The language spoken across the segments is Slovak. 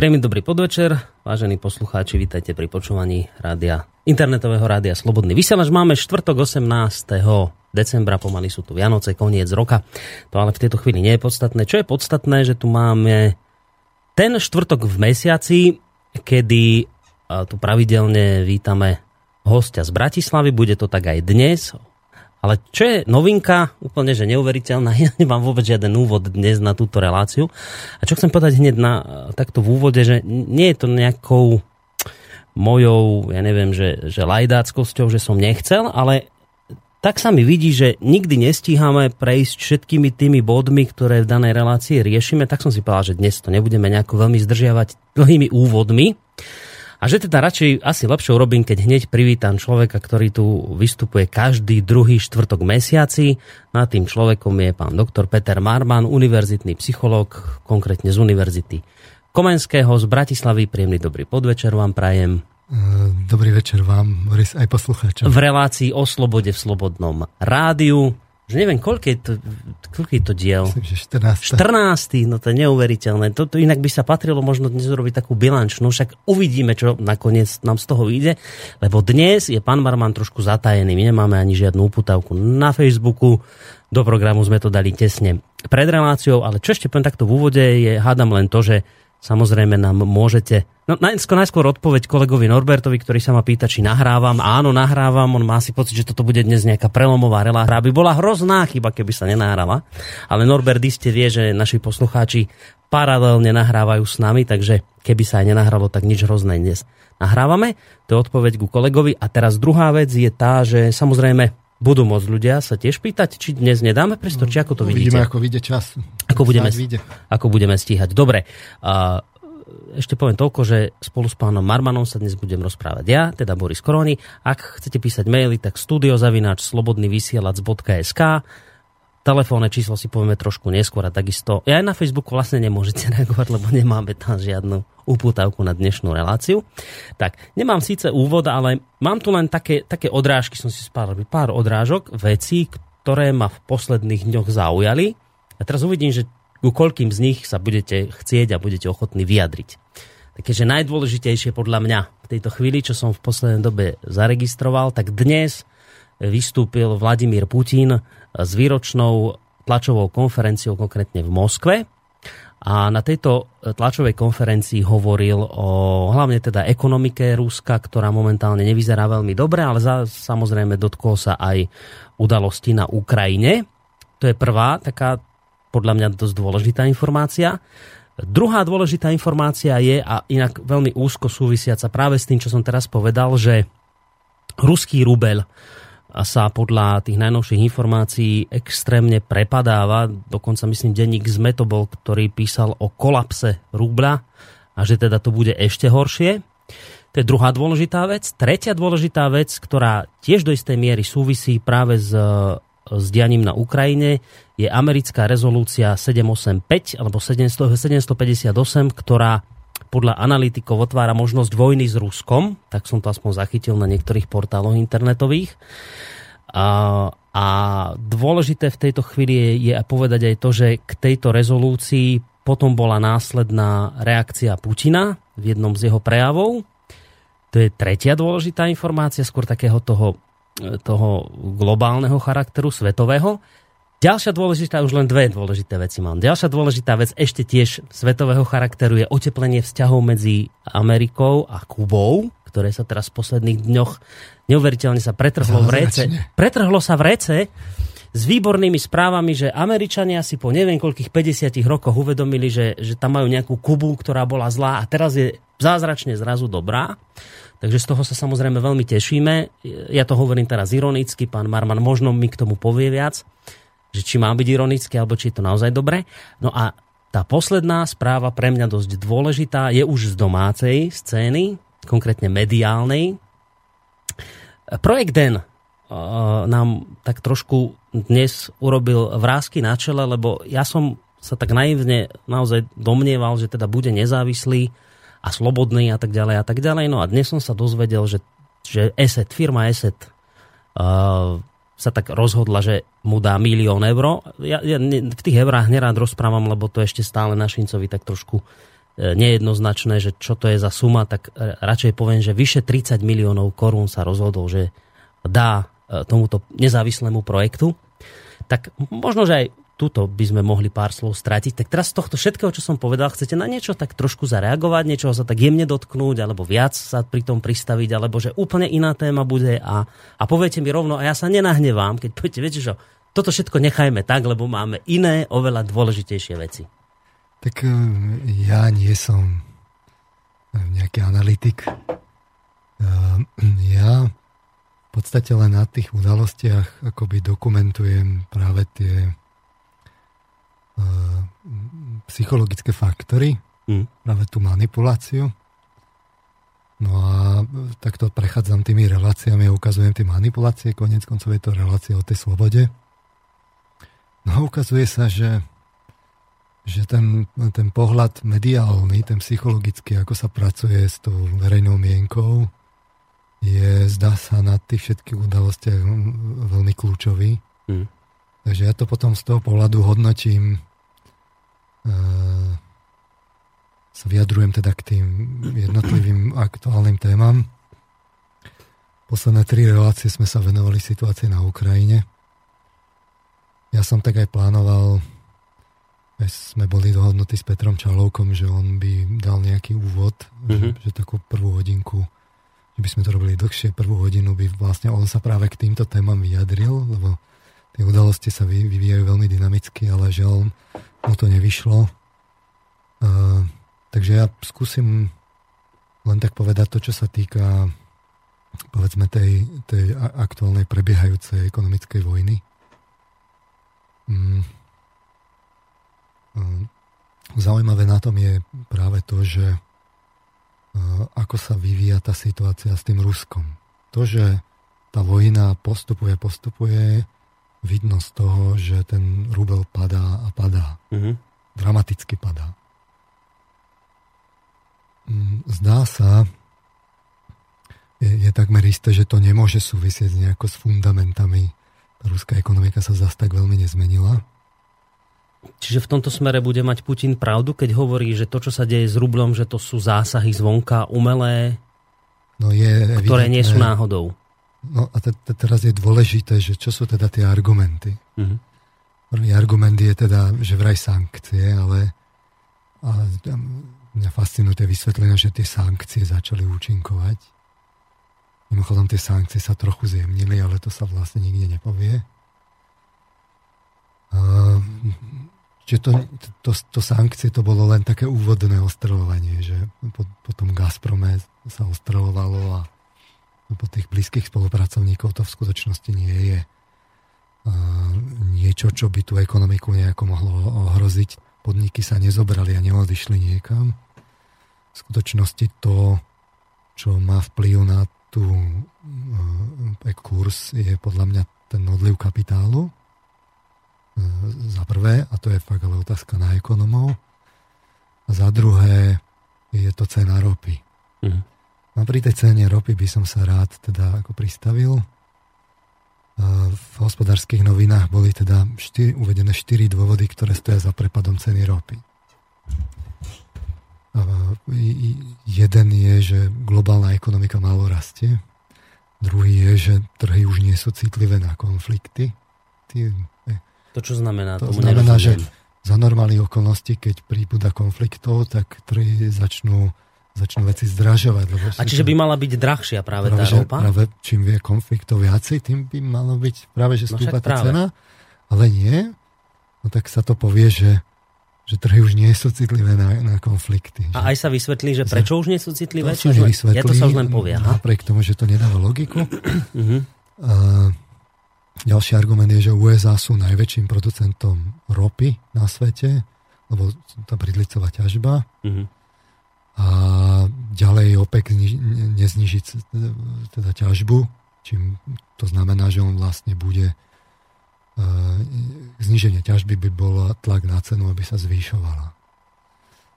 Príjemný dobrý podvečer, vážení poslucháči, vítajte pri počúvaní rádia, internetového rádia Slobodný vysielač. Máme štvrtok 18. decembra, pomaly sú tu Vianoce, koniec roka. To ale v tejto chvíli nie je podstatné. Čo je podstatné, že tu máme ten štvrtok v mesiaci, kedy tu pravidelne vítame hostia z Bratislavy, bude to tak aj dnes, ale čo je novinka, úplne že neuveriteľná, ja nemám vôbec žiaden úvod dnes na túto reláciu. A čo chcem povedať hneď na, takto v úvode, že nie je to nejakou mojou, ja neviem, že, že lajdáckosťou, že som nechcel, ale tak sa mi vidí, že nikdy nestíhame prejsť všetkými tými bodmi, ktoré v danej relácii riešime, tak som si povedal, že dnes to nebudeme nejako veľmi zdržiavať dlhými úvodmi. A že teda radšej asi lepšie urobím, keď hneď privítam človeka, ktorý tu vystupuje každý druhý štvrtok mesiaci. Na tým človekom je pán doktor Peter Marman, univerzitný psychológ, konkrétne z Univerzity Komenského z Bratislavy. Príjemný dobrý podvečer vám prajem. Dobrý večer vám, Boris, aj poslucháčom. V relácii o slobode v Slobodnom rádiu že neviem, koľko je to, koľko je to diel? Myslím, že 14. 14. No to je neuveriteľné. Toto inak by sa patrilo možno dnes urobiť takú bilančnú, však uvidíme, čo nakoniec nám z toho vyjde, lebo dnes je pán Marman trošku zatajený. My nemáme ani žiadnu uputavku na Facebooku, do programu sme to dali tesne pred reláciou, ale čo ešte poviem takto v úvode je, hádam len to, že Samozrejme nám môžete... No najskôr, najskôr odpoveď kolegovi Norbertovi, ktorý sa ma pýta, či nahrávam. Áno, nahrávam. On má si pocit, že toto bude dnes nejaká prelomová relácia. By bola hrozná chyba, keby sa nenahrala. Ale Norbert iste vie, že naši poslucháči paralelne nahrávajú s nami, takže keby sa aj nenahralo, tak nič hrozné dnes nahrávame. To je odpoveď ku kolegovi. A teraz druhá vec je tá, že samozrejme budú môcť ľudia sa tiež pýtať, či dnes nedáme priestor, či ako to Uvidíme, vidíte. ako vyjde čas. Ako budeme, ako budeme stíhať. Dobre. A ešte poviem toľko, že spolu s pánom Marmanom sa dnes budem rozprávať ja, teda Boris Koroni. Ak chcete písať maily, tak studiozavináč slobodnyvysielac.sk Telefónne číslo si povieme trošku neskôr a takisto. Ja aj na Facebooku vlastne nemôžete reagovať, lebo nemáme tam žiadnu upútavku na dnešnú reláciu. Tak, nemám síce úvod, ale mám tu len také, také odrážky, som si spáril pár odrážok, vecí, ktoré ma v posledných dňoch zaujali. A teraz uvidím, že ku koľkým z nich sa budete chcieť a budete ochotní vyjadriť. Takže najdôležitejšie podľa mňa v tejto chvíli, čo som v poslednej dobe zaregistroval, tak dnes vystúpil Vladimír Putin s výročnou tlačovou konferenciou konkrétne v Moskve. A na tejto tlačovej konferencii hovoril o hlavne teda ekonomike Ruska, ktorá momentálne nevyzerá veľmi dobre, ale za, samozrejme dotkol sa aj udalosti na Ukrajine. To je prvá taká podľa mňa dosť dôležitá informácia. Druhá dôležitá informácia je, a inak veľmi úzko súvisiaca práve s tým, čo som teraz povedal, že ruský rubel sa podľa tých najnovších informácií extrémne prepadáva. Dokonca myslím, denník ZME to bol, ktorý písal o kolapse rubla a že teda to bude ešte horšie. To je druhá dôležitá vec. Tretia dôležitá vec, ktorá tiež do istej miery súvisí práve s, s dianím na Ukrajine, je americká rezolúcia 785 alebo 758, ktorá podľa analytikov otvára možnosť vojny s Ruskom, tak som to aspoň zachytil na niektorých portáloch internetových. A, a dôležité v tejto chvíli je, je povedať aj to, že k tejto rezolúcii potom bola následná reakcia Putina v jednom z jeho prejavov. To je tretia dôležitá informácia, skôr takého toho, toho globálneho charakteru, svetového. Ďalšia dôležitá, už len dve dôležité veci mám. Ďalšia dôležitá vec ešte tiež svetového charakteru je oteplenie vzťahov medzi Amerikou a Kubou, ktoré sa teraz v posledných dňoch neuveriteľne sa pretrhlo v rece. Pretrhlo sa v rece s výbornými správami, že Američania si po neviem koľkých 50 rokoch uvedomili, že, že tam majú nejakú Kubu, ktorá bola zlá a teraz je zázračne zrazu dobrá. Takže z toho sa samozrejme veľmi tešíme. Ja to hovorím teraz ironicky, pán Marman možno mi k tomu povie viac že či má byť ironický, alebo či je to naozaj dobré. No a tá posledná správa pre mňa dosť dôležitá je už z domácej scény, konkrétne mediálnej. Projekt Den uh, nám tak trošku dnes urobil vrázky na čele, lebo ja som sa tak naivne naozaj domnieval, že teda bude nezávislý a slobodný a tak ďalej a tak ďalej. No a dnes som sa dozvedel, že, že ESET, firma ESET uh, sa tak rozhodla, že mu dá milión eur. Ja, ja v tých eurách nerád rozprávam, lebo to ešte stále na Šincovi tak trošku nejednoznačné, že čo to je za suma, tak radšej poviem, že vyše 30 miliónov korún sa rozhodol, že dá tomuto nezávislému projektu. Tak možno, že aj tuto by sme mohli pár slov stratiť. Tak teraz z tohto všetkého, čo som povedal, chcete na niečo tak trošku zareagovať, niečoho sa tak jemne dotknúť, alebo viac sa pri tom pristaviť, alebo že úplne iná téma bude a, a poviete mi rovno, a ja sa nenahnevám, keď poviete, viete čo, toto všetko nechajme tak, lebo máme iné, oveľa dôležitejšie veci. Tak e, ja nie som nejaký analytik. E, ja v podstate len na tých udalostiach akoby dokumentujem práve tie Eh, psychologické faktory, mm. práve tú manipuláciu. No a takto prechádzam tými reláciami a ukazujem tie manipulácie, konec koncov je to relácia o tej slobode. No a ukazuje sa, že, že ten, ten pohľad mediálny, ten psychologický, ako sa pracuje s tou verejnou mienkou, je, zdá sa, na tých všetkých udalostiach veľmi kľúčový. Mm. Takže ja to potom z toho pohľadu hodnotím sa vyjadrujem teda k tým jednotlivým aktuálnym témam. Posledné tri relácie sme sa venovali situácii na Ukrajine. Ja som tak aj plánoval, aj sme boli dohodnutí s Petrom Čalovkom, že on by dal nejaký úvod, mm-hmm. že, že takú prvú hodinku, že by sme to robili dlhšie, prvú hodinu by vlastne on sa práve k týmto témam vyjadril, lebo tie udalosti sa vyvíjajú veľmi dynamicky, ale on mu to nevyšlo. Uh, takže ja skúsim len tak povedať to, čo sa týka povedzme tej, tej aktuálnej prebiehajúcej ekonomickej vojny. Um, zaujímavé na tom je práve to, že ako sa vyvíja tá situácia s tým Ruskom. To, že tá vojna postupuje, postupuje, vidno z toho, že ten rubel padá a padá. Mm-hmm. Dramaticky padá. Mm, zdá sa, je, je takmer isté, že to nemôže súvisieť nejako s fundamentami. Tá ruská ekonomika sa zase tak veľmi nezmenila. Čiže v tomto smere bude mať Putin pravdu, keď hovorí, že to, čo sa deje s rublom, že to sú zásahy zvonka, umelé, no je ktoré nie sú náhodou. No a te, te, teraz je dôležité, že čo sú teda tie argumenty. Mm-hmm. Prvý argument je teda, že vraj sankcie, ale, ale mňa fascinujú tie vysvetlenia, že tie sankcie začali účinkovať. Mimochodom, tie sankcie sa trochu zjemnili, ale to sa vlastne nikde nepovie. Čiže to, to, to sankcie to bolo len také úvodné ostreľovanie, že po, potom Gazprome sa ostreľovalo a po tých blízkych spolupracovníkov to v skutočnosti nie je niečo, čo by tú ekonomiku nejako mohlo ohroziť. Podniky sa nezobrali a neodišli niekam. V skutočnosti to, čo má vplyv na tú kurz, je podľa mňa ten odliv kapitálu. Za prvé, a to je fakt ale otázka na ekonomov. A za druhé je to cena ropy. Mm. No pri tej cene ropy by som sa rád teda ako pristavil. V hospodárskych novinách boli teda štyri, uvedené štyri dôvody, ktoré stoja za prepadom ceny ropy. Jeden je, že globálna ekonomika málo rastie. Druhý je, že trhy už nie sú citlivé na konflikty. To čo znamená? To znamená, že za normálnych okolností, keď príbuda konfliktov, tak trhy začnú začnú veci zdražovať. Lebo a čiže by mala byť drahšia práve, práve tá ropa? Práve čím vie konfliktov viacej, tým by malo byť práve, že no stúpa no tá cena. Ale nie. No tak sa to povie, že, že trhy už nie sú citlivé na, na konflikty. A aj sa vysvetlí, že prečo už nie sú citlivé? To nevysvetlí, ja to sa už len povie. Napriek tomu, že to nedáva logiku. uh-huh. a, ďalší argument je, že USA sú najväčším producentom ropy na svete, lebo tá bridlicová ťažba. A ďalej OPEC neznižiť teda ťažbu, čím to znamená, že on vlastne bude e, zniženie ťažby by bol tlak na cenu, aby sa zvýšovala.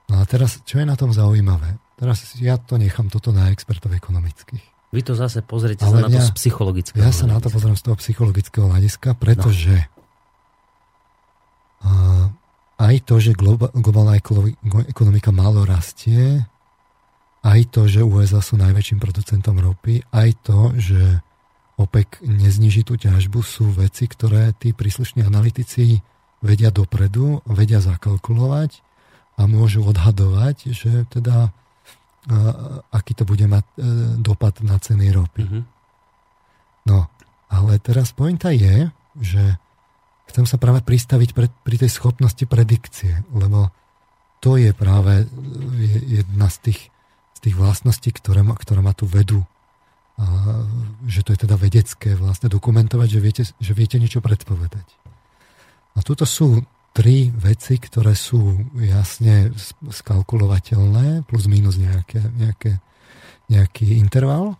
No a teraz, čo je na tom zaujímavé? Teraz ja to nechám toto na expertov ekonomických. Vy to zase pozrite sa na to z psychologického Ja sa na to pozriem z toho psychologického hľadiska, pretože no. aj to, že globálna ekonomika málo rastie, aj to, že USA sú najväčším producentom ropy, aj to, že OPEC nezniží tú ťažbu, sú veci, ktoré tí príslušní analytici vedia dopredu, vedia zakalkulovať a môžu odhadovať, že teda aký to bude mať e, dopad na ceny ropy. Mm-hmm. No, ale teraz pointa je, že chcem sa práve pristaviť pre, pri tej schopnosti predikcie, lebo to je práve jedna z tých, tých vlastností, ktoré ma, ktoré ma tu vedú. A, že to je teda vedecké vlastne dokumentovať, že viete, že viete niečo predpovedať. A tuto sú tri veci, ktoré sú jasne skalkulovateľné, plus minus nejaké, nejaké, nejaký interval.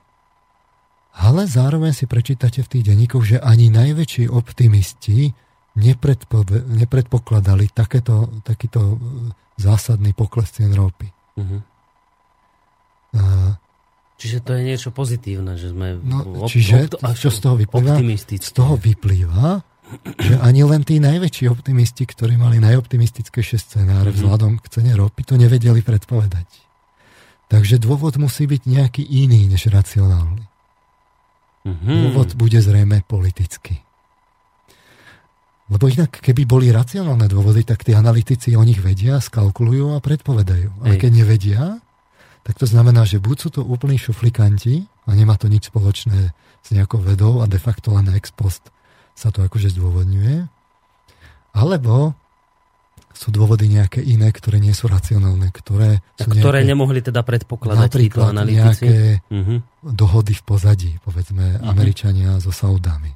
Ale zároveň si prečítate v tých denníkoch, že ani najväčší optimisti nepredpokladali takéto, takýto e, zásadný pokles cien ropy. Uh-huh. Uh, čiže to je niečo pozitívne, že sme... No, op- čiže op- čo z toho vyplýva? Z toho vyplýva, že ani len tí najväčší optimisti, ktorí mali najoptimistickejšie scenáre uh-huh. vzhľadom k cene ropy, to nevedeli predpovedať. Takže dôvod musí byť nejaký iný než racionálny. Mm-hmm. Dôvod bude zrejme politický. Lebo inak, keby boli racionálne dôvody, tak tí analytici o nich vedia, skalkulujú a predpovedajú. A keď nevedia, tak to znamená, že buď sú to úplní šuflikanti a nemá to nič spoločné s nejakou vedou a de facto len ex post sa to akože zdôvodňuje, alebo sú dôvody nejaké iné, ktoré nie sú racionálne, ktoré sú Ktoré nejaké, nemohli teda predpokladať títo analytici? nejaké uh-huh. dohody v pozadí, povedzme uh-huh. Američania so Saudami.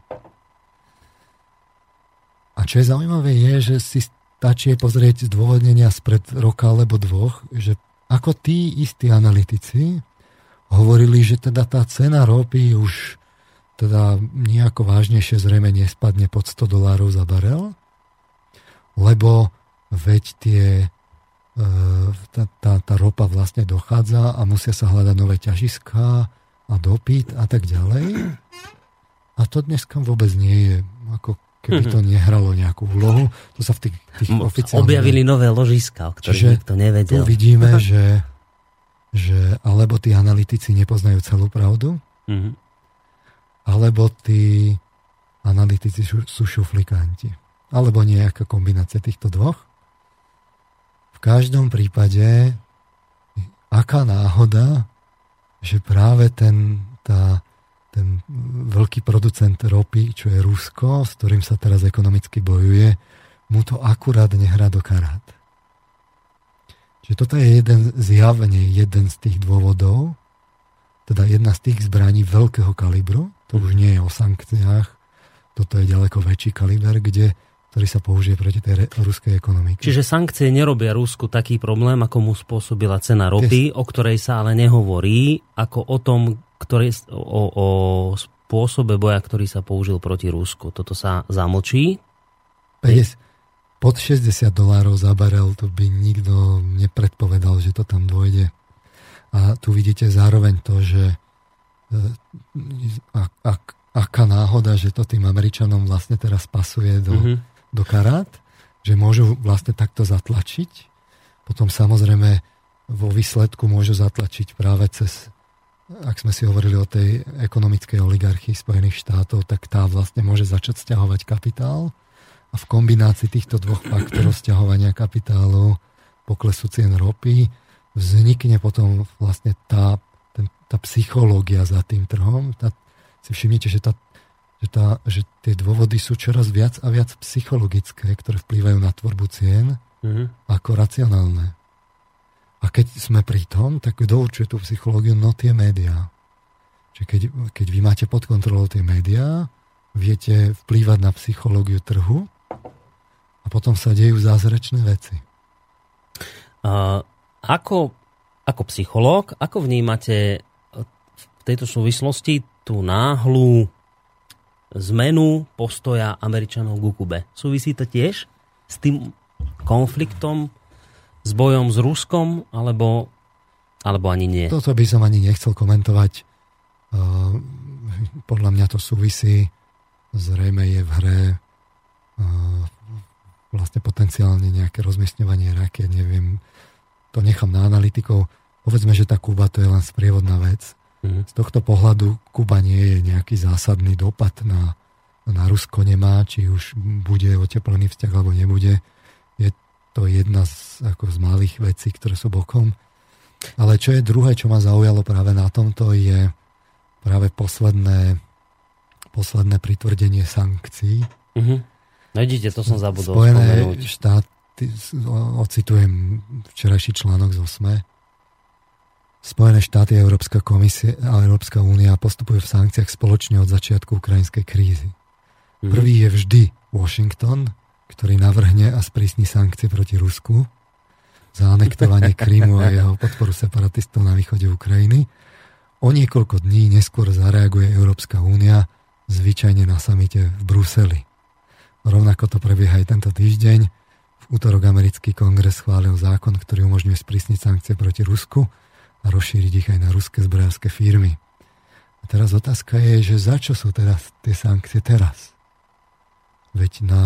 A čo je zaujímavé je, že si stačí pozrieť zdôvodnenia spred roka alebo dvoch, že ako tí istí analytici hovorili, že teda tá cena ropy už teda nejako vážnejšie zrejme nespadne pod 100 dolárov za barel, lebo veď tie e, tá, tá, tá ropa vlastne dochádza a musia sa hľadať nové ťažiská a dopyt a tak ďalej. A to dneska vôbec nie je, ako keby to mhm. nehralo nejakú úlohu. To sa v tých, tých oficiálnych... Objavili nové ložiska, o ktorých Čiže nikto nevedel. Tu vidíme, že, že alebo tí analytici nepoznajú celú pravdu, mm-hmm. alebo tí analytici sú, sú šuflikanti. Alebo nejaká kombinácia týchto dvoch. V každom prípade, aká náhoda, že práve ten, tá, ten veľký producent ropy, čo je Rusko, s ktorým sa teraz ekonomicky bojuje, mu to akurát nehrá do karát. Čiže toto je jeden zjavne jeden z tých dôvodov, teda jedna z tých zbraní veľkého kalibru, to už nie je o sankciách, toto je ďaleko väčší kaliber, kde ktorý sa použije proti tej ruskej ekonomike. Čiže sankcie nerobia Rusku taký problém, ako mu spôsobila cena ropy, o ktorej sa ale nehovorí, ako o tom, ktorý, o, o spôsobe boja, ktorý sa použil proti Rusku. Toto sa zamlčí. 50, pod 60 dolárov za barel, to by nikto nepredpovedal, že to tam dôjde. A tu vidíte zároveň to, že ak, ak, aká náhoda, že to tým Američanom vlastne teraz pasuje do, mm-hmm do karát, že môžu vlastne takto zatlačiť. Potom samozrejme vo výsledku môžu zatlačiť práve cez, ak sme si hovorili o tej ekonomickej oligarchii Spojených štátov, tak tá vlastne môže začať stiahovať kapitál a v kombinácii týchto dvoch faktorov stiahovania kapitálu, poklesu cien ropy, vznikne potom vlastne tá, ten, tá psychológia za tým trhom. Tá, si všimnite, že tá že, tá, že tie dôvody sú čoraz viac a viac psychologické, ktoré vplývajú na tvorbu cien, mm-hmm. ako racionálne. A keď sme pri tom, tak kto určuje tú psychológiu? No tie médiá. Čiže keď, keď vy máte pod kontrolou tie médiá, viete vplývať na psychológiu trhu a potom sa dejú zázračné veci. A ako, ako psychológ, ako vnímate v tejto súvislosti tú náhlu zmenu postoja Američanov k Kube. Súvisí to tiež s tým konfliktom, s bojom s Ruskom, alebo, alebo ani nie? Toto by som ani nechcel komentovať. Uh, podľa mňa to súvisí. Zrejme je v hre uh, vlastne potenciálne nejaké rozmiestňovanie raket, neviem, to nechám na analytikov. Povedzme, že tá Kuba to je len sprievodná vec. Mm. Z tohto pohľadu Kuba nie je nejaký zásadný dopad na, na Rusko nemá, či už bude oteplený vzťah alebo nebude. Je to jedna z, ako z malých vecí, ktoré sú bokom. Ale čo je druhé, čo ma zaujalo práve na tomto, je práve posledné, posledné pritvrdenie sankcií. Uh-huh. No vidíte, to som zabudol Spojené spomenúť. štáty, ocitujem včerajší článok z 8. Spojené štáty a Európska komisie a Európska únia postupujú v sankciách spoločne od začiatku ukrajinskej krízy. Uh-huh. Prvý je vždy Washington, ktorý navrhne a sprísni sankcie proti Rusku za anektovanie Krímu a jeho podporu separatistov na východe Ukrajiny. O niekoľko dní neskôr zareaguje Európska únia, zvyčajne na samite v Bruseli. Rovnako to prebieha aj tento týždeň. V útorok americký kongres schválil zákon, ktorý umožňuje sprísniť sankcie proti Rusku a rozšíriť ich aj na ruské zbrojárske firmy. A teraz otázka je, že za čo sú teraz tie sankcie teraz? Veď na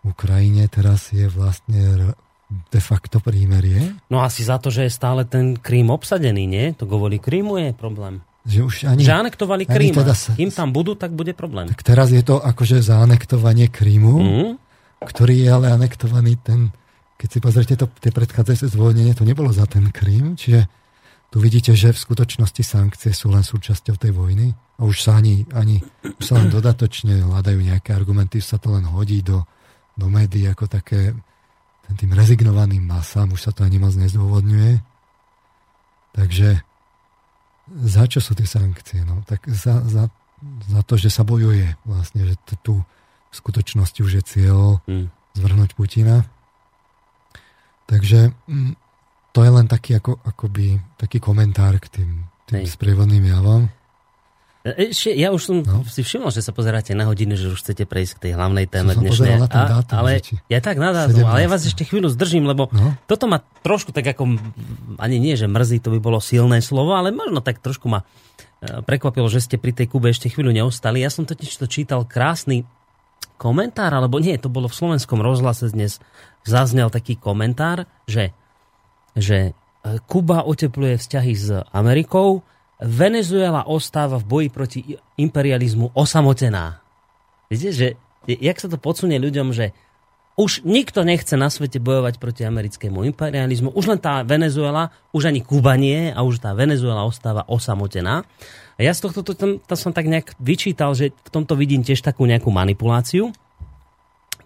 Ukrajine teraz je vlastne de facto prímerie. No asi za to, že je stále ten Krím obsadený, nie? To kvôli Krímu je problém. Že už ani, že anektovali Krím. Teda sa, Kým tam budú, tak bude problém. Tak teraz je to akože zaanektovanie Krímu, mm. ktorý je ale anektovaný ten, keď si pozrite to, tie predchádzajúce zvolnenie, to nebolo za ten Krím, čiže tu vidíte, že v skutočnosti sankcie sú len súčasťou tej vojny a už sa ani, ani už sa len dodatočne hľadajú nejaké argumenty, už sa to len hodí do, do médií ako také tým rezignovaným masám, už sa to ani moc nezdôvodňuje. Takže za čo sú tie sankcie? No, tak za, za, za to, že sa bojuje vlastne, že tu v skutočnosti už je cieľ hmm. zvrhnúť Putina. Takže mm, to je len taký, ako, akoby, taký komentár k tým, tým sprievodným javom. Ešte, ja už som no. si všimol, že sa pozeráte na hodinu, že už chcete prejsť k tej hlavnej téme dnešnej. Na ten dátum, ale ja tak nadázum, ale ja vás ešte chvíľu zdržím, lebo no. toto ma trošku tak ako, ani nie, že mrzí, to by bolo silné slovo, ale možno tak trošku ma e, prekvapilo, že ste pri tej Kube ešte chvíľu neostali. Ja som totiž to čítal krásny komentár, alebo nie, to bolo v slovenskom rozhlase dnes, zaznel taký komentár, že, že e, Kuba otepluje vzťahy s Amerikou, Venezuela ostáva v boji proti imperializmu osamotená. Viete, že jak sa to podsunie ľuďom, že už nikto nechce na svete bojovať proti americkému imperializmu. Už len tá Venezuela, už ani Kuba nie a už tá Venezuela ostáva osamotená. A ja z tohto to, to, to som tak nejak vyčítal, že v tomto vidím tiež takú nejakú manipuláciu,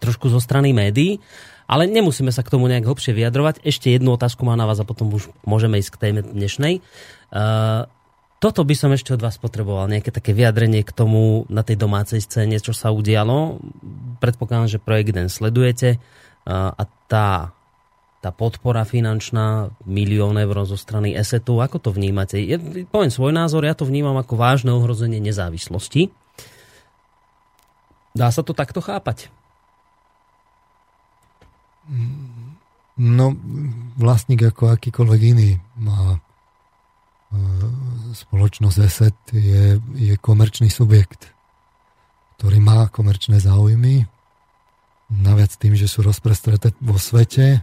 trošku zo strany médií, ale nemusíme sa k tomu nejak hlbšie vyjadrovať. Ešte jednu otázku mám na vás a potom už môžeme ísť k téme dnešnej. Uh, toto by som ešte od vás potreboval, nejaké také vyjadrenie k tomu na tej domácej scéne, čo sa udialo. Predpokladám, že projekt den sledujete a tá, tá podpora finančná, milión eur zo strany ESETu, ako to vnímate? Ja poviem svoj názor, ja to vnímam ako vážne ohrozenie nezávislosti. Dá sa to takto chápať? No, vlastník ako akýkoľvek iný má spoločnosť ESET je, je komerčný subjekt, ktorý má komerčné záujmy. Naviac tým, že sú rozprestreté vo svete,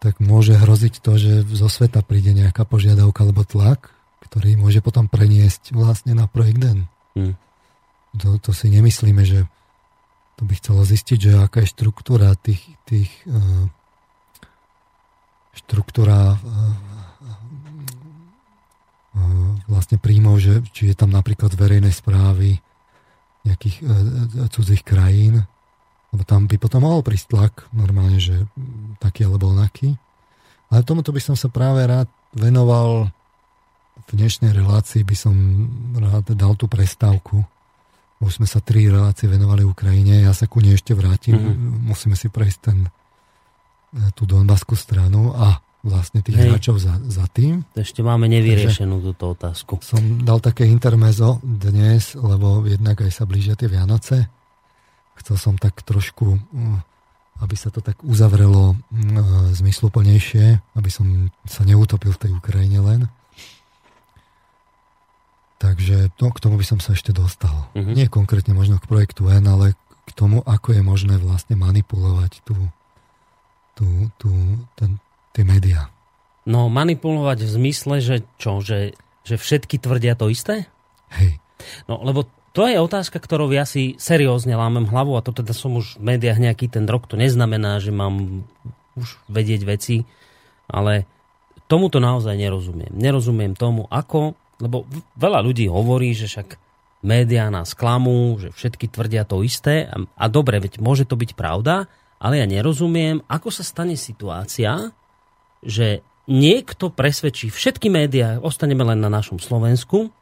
tak môže hroziť to, že zo sveta príde nejaká požiadavka alebo tlak, ktorý môže potom preniesť vlastne na projekt DEN. Hmm. To, to si nemyslíme, že to by chcelo zistiť, že aká je štruktúra tých, tých uh, štruktúra uh, vlastne príjmov, že či je tam napríklad verejnej správy nejakých e, cudzích krajín, lebo tam by potom mohol prísť tlak, normálne, že taký alebo onaký. Ale tomuto by som sa práve rád venoval v dnešnej relácii by som rád dal tú prestávku. Už sme sa tri relácie venovali Ukrajine, ja sa ku nej ešte vrátim, mm-hmm. musíme si prejsť ten, tú Donbaskú stranu a vlastne tých Hej. hráčov za, za tým. Ešte máme nevyriešenú túto otázku. Som dal také intermezo dnes, lebo jednak aj sa blížia tie Vianoce. Chcel som tak trošku, mm, aby sa to tak uzavrelo mm, zmysluplnejšie, aby som sa neutopil v tej Ukrajine len. Takže to, k tomu by som sa ešte dostal. Uh-huh. Nie konkrétne možno k projektu N, ale k tomu, ako je možné vlastne manipulovať tú, tú, tú, ten, tie médiá. No manipulovať v zmysle, že čo, že, že všetky tvrdia to isté? Hej. No lebo to je otázka, ktorou ja si seriózne lámem hlavu a to teda som už v médiách nejaký ten rok. To neznamená, že mám už vedieť veci, ale tomuto naozaj nerozumiem. Nerozumiem tomu, ako, lebo veľa ľudí hovorí, že však médiá nás klamú, že všetky tvrdia to isté a, a dobre, veď môže to byť pravda, ale ja nerozumiem, ako sa stane situácia, že niekto presvedčí všetky médiá, ostaneme len na našom Slovensku,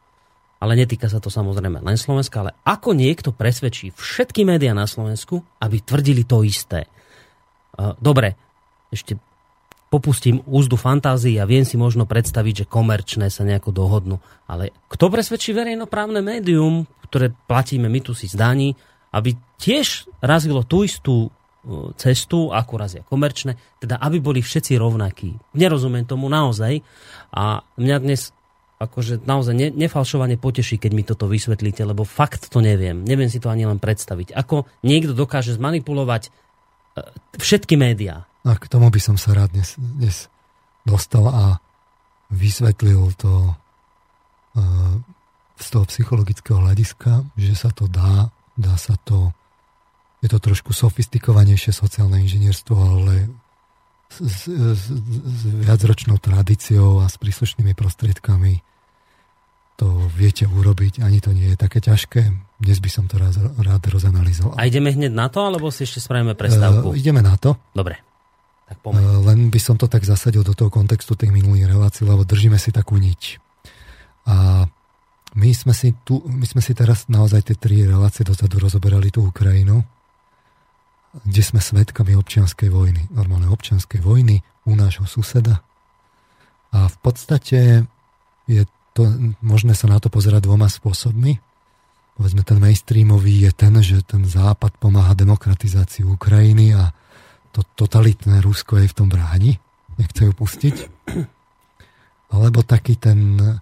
ale netýka sa to samozrejme len Slovenska, ale ako niekto presvedčí všetky médiá na Slovensku, aby tvrdili to isté. Dobre, ešte popustím úzdu fantázii a viem si možno predstaviť, že komerčné sa nejako dohodnú. Ale kto presvedčí verejnoprávne médium, ktoré platíme my tu si zdaní, aby tiež razilo tú istú e, cestu, ako razia komerčné, teda aby boli všetci rovnakí. Nerozumiem tomu naozaj a mňa dnes akože naozaj ne, nefalšovane poteší, keď mi toto vysvetlíte, lebo fakt to neviem. Neviem si to ani len predstaviť. Ako niekto dokáže zmanipulovať e, všetky médiá. A k tomu by som sa rád dnes, dnes dostal a vysvetlil to e, z toho psychologického hľadiska, že sa to dá, dá sa to, je to trošku sofistikovanejšie sociálne inžinierstvo, ale s, s, s viacročnou tradíciou a s príslušnými prostriedkami to viete urobiť, ani to nie je také ťažké. Dnes by som to raz, rád rozanalizoval. A ideme hneď na to, alebo si ešte spravíme prestávku? Uh, ideme na to. Dobre. Tak Uh, len by som to tak zasadil do toho kontextu tých minulých relácií, lebo držíme si takú niť. A my sme si, tu, my sme si teraz naozaj tie tri relácie dozadu rozoberali tú Ukrajinu kde sme svetkami občianskej vojny, normálne občianskej vojny u nášho suseda. A v podstate je to, možné sa na to pozerať dvoma spôsobmi. Povedzme, ten mainstreamový je ten, že ten západ pomáha demokratizácii Ukrajiny a to totalitné Rusko je v tom bráni, nechce ju pustiť. Alebo taký ten, e,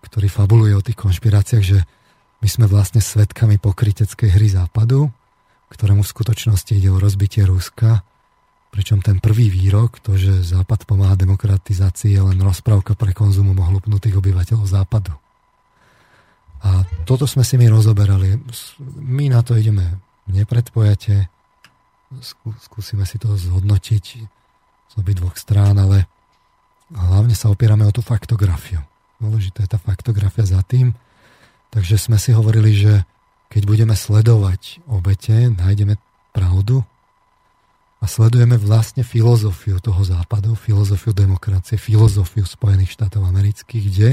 ktorý fabuluje o tých konšpiráciách, že my sme vlastne svetkami pokryteckej hry západu ktorému v skutočnosti ide o rozbitie Ruska, pričom ten prvý výrok, to, že Západ pomáha demokratizácii, je len rozprávka pre konzumu ohlupnutých obyvateľov Západu. A toto sme si my rozoberali. My na to ideme nepredpojate, skúsime si to zhodnotiť z obi dvoch strán, ale hlavne sa opierame o tú faktografiu. Dôležitá je tá faktografia za tým. Takže sme si hovorili, že keď budeme sledovať obete, nájdeme pravdu a sledujeme vlastne filozofiu toho západu, filozofiu demokracie, filozofiu Spojených štátov amerických, kde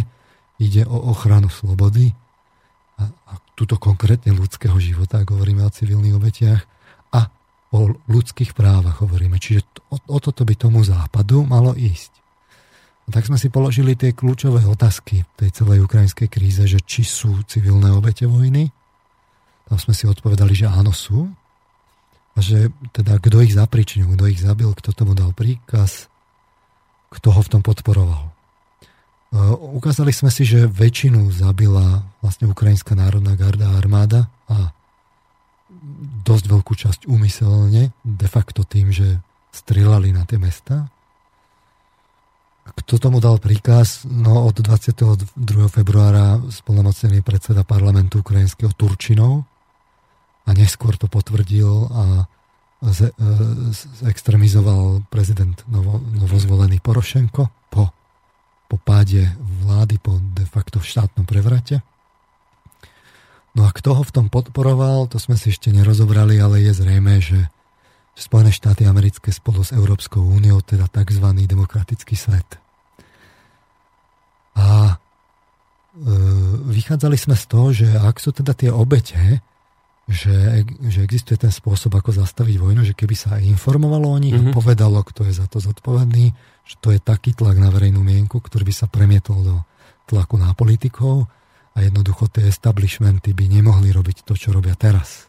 ide o ochranu slobody a, a túto konkrétne ľudského života, hovoríme o civilných obetiach, a o ľudských právach hovoríme. Čiže o, o toto by tomu západu malo ísť. A tak sme si položili tie kľúčové otázky tej celej ukrajinskej kríze, že či sú civilné obete vojny, tam sme si odpovedali, že áno sú. A že teda kto ich zapričnil, kto ich zabil, kto tomu dal príkaz, kto ho v tom podporoval. E, ukázali sme si, že väčšinu zabila vlastne Ukrajinská národná garda a armáda a dosť veľkú časť úmyselne, de facto tým, že strieľali na tie mesta. Kto tomu dal príkaz? No od 22. februára spolnomocnený predseda parlamentu ukrajinského Turčinov, a neskôr to potvrdil a z, e, extremizoval prezident novo, novozvolený Porošenko po, po páde vlády, po de facto štátnom prevrate. No a kto ho v tom podporoval, to sme si ešte nerozobrali, ale je zrejme, že Spojené štáty americké spolu s Európskou úniou, teda tzv. demokratický svet. A e, vychádzali sme z toho, že ak sú teda tie obete, že, že existuje ten spôsob, ako zastaviť vojnu, že keby sa informovalo o nich mm-hmm. a mhm. povedalo, kto je za to zodpovedný, že to je taký tlak na verejnú mienku, ktorý by sa premietol do tlaku na politikov a jednoducho tie establishmenty by nemohli robiť to, čo robia teraz.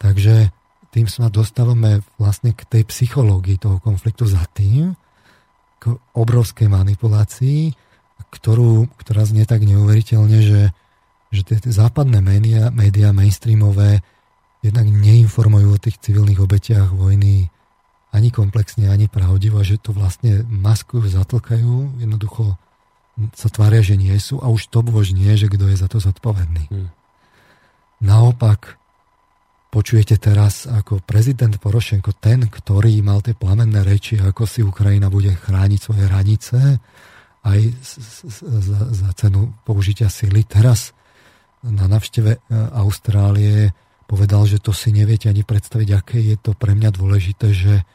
Takže tým sa dostávame vlastne k tej psychológii toho konfliktu za tým, k obrovskej manipulácii, ktorú, ktorá znie tak neuveriteľne, že že tie, tie západné médiá, médiá mainstreamové jednak neinformujú o tých civilných obetiach vojny ani komplexne, ani pravdivo, že to vlastne maskujú, zatlkajú, jednoducho sa tvária, že nie sú a už to bož nie, že kto je za to zodpovedný. Hmm. Naopak, počujete teraz ako prezident Porošenko, ten, ktorý mal tie plamenné reči, ako si Ukrajina bude chrániť svoje hranice, aj za, za cenu použitia sily. Teraz na navšteve e, Austrálie povedal, že to si neviete ani predstaviť, aké je to pre mňa dôležité, že,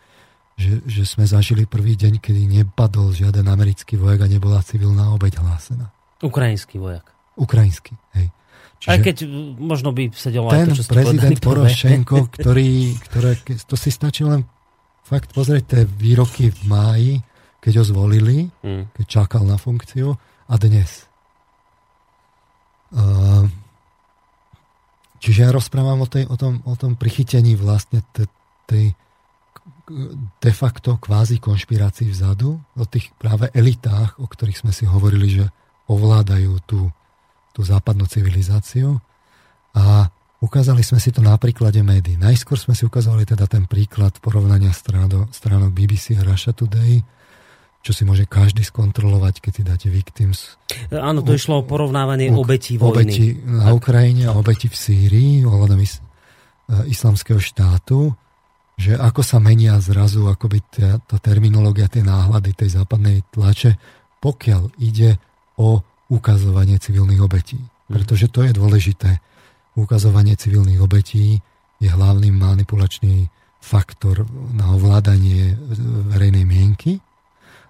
že, že sme zažili prvý deň, kedy nepadol žiaden americký vojak a nebola civilná obeď hlásená. Ukrajinský vojak. Ukrajinský, hej. Čiže Aj keď možno by sedelo ten aj to, čo prezident Porošenko, ktorý, ktoré, to si stačí len fakt pozrieť tie výroky v máji, keď ho zvolili, hmm. keď čakal na funkciu a dnes. Uh, čiže ja rozprávam o, tej, o, tom, o tom prichytení vlastne tej, de facto kvázi konšpirácií vzadu, o tých práve elitách, o ktorých sme si hovorili, že ovládajú tú, tú západnú civilizáciu. A ukázali sme si to na príklade médií. Najskôr sme si ukázali teda ten príklad porovnania stránok BBC a Russia Today, čo si môže každý skontrolovať, keď si dáte victims. Áno, to išlo o porovnávanie u, obetí vojny. Obeti na Ukrajine a obeti v Sýrii ohľadom is, e, islamského štátu že ako sa menia zrazu akoby tá, tá terminológia, tie náhľady tej západnej tlače, pokiaľ ide o ukazovanie civilných obetí. Mhm. Pretože to je dôležité. Ukazovanie civilných obetí je hlavný manipulačný faktor na ovládanie verejnej mienky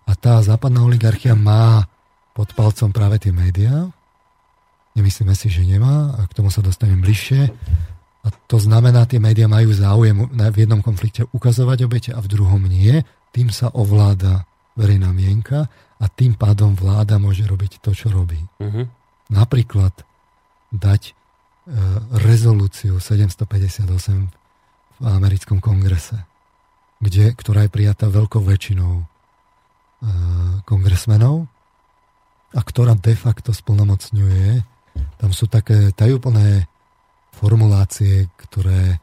a tá západná oligarchia má pod palcom práve tie médiá. Nemyslíme si, že nemá a k tomu sa dostanem bližšie. A to znamená, tie médiá majú záujem v jednom konflikte ukazovať obete a v druhom nie. Tým sa ovláda verejná mienka a tým pádom vláda môže robiť to, čo robí. Uh-huh. Napríklad dať e, rezolúciu 758 v americkom kongrese, kde, ktorá je prijatá veľkou väčšinou kongresmenov a ktorá de facto splnomocňuje, tam sú také tajúplné formulácie, ktoré e,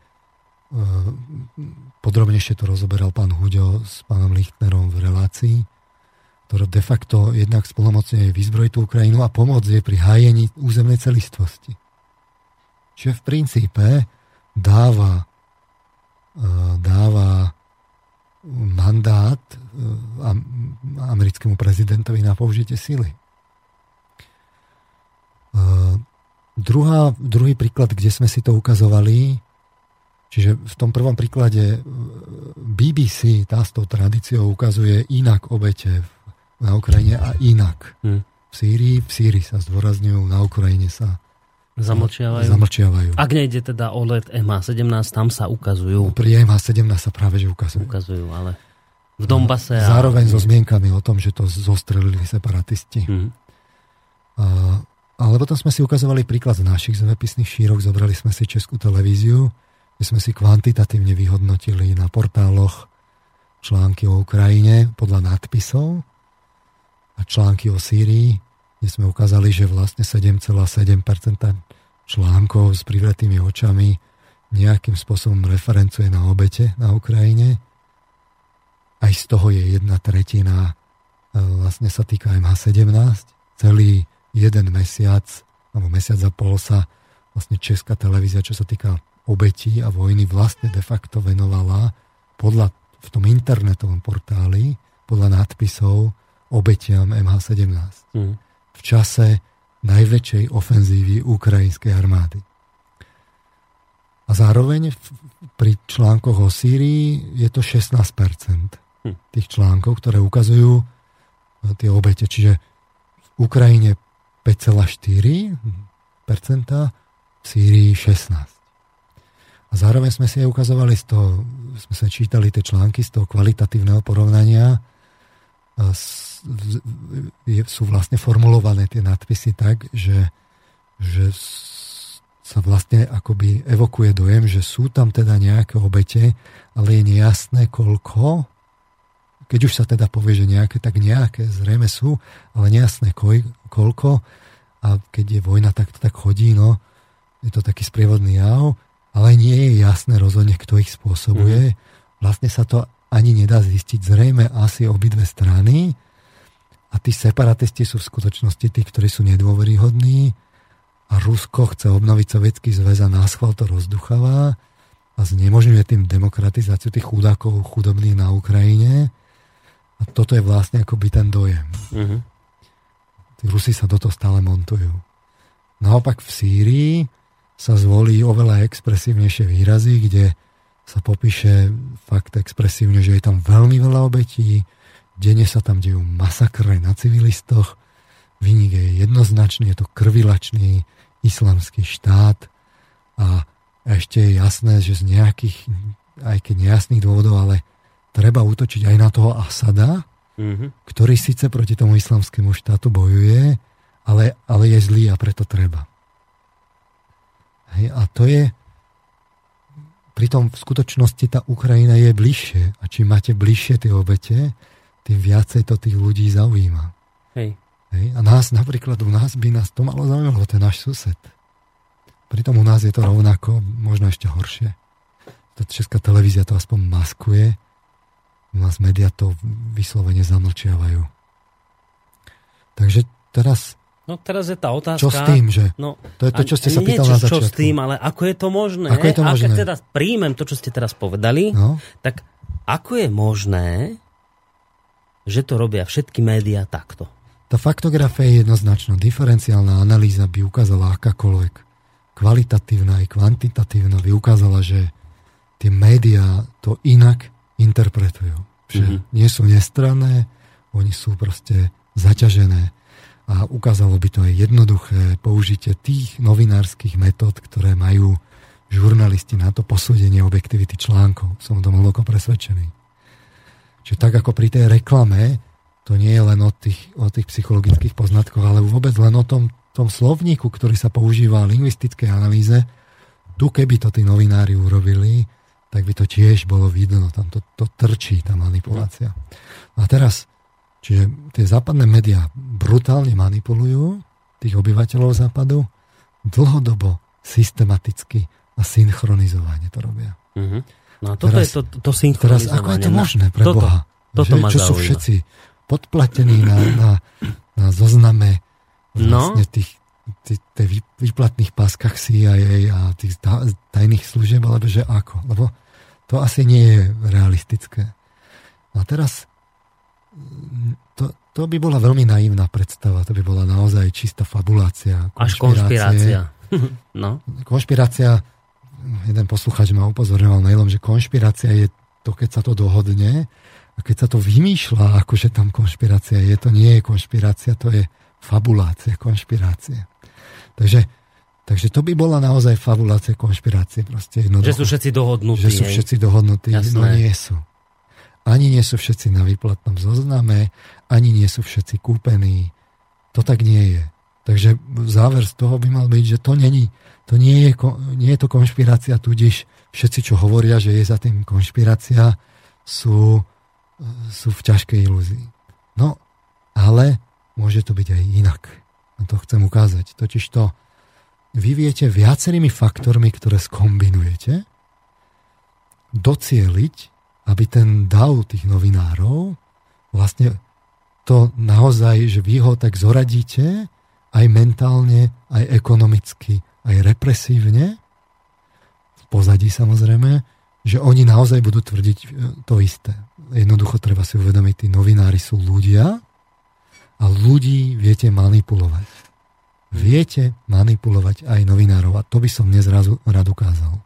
podrobnejšie to rozoberal pán Huďo s pánom Lichtnerom v relácii, ktorá de facto jednak spolomocňuje vyzbrojiť tú Ukrajinu a pomôcť jej pri hájení územnej celistvosti. Čiže v princípe dáva, e, dáva mandát e, americkému prezidentovi na použitie sily. Druhá, druhý príklad, kde sme si to ukazovali, čiže v tom prvom príklade e, BBC, tá s tou tradíciou ukazuje inak obete na Ukrajine a inak. Hmm. V Sýrii, v Sýrii sa zdôrazňujú, na Ukrajine sa zamlčiavajú. zamlčiavajú. Ak nejde teda o let MH17, tam sa ukazujú. Pri MH17 sa práve že ukazujú. Ukazujú, ale v Dombase... A... Zároveň so zmienkami o tom, že to zostrelili separatisti. Hmm. A ale potom sme si ukazovali príklad z našich zemepisných šírok, zobrali sme si Českú televíziu, kde sme si kvantitatívne vyhodnotili na portáloch články o Ukrajine podľa nadpisov a články o Sýrii, kde sme ukázali, že vlastne 7,7% článkov s privretými očami nejakým spôsobom referencuje na obete na Ukrajine. Aj z toho je jedna tretina e, vlastne sa týka MH17. Celý jeden mesiac, alebo mesiac a pol sa vlastne Česká televízia, čo sa týka obetí a vojny, vlastne de facto venovala podľa, v tom internetovom portáli podľa nadpisov obetiam MH17. Mm. V čase najväčšej ofenzívy ukrajinskej armády. A zároveň pri článkoch o Sýrii je to 16% hm. tých článkov, ktoré ukazujú tie obete. Čiže v Ukrajine 5,4%, v Sýrii 16. A zároveň sme si aj ukazovali z toho, sme sa čítali tie články z toho kvalitatívneho porovnania, sú vlastne formulované tie nadpisy tak, že, že sa vlastne akoby evokuje dojem, že sú tam teda nejaké obete, ale je nejasné koľko, keď už sa teda povie, že nejaké, tak nejaké zrejme sú, ale nejasné koľko. a keď je vojna, tak to tak chodí, no. Je to taký sprievodný jav, ale nie je jasné rozhodne, kto ich spôsobuje. Mm. Vlastne sa to ani nedá zistiť. Zrejme asi obidve strany. A tí separatisti sú v skutočnosti tí, ktorí sú nedôveryhodní a Rusko chce obnoviť sovietský zväz a náschval to rozducháva a znemožňuje tým demokratizáciu tých chudákov chudobných na Ukrajine. A toto je vlastne akoby ten dojem. Mm-hmm. Tí Rusi sa do toho stále montujú. Naopak v Sýrii sa zvolí oveľa expresívnejšie výrazy, kde sa popíše fakt expresívne, že je tam veľmi veľa obetí, Denne sa tam dejú masakre na civilistoch. Vynik je jednoznačný, je to krvilačný islamský štát a ešte je jasné, že z nejakých, aj keď nejasných dôvodov, ale treba útočiť aj na toho Asada, mm-hmm. ktorý síce proti tomu islamskému štátu bojuje, ale, ale je zlý a preto treba. Hej, a to je, pritom v skutočnosti tá Ukrajina je bližšie. A čím máte bližšie tie obete, tým viacej to tých ľudí zaujíma. Hej. Hej. A nás, napríklad u nás by nás to malo zaujímalo, je náš sused. Pritom u nás je to rovnako, možno ešte horšie. To česká televízia to aspoň maskuje, u nás médiá to vyslovene zamlčiavajú. Takže teraz No teraz je tá otázka... Čo s tým, že? No, to je to, čo ste sa pýtali na začiatku. Čo s tým, ale ako je to možné? Ako je to možné? A keď teda príjmem to, čo ste teraz povedali, no? tak ako je možné, že to robia všetky médiá takto. Tá faktografia je jednoznačná. Diferenciálna analýza by ukázala akákoľvek kvalitatívna aj kvantitatívna by ukázala, že tie médiá to inak interpretujú. Že mm-hmm. nie sú nestranné, oni sú proste zaťažené. A ukázalo by to aj jednoduché použitie tých novinárskych metód, ktoré majú žurnalisti na to posúdenie objektivity článkov. Som o tom hlboko presvedčený. Čiže tak ako pri tej reklame, to nie je len o tých, o tých psychologických poznatkoch, ale vôbec len o tom, tom slovníku, ktorý sa používa v lingvistickej analýze. Tu keby to tí novinári urobili, tak by to tiež bolo vidno, tam to, to trčí, tá manipulácia. A teraz, čiže tie západné médiá brutálne manipulujú tých obyvateľov západu, dlhodobo, systematicky a synchronizovane to robia. Mm-hmm. No a toto teraz, je to, to synchronizovanie. Teraz ako je to možné pre toto, Boha? Toto že, čo sú všetci podplatení na, na, na zozname vlastne no? tých, tých, tých výplatných páskach CIA a tých tajných služieb, alebo že ako? Lebo to asi nie je realistické. No a teraz to, to by bola veľmi naivná predstava, to by bola naozaj čistá fabulácia. Až konšpirácia. no. Konšpirácia jeden posluchač ma upozorňoval mailom, že konšpirácia je to, keď sa to dohodne a keď sa to vymýšľa, akože tam konšpirácia je, to nie je konšpirácia, to je fabulácia, konšpirácie. Takže, takže to by bola naozaj fabulácia konšpirácie. Proste že sú všetci dohodnutí. Že sú všetci dohodnutí, no Jasné. no nie sú. Ani nie sú všetci na výplatnom zozname, ani nie sú všetci kúpení. To tak nie je. Takže záver z toho by mal byť, že to není to nie je, nie je to konšpirácia, tudíž všetci, čo hovoria, že je za tým konšpirácia, sú, sú v ťažkej ilúzii. No, ale môže to byť aj inak. A to chcem ukázať. Totiž to vy viete viacerými faktormi, ktoré skombinujete, docieliť, aby ten dav tých novinárov vlastne to naozaj, že vy ho tak zoradíte aj mentálne, aj ekonomicky, aj represívne, v pozadí samozrejme, že oni naozaj budú tvrdiť e, to isté. Jednoducho treba si uvedomiť, tí novinári sú ľudia a ľudí viete manipulovať. Viete manipulovať aj novinárov a to by som dnes rád, rád ukázal.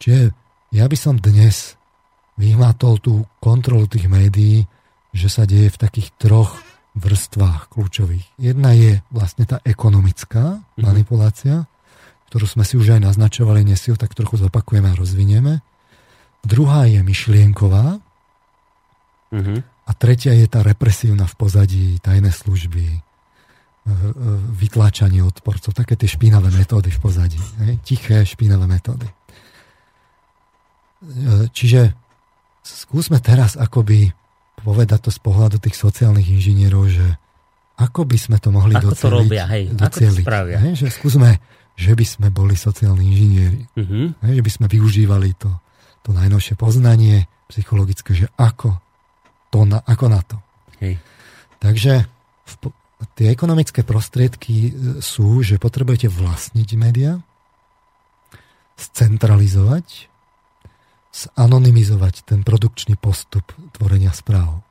Čiže ja by som dnes vyhmatol tú kontrolu tých médií, že sa deje v takých troch vrstvách kľúčových. Jedna je vlastne tá ekonomická mhm. manipulácia, ktorú sme si už aj naznačovali, dnes si ho tak trochu zopakujeme a rozvinieme. Druhá je myšlienková uh-huh. a tretia je tá represívna v pozadí, tajné služby, e, e, vytláčanie odporcov, také tie špinavé metódy v pozadí. Tiché špinavé metódy. E, čiže skúsme teraz akoby povedať to z pohľadu tých sociálnych inžinierov, že ako by sme to mohli ako doceliť. to robia, hej, doceliť, ako to spravia. Hej, že skúsme, že by sme boli sociálni inžinieri. Uh-huh. Hej, že by sme využívali to, to najnovšie poznanie psychologické, že ako, to na, ako na to. Hej. Takže v, tie ekonomické prostriedky e, sú, že potrebujete vlastniť médiá, scentralizovať, zanonymizovať ten produkčný postup tvorenia správ.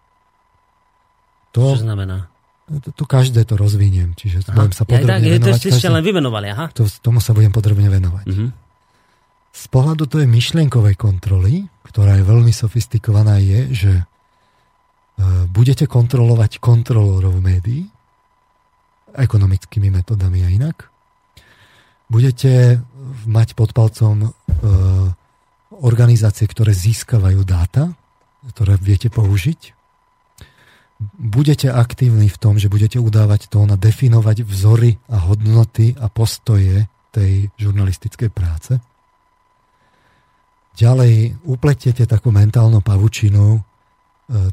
To, Čo znamená? To, to každé to rozviniem, čiže aha. budem sa podrobne ja, tak, venovať. To ste len vymenovali, aha. To, tomu sa budem podrobne venovať. Uh-huh. Z pohľadu tej myšlienkovej kontroly, ktorá je veľmi sofistikovaná, je, že e, budete kontrolovať kontrolorov médií ekonomickými metodami a inak. Budete mať pod palcom e, organizácie, ktoré získavajú dáta, ktoré viete použiť. Budete aktívni v tom, že budete udávať to na definovať vzory a hodnoty a postoje tej žurnalistickej práce. Ďalej upletiete takú mentálnu pavučinu e,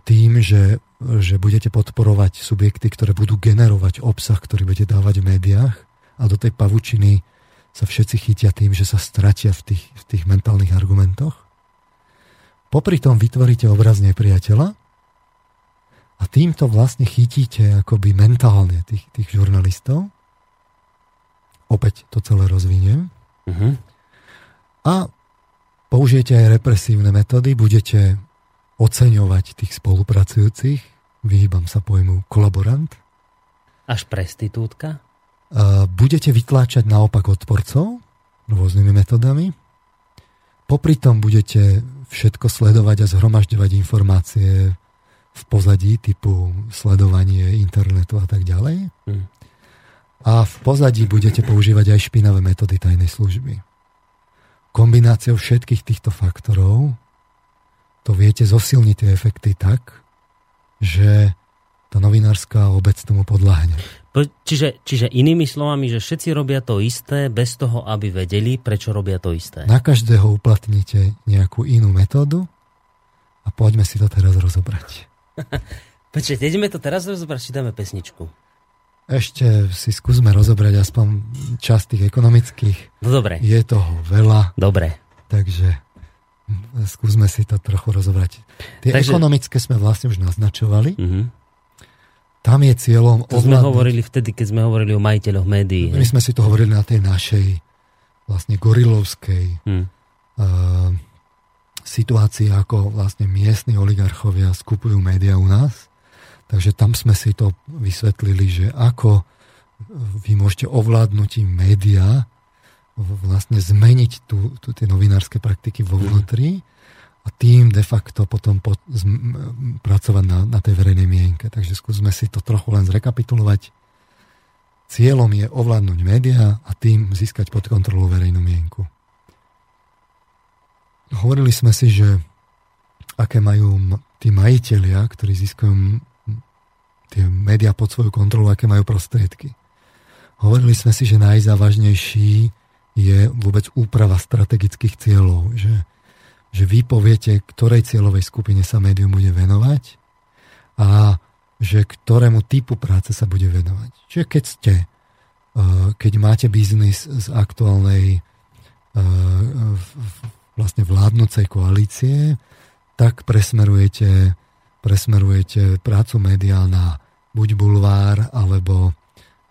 tým, že, že budete podporovať subjekty, ktoré budú generovať obsah, ktorý budete dávať v médiách a do tej pavučiny sa všetci chytia tým, že sa stratia v tých, v tých mentálnych argumentoch. Popri tom vytvoríte obraz nepriateľa a týmto vlastne chytíte akoby mentálne tých, tých žurnalistov. Opäť to celé rozviniem. Uh-huh. A použijete aj represívne metódy, budete oceňovať tých spolupracujúcich, vyhýbam sa pojmu kolaborant. Až prestitútka? Budete vytláčať naopak odporcov rôznymi metodami. Popri tom budete všetko sledovať a zhromažďovať informácie v pozadí typu sledovanie internetu a tak ďalej. Hmm. A v pozadí budete používať aj špinavé metódy tajnej služby. Kombináciou všetkých týchto faktorov to viete zosilniť tie efekty tak, že tá novinárska obec tomu podľahne. Čiže, čiže inými slovami, že všetci robia to isté bez toho, aby vedeli, prečo robia to isté. Na každého uplatníte nejakú inú metódu a poďme si to teraz rozobrať. Počkej, ideme to teraz rozobrať, či dáme pesničku? Ešte si skúsme rozobrať aspoň časť tých ekonomických. No dobre. Je toho veľa. Dobre. Takže skúsme si to trochu rozobrať. Tie Takže... ekonomické sme vlastne už naznačovali. Uh-huh. Tam je cieľom... To sme hovorili vtedy, keď sme hovorili o majiteľoch médií. My sme si to hovorili na tej našej vlastne gorilovskej hmm. uh, situácii, ako vlastne miestni oligarchovia skupujú médiá u nás. Takže tam sme si to vysvetlili, že ako vy môžete ovládnuť médiá vlastne zmeniť tu, tu tie novinárske praktiky vo vnútri. Tým de facto potom po, z, pracovať na, na tej verejnej mienke. Takže skúsme si to trochu len zrekapitulovať. Cieľom je ovládnuť médiá a tým získať pod kontrolu verejnú mienku. Hovorili sme si, že aké majú tí majiteľia, ktorí získajú tie médiá pod svoju kontrolu, aké majú prostriedky. Hovorili sme si, že najzávažnejší je vôbec úprava strategických cieľov, že že vy poviete, ktorej cieľovej skupine sa médium bude venovať a že ktorému typu práce sa bude venovať. Čiže keď ste, eh, keď máte biznis z aktuálnej eh, vlastne vládnocej koalície, tak presmerujete, presmerujete prácu médiá na buď bulvár alebo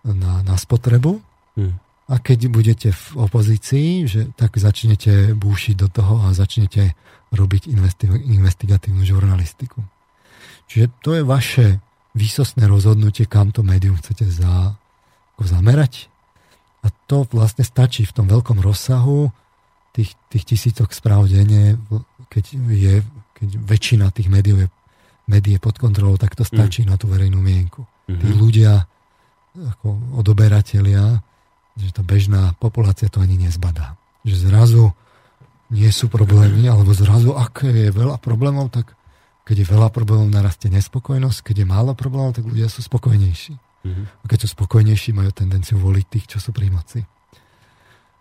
na, na spotrebu. Hmm. A keď budete v opozícii, že tak začnete búšiť do toho a začnete robiť investi- investigatívnu žurnalistiku. Čiže to je vaše výsostné rozhodnutie, kam to médium chcete za, ako zamerať. A to vlastne stačí v tom veľkom rozsahu tých, tých tisícok správ denne, keď, je, keď väčšina tých médií je, médií je pod kontrolou, tak to stačí mm. na tú verejnú mienku. Mm-hmm. Tí ľudia, ako odoberatelia, že tá bežná populácia to ani nezbadá. Že zrazu nie sú problémy, alebo zrazu, ak je veľa problémov, tak keď je veľa problémov, narastie nespokojnosť, keď je málo problémov, tak ľudia sú spokojnejší. Mm-hmm. A keď sú spokojnejší, majú tendenciu voliť tých, čo sú pri moci.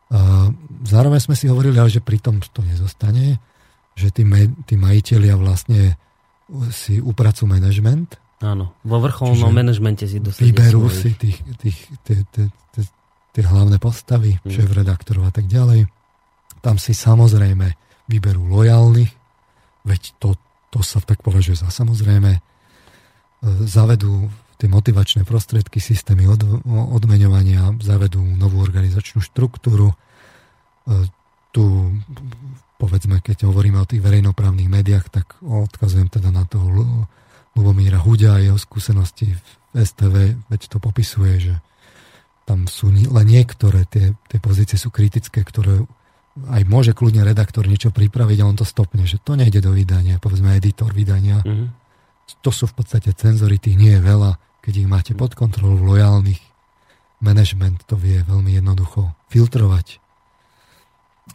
A zároveň sme si hovorili, ale že pritom to nezostane, že tí, tí majiteľia vlastne si upracujú management, Áno, vo vrcholnom manažmente si dosadí Vyberú si tých, tých, tie, tie, tie, tie hlavné postavy, hmm. šéf-redaktorov a tak ďalej. Tam si samozrejme vyberú lojálnych, veď to, to sa tak považuje za samozrejme. E, zavedú tie motivačné prostriedky, systémy od, odmeňovania, zavedú novú organizačnú štruktúru. E, tu, povedzme, keď hovoríme o tých verejnoprávnych médiách, tak odkazujem teda na toho Lubomíra Huďa a jeho skúsenosti v STV, veď to popisuje, že tam sú len niektoré, tie, tie pozície sú kritické, ktoré aj môže kľudne redaktor niečo pripraviť a on to stopne, že to nejde do vydania, povedzme editor vydania. Mm-hmm. To sú v podstate cenzory, tých nie je veľa, keď ich máte pod kontrolou lojálnych. Management to vie veľmi jednoducho filtrovať.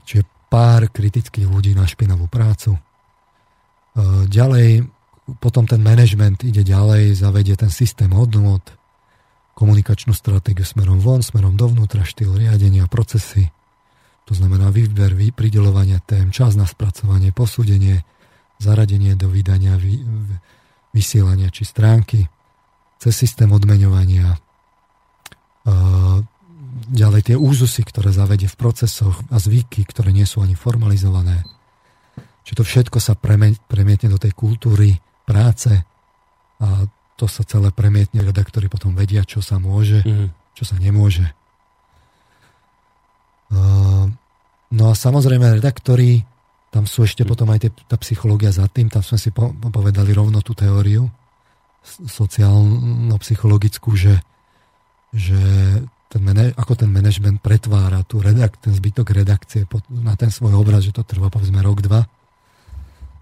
Čiže pár kritických ľudí na špinavú prácu. E, ďalej potom ten management ide ďalej, zavedie ten systém hodnot, komunikačnú stratégiu smerom von, smerom dovnútra, štýl riadenia, procesy. To znamená výber, pridelovania tém, čas na spracovanie, posúdenie, zaradenie do vydania, vy, vysielania či stránky, cez systém odmeňovania, ďalej tie úzusy, ktoré zavedie v procesoch a zvyky, ktoré nie sú ani formalizované. Čiže to všetko sa premietne do tej kultúry, práce a to sa celé premietne, redaktori potom vedia, čo sa môže, mm. čo sa nemôže. No a samozrejme redaktori, tam sú ešte potom aj tie, tá psychológia za tým, tam sme si po, povedali rovno tú teóriu sociálno-psychologickú, že, že ten mene, ako ten manažment pretvára tú redak, ten zbytok redakcie na ten svoj obraz, že to trvá povedzme rok, dva.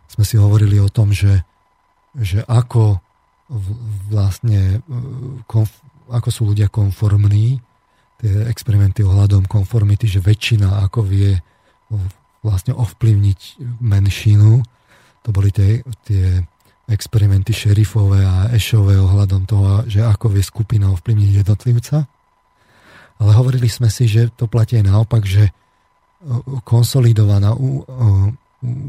Sme si hovorili o tom, že že ako vlastne e, konf, ako sú ľudia konformní, tie experimenty ohľadom konformity, že väčšina ako vie vlastne ovplyvniť menšinu. To boli tie, tie experimenty šerifové a ešové ohľadom toho, že ako vie skupina ovplyvniť jednotlivca. Ale hovorili sme si, že to platí aj naopak, že e, konsolidovaná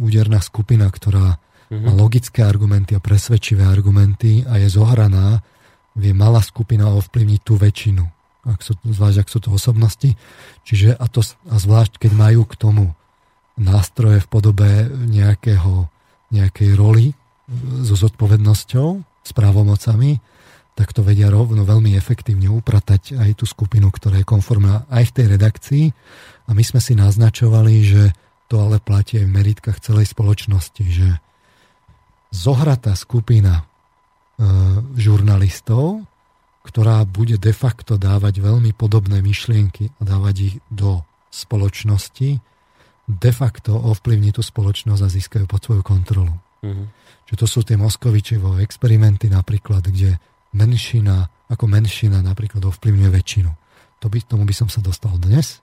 úderná skupina, ktorá mm-hmm. logické argumenty a presvedčivé argumenty a je zohraná, vie malá skupina ovplyvniť tú väčšinu. Ak sú, zvlášť, ak sú to osobnosti. Čiže a, to, a zvlášť, keď majú k tomu nástroje v podobe nejakého, nejakej roli e, so zodpovednosťou, s právomocami, tak to vedia rovno veľmi efektívne upratať aj tú skupinu, ktorá je konformná aj v tej redakcii. A my sme si naznačovali, že to ale platí aj v meritkách celej spoločnosti, že zohratá skupina e, žurnalistov, ktorá bude de facto dávať veľmi podobné myšlienky a dávať ich do spoločnosti, de facto ovplyvní tú spoločnosť a získajú pod svoju kontrolu. Mm-hmm. Čiže to sú tie Moskovičevo experimenty napríklad, kde menšina, ako menšina napríklad ovplyvňuje väčšinu. To by, tomu by som sa dostal dnes.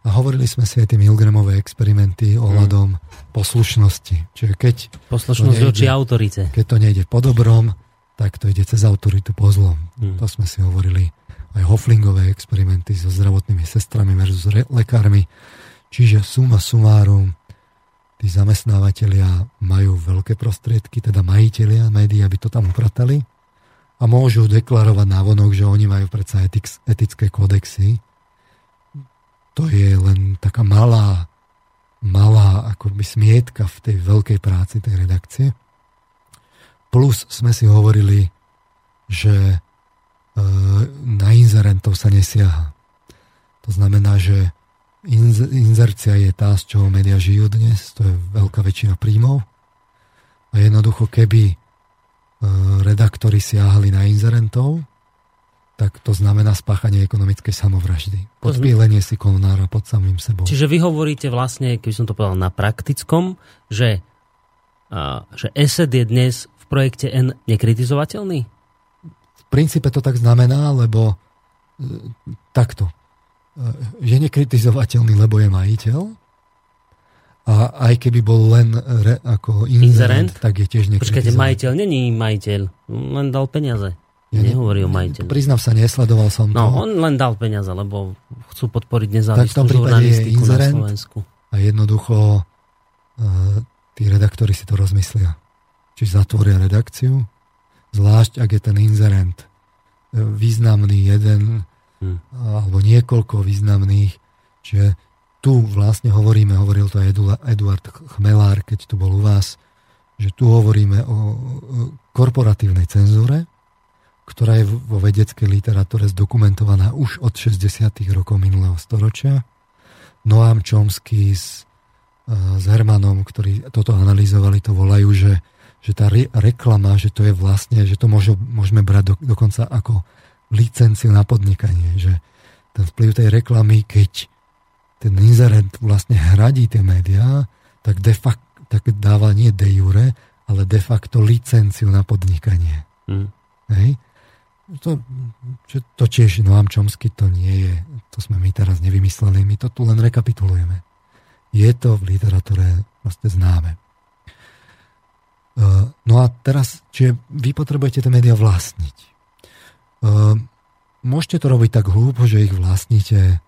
A hovorili sme si aj tie Milgramové experimenty ohľadom hmm. poslušnosti. Čiže keď Poslušnosť voči autorite. Keď to nejde po dobrom, tak to ide cez autoritu po zlom. Hmm. To sme si hovorili aj Hoflingové experimenty so zdravotnými sestrami versus re- lekármi. Čiže suma sumárum, tí zamestnávateľia majú veľké prostriedky, teda majiteľia médií, aby to tam upratali a môžu deklarovať návonok, že oni majú predsa etik- etické kodexy, to je len taká malá, malá akoby smietka v tej veľkej práci tej redakcie. Plus sme si hovorili, že e, na inzerentov sa nesiaha. To znamená, že inzercia je tá, z čoho médiá žijú dnes, to je veľká väčšina príjmov. A jednoducho, keby e, redaktori siahali na inzerentov, tak to znamená spáchanie ekonomickej samovraždy. Podpílenie si konára pod samým sebou. Čiže vy hovoríte vlastne, keby som to povedal na praktickom, že, a, že ESET je dnes v projekte N nekritizovateľný? V princípe to tak znamená, lebo e, takto. E, je nekritizovateľný, lebo je majiteľ a aj keby bol len re, ako inzerent, inzerent, tak je tiež nekritizovateľný. Počkajte, majiteľ není majiteľ, len dal peniaze. Ja Nehovorí o majiteľ. Priznám sa, nesledoval som no, to. No, on len dal peniaze, lebo chcú podporiť nezávislú žurnalistiku na Slovensku. A jednoducho uh, tí redaktori si to rozmyslia. Či zatvoria redakciu, zvlášť ak je ten inzerent e, významný jeden hmm. alebo niekoľko významných, že tu vlastne hovoríme, hovoril to Eduard Chmelár, keď tu bol u vás, že tu hovoríme o korporatívnej cenzúre, ktorá je vo vedeckej literatúre zdokumentovaná už od 60. rokov minulého storočia. Noam Chomsky s, e, s Hermanom, ktorí toto analyzovali, to volajú, že, že tá re, reklama, že to je vlastne, že to môže, môžeme brať do, dokonca ako licenciu na podnikanie, že ten vplyv tej reklamy, keď ten inzerent vlastne hradí tie médiá, tak, de facto, tak dáva nie de jure, ale de facto licenciu na podnikanie. Mm. Hej? To, to tiež Noam Chomsky to nie je, to sme my teraz nevymysleli, my to tu len rekapitulujeme. Je to v literatúre proste známe. Uh, no a teraz, čiže vy potrebujete tie médiá vlastniť. Uh, môžete to robiť tak hlúpo, že ich vlastníte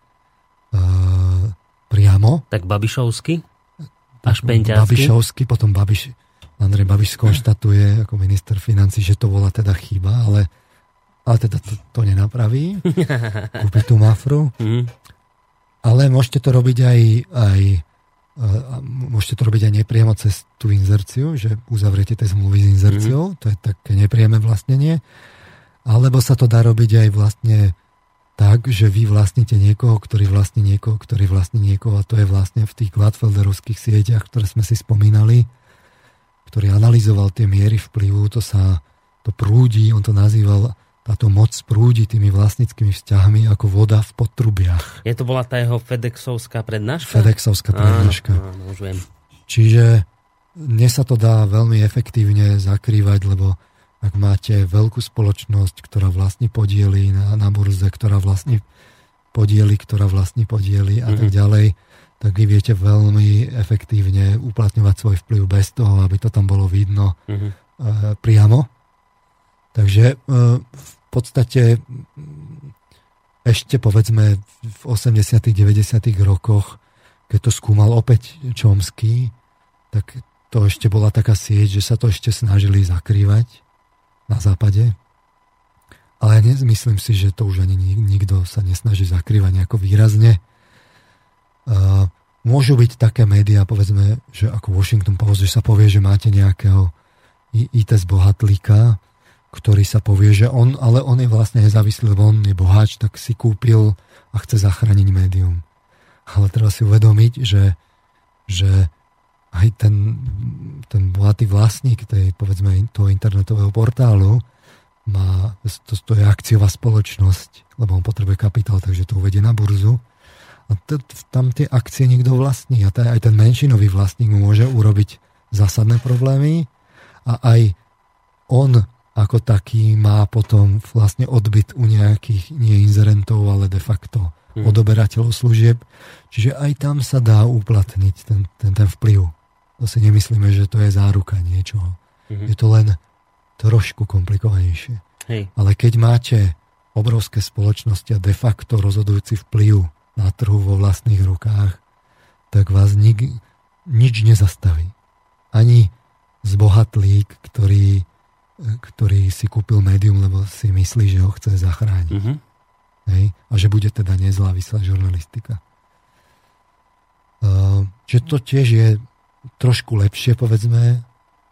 uh, priamo. Tak Babišovsky? A špenťacky? Babišovsky, potom Babiš, Andrej Babiš skonštatuje ako minister financí, že to bola teda chyba, ale ale teda to, to nenapraví, kúpiť tú mafru. Mm. Ale môžete to robiť aj, aj môžete to robiť aj nepriamo cez tú inzerciu, že uzavriete tie zmluvy s inzerciou, mm. to je také nepriame vlastnenie. Alebo sa to dá robiť aj vlastne tak, že vy vlastníte niekoho, ktorý vlastní niekoho, ktorý vlastní niekoho a to je vlastne v tých Gladfelderovských sieťach, ktoré sme si spomínali, ktorý analyzoval tie miery vplyvu, to sa to prúdi, on to nazýval táto moc prúdi tými vlastnickými vzťahmi ako voda v potrubiach. Je to bola tá jeho FedExovská prednáška? FedExovská prednáška. Áno, áno. Čiže dnes sa to dá veľmi efektívne zakrývať, lebo ak máte veľkú spoločnosť, ktorá vlastní podiely na, na burze, ktorá vlastní podiely, ktorá vlastní podiely a mm-hmm. tak mhm. ďalej, tak vy viete veľmi efektívne uplatňovať svoj vplyv bez toho, aby to tam bolo vidno mm-hmm. e, priamo Takže e, v podstate ešte povedzme v 80 90 rokoch, keď to skúmal opäť Čomsky, tak to ešte bola taká sieť, že sa to ešte snažili zakrývať na západe. Ale myslím si, že to už ani nikto sa nesnaží zakrývať nejako výrazne. Môžu byť také médiá, povedzme, že ako Washington Post, že sa povie, že máte nejakého IT zbohatlíka, ktorý sa povie, že on, ale on je vlastne nezávislý, lebo on je boháč, tak si kúpil a chce zachrániť médium. Ale treba si uvedomiť, že, že aj ten, ten bohatý vlastník tej, povedzme, toho internetového portálu má, to, to je akciová spoločnosť, lebo on potrebuje kapitál, takže to uvedie na burzu. A t- tam tie akcie niekto vlastní a t- aj ten menšinový vlastník mu môže urobiť zásadné problémy a aj on ako taký má potom vlastne odbyt u nejakých nie inzerentov, ale de facto hmm. odoberateľov služieb. Čiže aj tam sa dá uplatniť ten, ten, ten vplyv. To si nemyslíme, že to je záruka niečoho. Hmm. Je to len trošku komplikovanejšie. Hej. Ale keď máte obrovské spoločnosti a de facto rozhodujúci vplyv na trhu vo vlastných rukách, tak vás nik, nič nezastaví. Ani zbohatlík, ktorý ktorý si kúpil médium, lebo si myslí, že ho chce zachrániť. Mm-hmm. Hej? A že bude teda nezávislá žurnalistika. Uh, že to tiež je trošku lepšie, povedzme,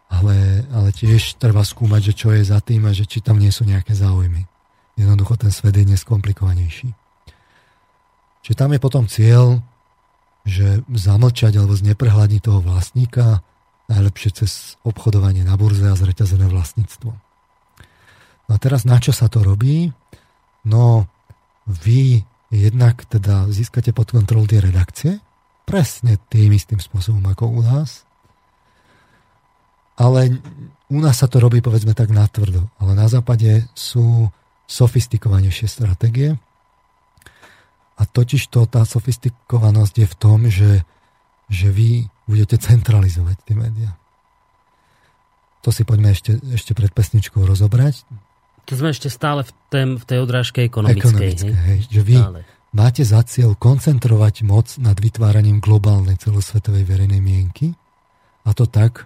ale, ale tiež treba skúmať, že čo je za tým a že či tam nie sú nejaké záujmy. Jednoducho ten svet je neskomplikovanejší. Čiže tam je potom cieľ, že zamlčať alebo zneprehľadniť toho vlastníka, najlepšie cez obchodovanie na burze a zreťazené vlastníctvo. No a teraz na čo sa to robí? No, vy jednak teda získate pod kontrolu tie redakcie, presne tým istým spôsobom ako u nás, ale u nás sa to robí povedzme tak natvrdo, ale na západe sú sofistikovanejšie stratégie a totiž to tá sofistikovanosť je v tom, že, že vy budete centralizovať tie médiá. To si poďme ešte, ešte pred pesničkou rozobrať. To sme ešte stále v, tém, v tej odrážke ekonomickej. ekonomickej hej? Hej, že vy stále. máte za cieľ koncentrovať moc nad vytváraním globálnej celosvetovej verejnej mienky a to tak,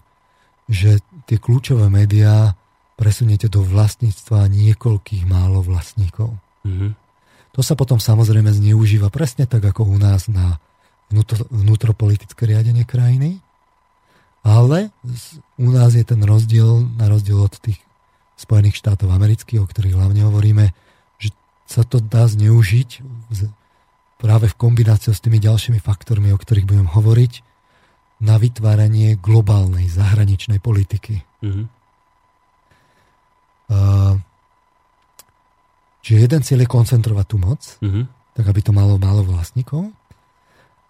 že tie kľúčové médiá presuniete do vlastníctva niekoľkých málo vlastníkov. Mm-hmm. To sa potom samozrejme zneužíva presne tak, ako u nás na vnútro, vnútropolitické riadenie krajiny, ale u nás je ten rozdiel, na rozdiel od tých Spojených štátov amerických, o ktorých hlavne hovoríme, že sa to dá zneužiť práve v kombinácii s tými ďalšími faktormi, o ktorých budem hovoriť, na vytváranie globálnej zahraničnej politiky. Mm-hmm. Uh, čiže jeden cieľ je koncentrovať tú moc, mm-hmm. tak aby to malo málo vlastníkov.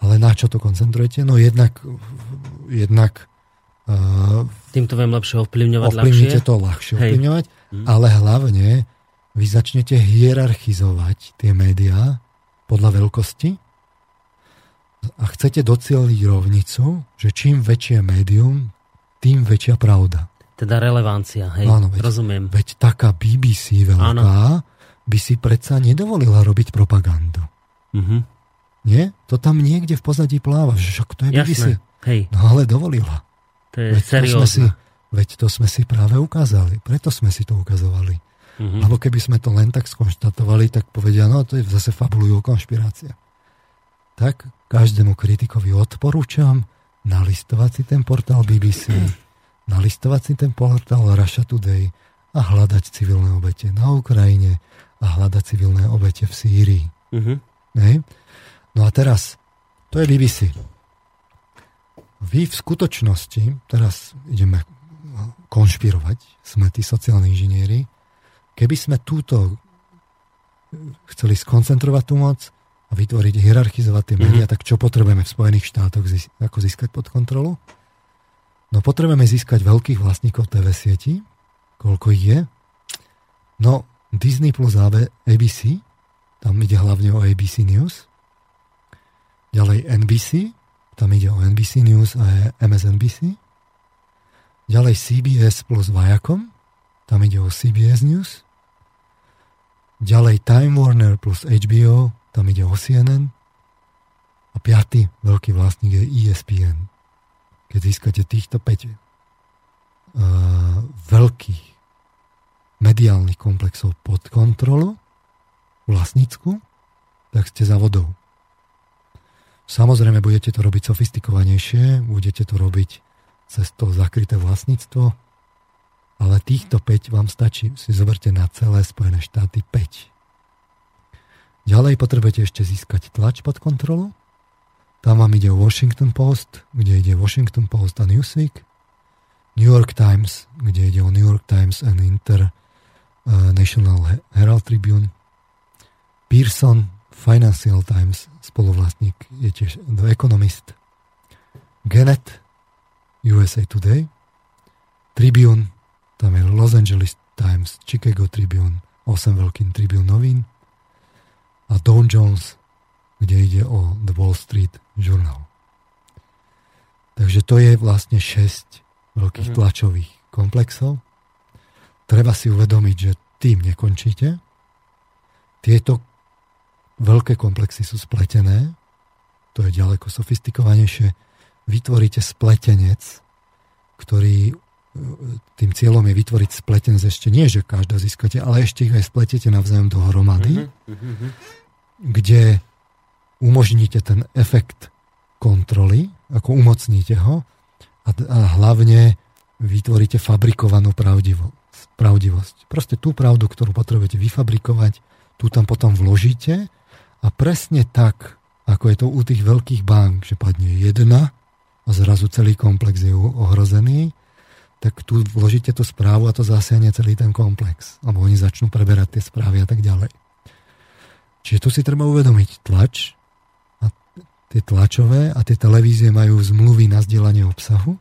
Ale na čo to koncentrujete? No jednak, jednak uh, tým to viem lepšie ovplyvňovať ovplyvníte ľahšie. to ľahšie Hej. ovplyvňovať, mm. ale hlavne vy začnete hierarchizovať tie médiá podľa veľkosti a chcete docieliť rovnicu, že čím väčšie médium, tým väčšia pravda. Teda relevancia, hej, Áno, veď, rozumiem. Veď taká BBC veľká Áno. by si predsa nedovolila robiť propagandu. Uh-huh. Nie? To tam niekde v pozadí pláva, že však to je BBC. Jasné, hej. No ale dovolila. To je veď to, sme si, veď to sme si práve ukázali, preto sme si to ukazovali. Uh-huh. Lebo keby sme to len tak skonštatovali, tak povedia, no to je zase fabulujú konšpirácia. Tak každému kritikovi odporúčam nalistovať si ten portál BBC, nalistovať si ten portál Russia Today a hľadať civilné obete na Ukrajine a hľadať civilné obete v Sýrii. Hej? No a teraz, to je BBC. Vy v skutočnosti, teraz ideme konšpirovať, sme tí sociálni inžinieri, Keby sme túto chceli skoncentrovať tú moc a vytvoriť, hierarchizovať tie médiá, mm-hmm. tak čo potrebujeme v Spojených štátoch, ako získať pod kontrolu? No potrebujeme získať veľkých vlastníkov TV sieti, koľko ich je. No Disney plus ABC, tam ide hlavne o ABC News. Ďalej NBC, tam ide o NBC News a MSNBC. Ďalej CBS plus Viacom, tam ide o CBS News. Ďalej Time Warner plus HBO, tam ide o CNN. A piatý veľký vlastník je ESPN. Keď získate týchto 5 uh, veľkých mediálnych komplexov pod kontrolu, vlastnícku, tak ste za vodou. Samozrejme, budete to robiť sofistikovanejšie, budete to robiť cez to zakryté vlastníctvo, ale týchto 5 vám stačí. Si zoberte na celé Spojené štáty 5. Ďalej potrebujete ešte získať tlač pod kontrolu. Tam vám ide Washington Post, kde ide Washington Post a Newsweek. New York Times, kde ide o New York Times and Inter uh, National Herald Tribune. Pearson Financial Times, spoluvlastník je tiež The Economist. Gannett, USA Today. Tribune, tam je Los Angeles Times, Chicago Tribune, 8 veľkým Tribune novín a Don Jones, kde ide o The Wall Street Journal. Takže to je vlastne 6 veľkých mm. tlačových komplexov. Treba si uvedomiť, že tým nekončíte. Tieto veľké komplexy sú spletené, to je ďaleko sofistikovanejšie. Vytvoríte spletenec, ktorý tým cieľom je vytvoriť spletenec ešte nie, že každá získate, ale ešte ich aj spletete navzájom dohromady, mm-hmm. kde umožníte ten efekt kontroly, ako umocníte ho a, a hlavne vytvoríte fabrikovanú pravdivosť, pravdivosť. Proste tú pravdu, ktorú potrebujete vyfabrikovať, tu tam potom vložíte a presne tak, ako je to u tých veľkých bank, že padne jedna a zrazu celý komplex je ohrozený, tak tu vložíte tú správu a to zasiahne celý ten komplex. Alebo oni začnú preberať tie správy a tak ďalej. Čiže tu si treba uvedomiť tlač a tie tlačové a tie televízie majú zmluvy na zdieľanie obsahu.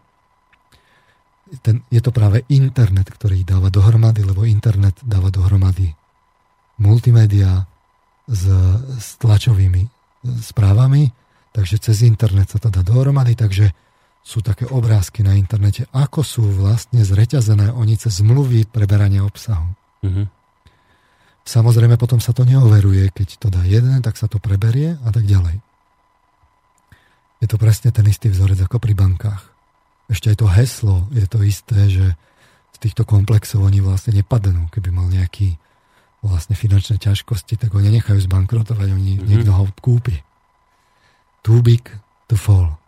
Ten, je to práve internet, ktorý dáva dohromady, lebo internet dáva dohromady multimédia s, s tlačovými správami, takže cez internet sa to dá dohromady, takže sú také obrázky na internete, ako sú vlastne zreťazené oni cez zmluvy preberania obsahu. Mm-hmm. Samozrejme potom sa to neoveruje, keď to dá jeden, tak sa to preberie a tak ďalej. Je to presne ten istý vzorec ako pri bankách. Ešte aj to heslo je to isté, že z týchto komplexov oni vlastne nepadnú. Keby mal nejaký vlastne finančné ťažkosti, tak ho nenechajú zbankrotovať, oni, mm-hmm. niekto ho kúpi. Too big to fall.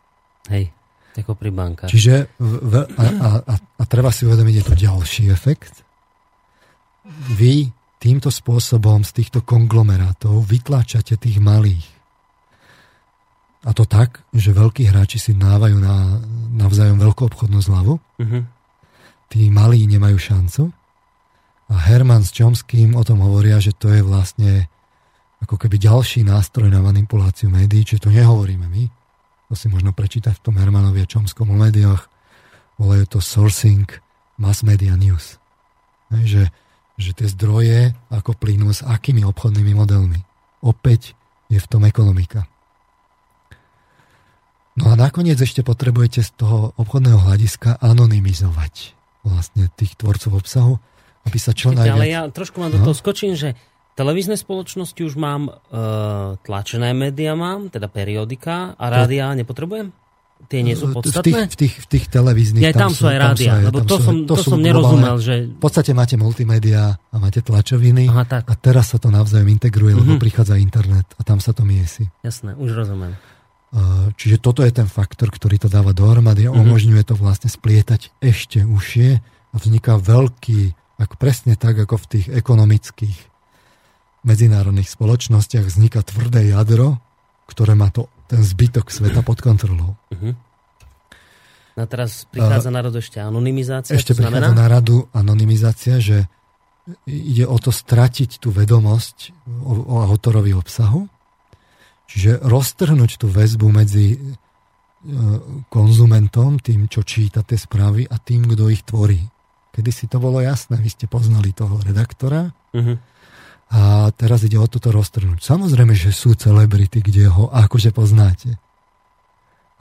Hej, ako pri bankách. Čiže v, a, a, a, a treba si uvedomiť, je tu ďalší efekt. Vy týmto spôsobom z týchto konglomerátov vytláčate tých malých. A to tak, že veľkí hráči si návajú na, navzájom veľkú obchodnú zľavu. Mm-hmm. Tí malí nemajú šancu. A Herman s Chomským o tom hovoria, že to je vlastne ako keby ďalší nástroj na manipuláciu médií, čiže to nehovoríme my. To si možno prečítať v tom Hermanovi a Chomskom o médiách. Volajú to sourcing mass media news. Že že tie zdroje ako plynú s akými obchodnými modelmi. Opäť je v tom ekonomika. No a nakoniec ešte potrebujete z toho obchodného hľadiska anonymizovať vlastne tých tvorcov obsahu, aby sa čo najviac... Ale ja trošku vám do toho skočím, že televízne spoločnosti už mám, e, tlačené médiá mám, teda periodika a rádia to... nepotrebujem? tie nie sú podstatné? V tých, v tých, v tých televíznych... Ja, tam, tam sú aj rádia, lebo to, sú, som, to, to som nerozumel, že... V podstate máte multimédia a máte tlačoviny Aha, tak. a teraz sa to navzájom integruje, mm-hmm. lebo mhm. prichádza internet a tam sa to miesi. Jasné, už rozumiem. Čiže toto je ten faktor, ktorý to dáva dohromady a mm-hmm. umožňuje to vlastne splietať ešte užšie a vzniká veľký, ako presne tak, ako v tých ekonomických medzinárodných spoločnostiach vzniká tvrdé jadro, ktoré má to ten zbytok sveta pod kontrolou. Uh-huh. A teraz prichádza na radu ešte anonymizácia. Ešte prichádza na radu anonymizácia, že ide o to stratiť tú vedomosť o, o autorovi obsahu, čiže roztrhnúť tú väzbu medzi e, konzumentom, tým, čo číta tie správy a tým, kto ich tvorí. Kedy si to bolo jasné, vy ste poznali toho redaktora, uh-huh a teraz ide o toto roztrhnúť. Samozrejme, že sú celebrity, kde ho akože poznáte.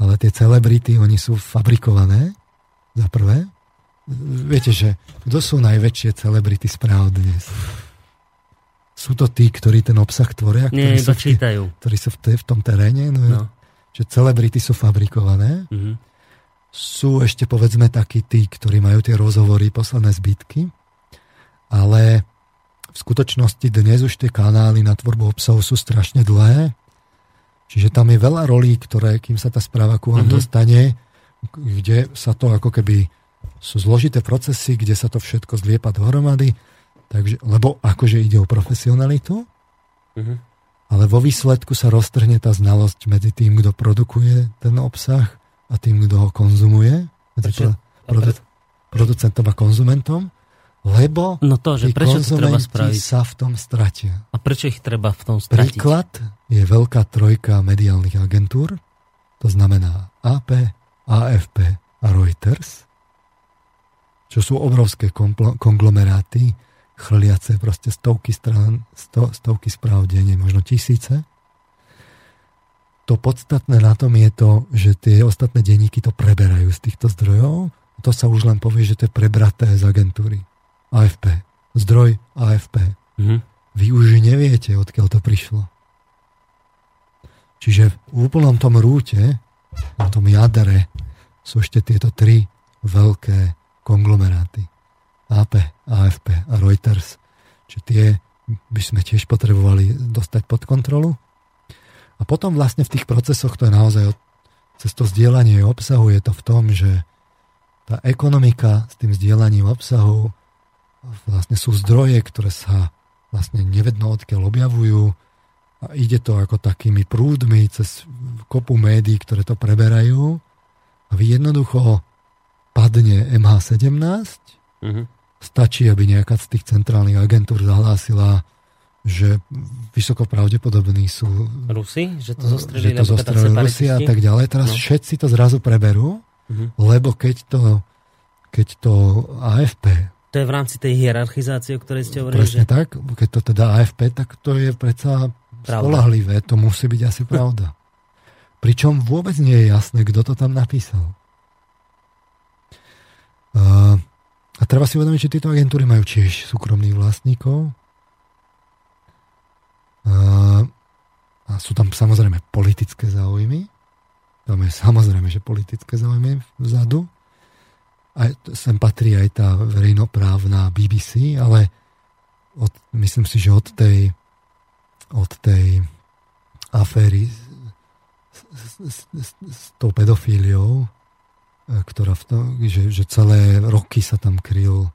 Ale tie celebrity, oni sú fabrikované, za prvé. Viete, že kto sú najväčšie celebrity správ dnes? Sú to tí, ktorí ten obsah tvoria? Nie, ktorí sú čítajú. V, ktorí sú v, v tom teréne? No, no. Že celebrity sú fabrikované. Mm-hmm. Sú ešte povedzme takí tí, ktorí majú tie rozhovory, posledné zbytky. Ale v skutočnosti dnes už tie kanály na tvorbu obsahu sú strašne dlhé, čiže tam je veľa rolí, ktoré, kým sa tá správa ku vám mm-hmm. dostane, kde sa to ako keby sú zložité procesy, kde sa to všetko zliepa dohromady, takže, lebo akože ide o profesionalitu, mm-hmm. ale vo výsledku sa roztrhne tá znalosť medzi tým, kto produkuje ten obsah a tým, kto ho konzumuje, medzi produ- producentom a konzumentom lebo no to, že prečo treba spraviť? sa v tom stratia. A prečo ich treba v tom stratiť? Príklad je veľká trojka mediálnych agentúr, to znamená AP, AFP a Reuters, čo sú obrovské konglomeráty, chrliace proste stovky strán, sto, stovky správ denne, možno tisíce. To podstatné na tom je to, že tie ostatné denníky to preberajú z týchto zdrojov. To sa už len povie, že to je prebraté z agentúry. AFP. Zdroj AFP. Mm-hmm. Vy už neviete, odkiaľ to prišlo. Čiže v úplnom tom rúte, na tom jadre, sú ešte tieto tri veľké konglomeráty. AP, AFP a Reuters. Čiže tie by sme tiež potrebovali dostať pod kontrolu. A potom vlastne v tých procesoch to je naozaj cez to zdieľanie obsahu je to v tom, že tá ekonomika s tým zdieľaním obsahu vlastne sú zdroje, ktoré sa vlastne nevedno odkiaľ objavujú. A ide to ako takými prúdmi cez kopu médií, ktoré to preberajú. A vy jednoducho padne MH17 mm-hmm. stačí, aby nejaká z tých centrálnych agentúr zahlásila že vysoko pravdepodobní sú Rusi, že to zostrelili, že to zostrelili Rusi a tak ďalej. Teraz no. všetci to zrazu preberú, mm-hmm. lebo keď to, keď to AFP to je v rámci tej hierarchizácie, o ktorej ste hovorili. Presne že... tak, keď to teda AFP, tak to je predsa pravda. spolahlivé, to musí byť asi pravda. Pričom vôbec nie je jasné, kto to tam napísal. Uh, a treba si uvedomiť, že tieto agentúry majú tiež súkromných vlastníkov. A sú tam samozrejme politické záujmy. Tam je samozrejme, že politické záujmy vzadu. aj, sem patrí aj tá verejnoprávna BBC, ale od, myslím si, že od tej, od tej aféry s, s, s, s tou pedofíliou, e, ktorá v tom, že, že celé roky sa tam kryl,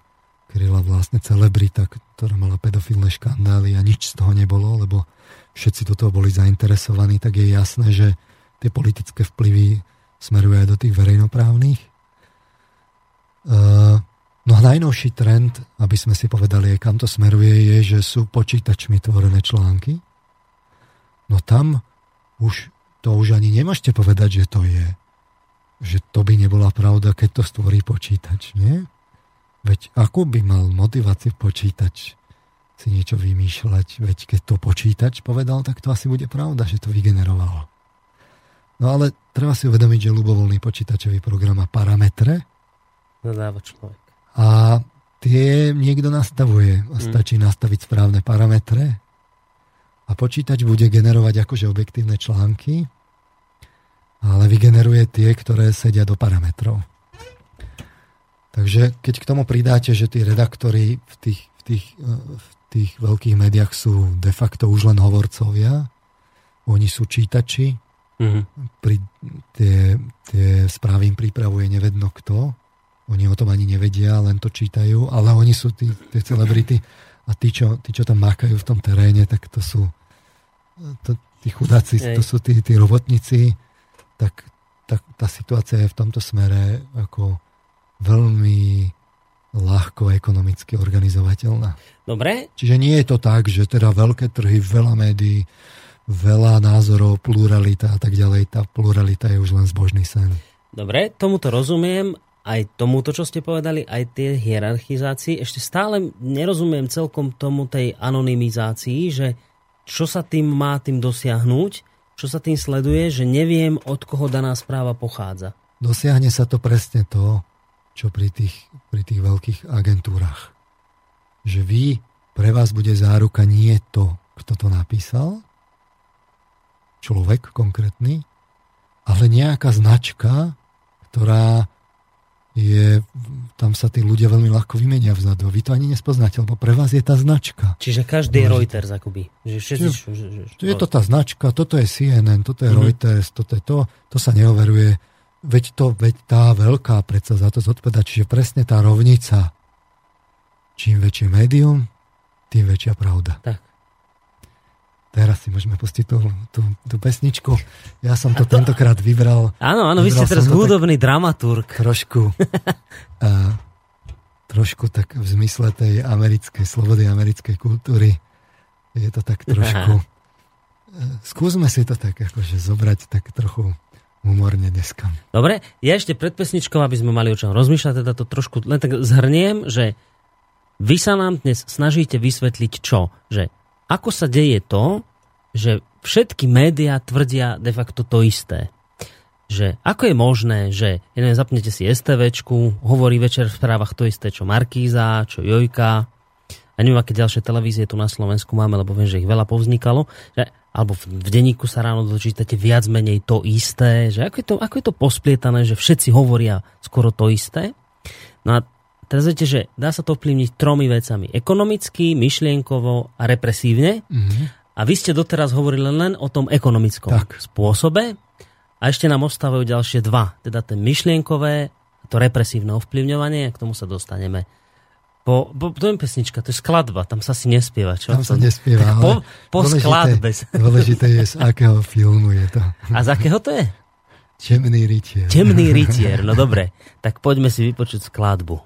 kryla vlastne celebrita, ktorá mala pedofilné škandály a nič z toho nebolo, lebo všetci do toho boli zainteresovaní, tak je jasné, že tie politické vplyvy smerujú aj do tých verejnoprávnych. Uh, No a najnovší trend, aby sme si povedali, kam to smeruje, je, že sú počítačmi tvorené články. No tam už to už ani nemôžete povedať, že to je. Že to by nebola pravda, keď to stvorí počítač, nie? Veď ako by mal motiváciu počítač si niečo vymýšľať? Veď keď to počítač povedal, tak to asi bude pravda, že to vygeneroval. No ale treba si uvedomiť, že ľubovoľný počítačový program má parametre. Zadáva človek a tie niekto nastavuje. Mm. Stačí nastaviť správne parametre a počítač bude generovať akože objektívne články, ale vygeneruje tie, ktoré sedia do parametrov. Takže keď k tomu pridáte, že tí redaktori v tých, v tých, v tých veľkých médiách sú de facto už len hovorcovia, oni sú čítači, mm-hmm. pri, tie, tie správy im pripravuje nevedno kto, oni o tom ani nevedia, len to čítajú, ale oni sú tí, tie celebrity a tí čo, tí, čo tam mákajú v tom teréne, tak to sú to, tí chudáci, Ej. to sú tí, tí robotníci, tak, tak tá situácia je v tomto smere ako veľmi ľahko ekonomicky organizovateľná. Dobre. Čiže nie je to tak, že teda veľké trhy, veľa médií, veľa názorov, pluralita a tak ďalej. Tá pluralita je už len zbožný sen. Dobre, tomuto rozumiem aj tomuto, čo ste povedali, aj tie hierarchizácii. Ešte stále nerozumiem celkom tomu tej anonymizácii, že čo sa tým má tým dosiahnuť, čo sa tým sleduje, že neviem, od koho daná správa pochádza. Dosiahne sa to presne to, čo pri tých, pri tých veľkých agentúrach. Že vy, pre vás bude záruka nie to, kto to napísal, človek konkrétny, ale nejaká značka, ktorá je, tam sa tí ľudia veľmi ľahko vymenia vzadu. Vy to ani nespoznáte, lebo pre vás je tá značka. Čiže každý je Reuters akoby. Že všetci, Čiže, že, že, že, je to tá značka, toto je CNN, toto je mm-hmm. Reuters, toto je to, to sa neoveruje. Veď to, veď tá veľká predsa za to zodpovedá, čiže presne tá rovnica. Čím väčšie médium, tým väčšia pravda. Tak. Teraz si môžeme pustiť tú, tú, tú pesničku. Ja som to, to tentokrát vybral. Áno, áno, vy ste teraz hudobný dramaturg. Trošku. a, trošku tak v zmysle tej americkej, slobody americkej kultúry. Je to tak trošku... Aha. Skúsme si to tak akože zobrať tak trochu humorne dneska. Dobre, ja ešte pred pesničkou, aby sme mali o čom rozmýšľať, teda to trošku len tak zhrniem, že vy sa nám dnes snažíte vysvetliť čo? Že ako sa deje to, že všetky médiá tvrdia de facto to isté. Že ako je možné, že jeden zapnete si STVčku, hovorí večer v správach to isté, čo Markíza, čo Jojka, a neviem, aké ďalšie televízie tu na Slovensku máme, lebo viem, že ich veľa povznikalo, že, alebo v, v denníku sa ráno dočítate viac menej to isté, že ako je to, ako je to posplietané, že všetci hovoria skoro to isté. No a Teraz viete, že dá sa to vplyvniť tromi vecami. Ekonomicky, myšlienkovo a represívne. Mm-hmm. A vy ste doteraz hovorili len o tom ekonomickom tak. spôsobe. A ešte nám ostávajú ďalšie dva. Teda ten myšlienkové, to represívne ovplyvňovanie, k tomu sa dostaneme. Po, po, to je pesnička, to je skladba, tam sa si nespieva, čo? Tam sa nespieva, po, po dôležité, skladbe. Dôležité je, z akého filmu je to. A z akého to je? Temný rytier. Temný rytier, no dobre. Tak poďme si vypočuť skladbu.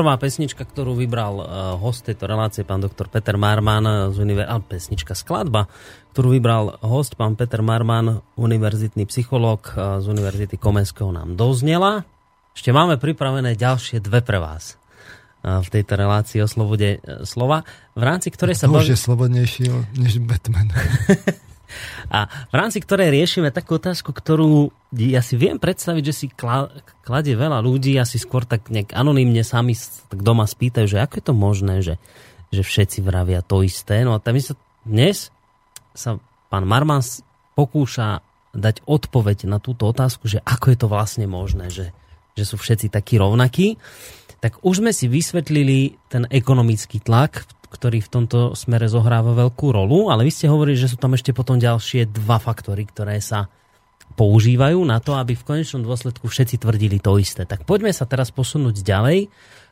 Prvá pesnička, ktorú vybral uh, host tejto relácie, pán doktor Peter Marman z univer... Pesnička, skladba, ktorú vybral host, pán Peter Marman, univerzitný psychológ uh, z Univerzity Komenského nám doznela. Ešte máme pripravené ďalšie dve pre vás uh, v tejto relácii o slobode slova, v rámci ktorej sa... To už je slobodnejší než Batman. A v rámci ktorej riešime takú otázku, ktorú ja si viem predstaviť, že si kladie veľa ľudí, asi skôr tak nejak anonymne sami tak doma spýtajú, že ako je to možné, že, že všetci vravia to isté. No a tam sa dnes sa pán Marman pokúša dať odpoveď na túto otázku, že ako je to vlastne možné, že, že sú všetci takí rovnakí. Tak už sme si vysvetlili ten ekonomický tlak, ktorý v tomto smere zohráva veľkú rolu, ale vy ste hovorili, že sú tam ešte potom ďalšie dva faktory, ktoré sa používajú na to, aby v konečnom dôsledku všetci tvrdili to isté. Tak poďme sa teraz posunúť ďalej,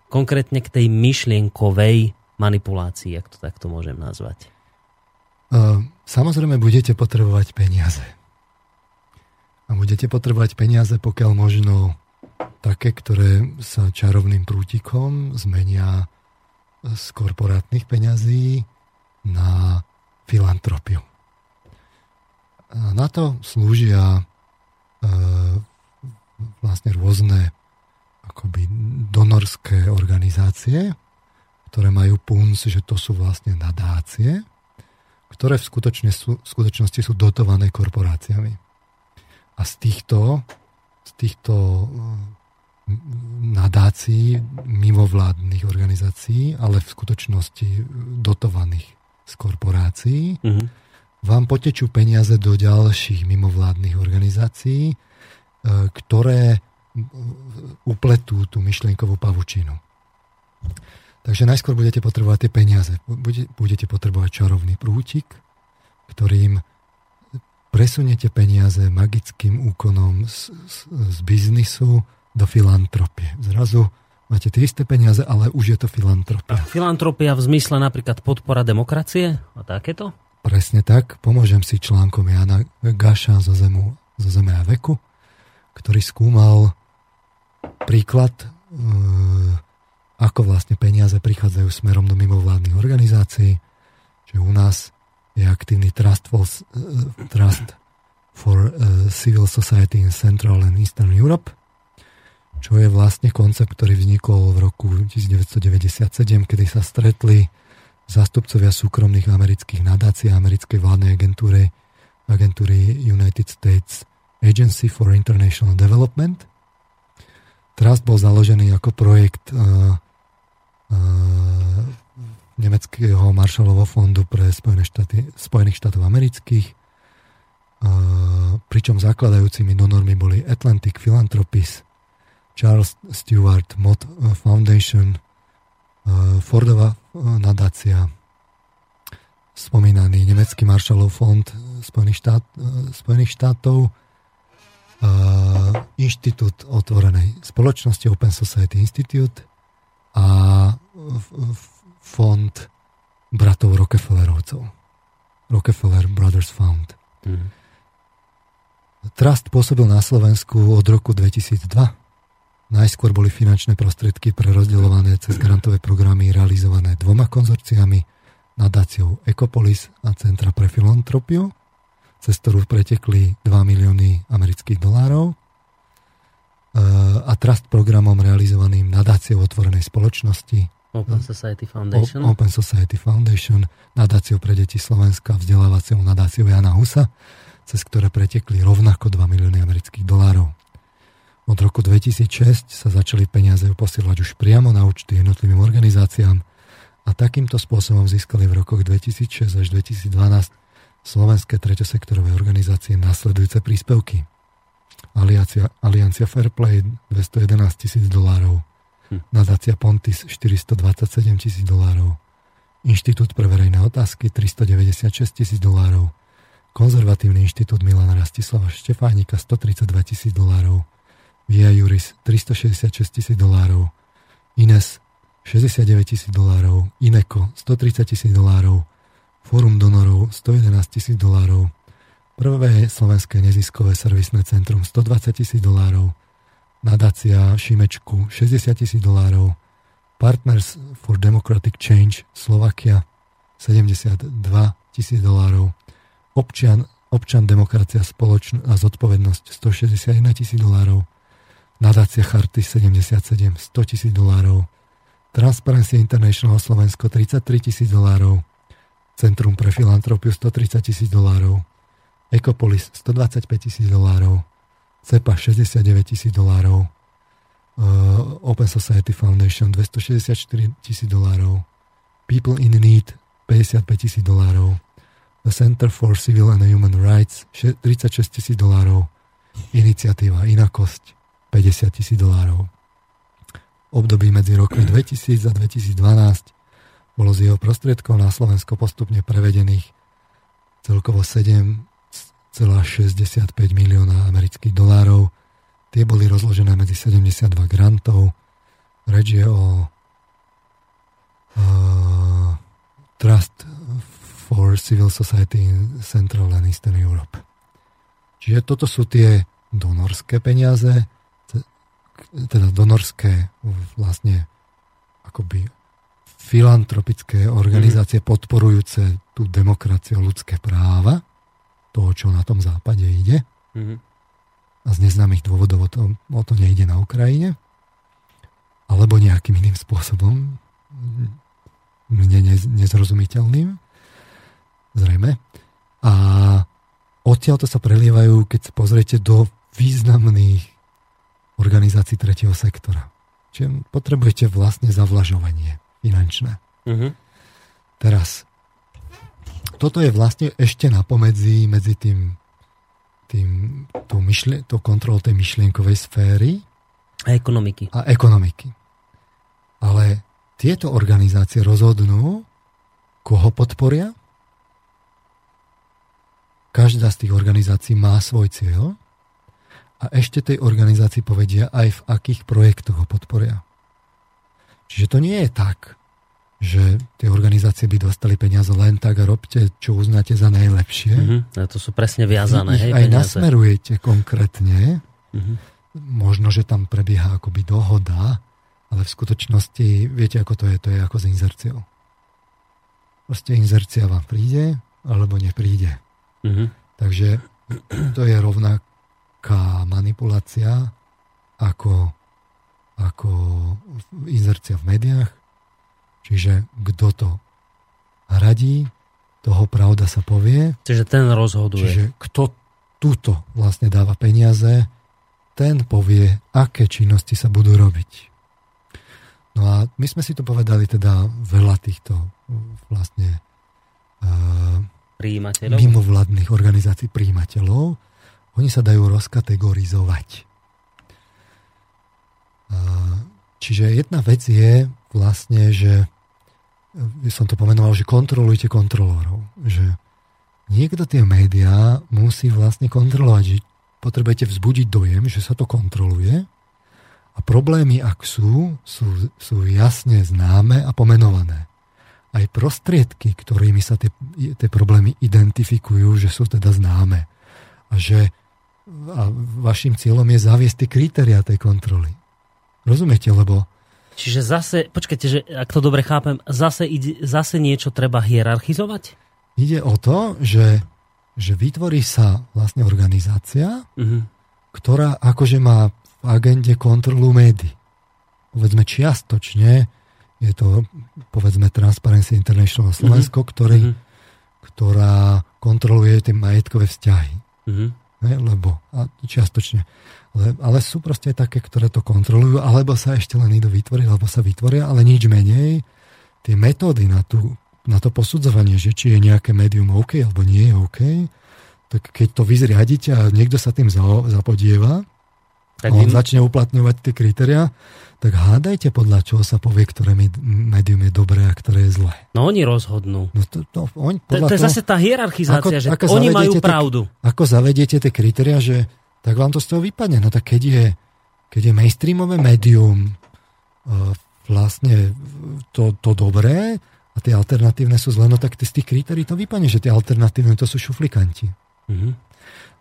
konkrétne k tej myšlienkovej manipulácii, ak to takto môžem nazvať. Samozrejme budete potrebovať peniaze. A budete potrebovať peniaze, pokiaľ možno také, ktoré sa čarovným prútikom zmenia z korporátnych peňazí na filantropiu. Na to slúžia e, vlastne rôzne akoby donorské organizácie, ktoré majú punc, že to sú vlastne nadácie, ktoré v, skutočne sú, v skutočnosti sú dotované korporáciami. A z týchto, z týchto nadácií, mimovládnych organizácií, ale v skutočnosti dotovaných z korporácií, mm-hmm. vám potečú peniaze do ďalších mimovládnych organizácií, e, ktoré upletú tú myšlienkovú pavučinu. Takže najskôr budete potrebovať tie peniaze. Budete potrebovať čarovný prútik, ktorým presuniete peniaze magickým úkonom z, z, z biznisu do filantropie. Zrazu máte tie isté peniaze, ale už je to filantropia. A filantropia v zmysle napríklad podpora demokracie a takéto? Presne tak. Pomôžem si článkom Jana Gaša zo, zemu, zo Zeme a veku, ktorý skúmal príklad, e, ako vlastne peniaze prichádzajú smerom do mimovládnych organizácií, že u nás je aktívny Trust for, uh, Trust for uh, Civil Society in Central and Eastern Europe, čo je vlastne koncept, ktorý vznikol v roku 1997, kedy sa stretli zástupcovia súkromných amerických nadácií a americkej vládnej agentúry, agentúry United States Agency for International Development. Trust bol založený ako projekt uh, uh, nemeckého Marshallovho fondu pre Spojené štáty, Spojených štátov amerických, uh, pričom zakladajúcimi donormi boli Atlantic Philanthropies, Charles Stewart Mott Foundation, uh, Fordova uh, nadácia, spomínaný nemecký Marshallov fond Spojených, štát, Spojených štátov, Inštitút otvorenej spoločnosti Open Society Institute a fond bratov Rockefellerovcov. Rockefeller Brothers Fund. Mm. Trust pôsobil na Slovensku od roku 2002 Najskôr boli finančné prostriedky prerozdeľované cez grantové programy realizované dvoma konzorciami, nadáciou Ecopolis a Centra pre filantropiu, cez ktorú pretekli 2 milióny amerických dolárov e, a trust programom realizovaným nadáciou otvorenej spoločnosti Open Society Foundation. Open Society Foundation, nadáciou pre deti Slovenska, vzdelávacou nadáciou Jana Husa, cez ktoré pretekli rovnako 2 milióny amerických dolárov. Od roku 2006 sa začali peniaze posielať už priamo na účty jednotlivým organizáciám a takýmto spôsobom získali v rokoch 2006 až 2012 slovenské treťosektorové organizácie nasledujúce príspevky. Aliancia, Aliancia Fairplay 211 tisíc dolárov, hm. nadácia Pontis 427 tisíc dolárov, Inštitút pre verejné otázky 396 tisíc dolárov, Konzervatívny inštitút Milana Rastislava Štefánika 132 tisíc dolárov, Via Juris 366 tisíc dolárov, Ines 69 tisíc dolárov, Ineko 130 tisíc dolárov, Fórum donorov 111 tisíc dolárov, Prvé slovenské neziskové servisné centrum 120 tisíc dolárov, nadácia Šimečku 60 tisíc dolárov, Partners for Democratic Change Slovakia 72 tisíc dolárov. Občian, občan demokracia spoločn- a zodpovednosť 161 tisíc dolárov. Nadácia Charty 77 100 tisíc dolárov. Transparency International Slovensko 33 tisíc dolárov. Centrum pre filantropiu 130 tisíc dolárov. Ecopolis 125 tisíc dolárov. CEPA 69 tisíc dolárov uh, Open Society Foundation 264 tisíc dolárov, People in Need 55 tisíc dolárov, The Center for Civil and Human Rights 36 tisíc dolárov, iniciatíva Inakosť 50 tisíc dolárov. Období medzi rokmi 2000 a 2012 bolo z jeho prostriedkov na Slovensko postupne prevedených celkovo 7,65 milióna amerických dolárov, Tie boli rozložené medzi 72 grantov. Reč je o uh, Trust for Civil Society in Central and Eastern Europe. Čiže toto sú tie donorské peniaze, teda donorské vlastne akoby filantropické organizácie mm-hmm. podporujúce tú demokraciu, ľudské práva, toho, čo na tom západe ide. Mm-hmm a z neznámych dôvodov o to, o to nejde na Ukrajine, alebo nejakým iným spôsobom, mne nezrozumiteľným, zrejme. A odtiaľ to sa prelievajú, keď sa pozriete do významných organizácií tretieho sektora. Čiže potrebujete vlastne zavlažovanie finančné. Uh-huh. Teraz, toto je vlastne ešte napomedzi medzi tým tým, tou, myšli, tou kontrolou tej myšlienkovej sféry. A ekonomiky. A ekonomiky. Ale tieto organizácie rozhodnú, koho podporia. Každá z tých organizácií má svoj cieľ a ešte tej organizácii povedia aj v akých projektoch ho podporia. Čiže to nie je tak, že tie organizácie by dostali peniaze len tak a robte, čo uznáte za najlepšie. Uh-huh. A to sú presne viazané. Vy hej, aj peniaze. nasmerujete konkrétne. Uh-huh. Možno, že tam prebieha akoby dohoda, ale v skutočnosti, viete, ako to je? To je ako s inzerciou. Proste inzercia vám príde, alebo nepríde. Uh-huh. Takže to je rovnaká manipulácia ako, ako inzercia v médiách Čiže kto to radí, toho pravda sa povie. Čiže ten rozhoduje. Čiže kto túto vlastne dáva peniaze, ten povie, aké činnosti sa budú robiť. No a my sme si to povedali teda veľa týchto vlastne uh, mimovládnych organizácií príjimateľov. Oni sa dajú rozkategorizovať. Čiže jedna vec je vlastne, že by som to pomenoval, že kontrolujte kontrolórov. Že niekto tie médiá musí vlastne kontrolovať, že potrebujete vzbudiť dojem, že sa to kontroluje a problémy, ak sú, sú, sú jasne známe a pomenované. Aj prostriedky, ktorými sa tie, tie problémy identifikujú, že sú teda známe. A že a vašim cieľom je zaviesť tie kritéria tej kontroly. Rozumiete, lebo Čiže zase, počkajte, že ak to dobre chápem, zase, ide, zase niečo treba hierarchizovať? Ide o to, že, že vytvorí sa vlastne organizácia, uh-huh. ktorá akože má v agende kontrolu médií. Povedzme čiastočne je to povedzme Transparency International Slovensko, uh-huh. ktorý, uh-huh. ktorá kontroluje tie majetkové vzťahy. Uh-huh. Ne, lebo a čiastočne ale, ale sú proste také, ktoré to kontrolujú, alebo sa ešte len idú vytvoriť, alebo sa vytvoria, ale nič menej. Tie metódy na, tú, na to posudzovanie, že či je nejaké médium OK alebo nie je OK, tak keď to vyzriadíte a niekto sa tým zapodieva, tak on im... začne uplatňovať tie kritéria, tak hádajte podľa čoho sa povie, ktoré médium je dobré a ktoré je zlé. No oni rozhodnú. No to, to, on, to, to je zase tá hierarchizácia, ako, že ako oni majú pravdu. Tie, ako zavediete tie kritéria, že tak vám to z toho vypadne. No tak keď je, keď je mainstreamové médium uh, vlastne to, to dobré a tie alternatívne sú zle, no tak z tých kritérií to vypadne, že tie alternatívne to sú šuflikanti. Mm-hmm.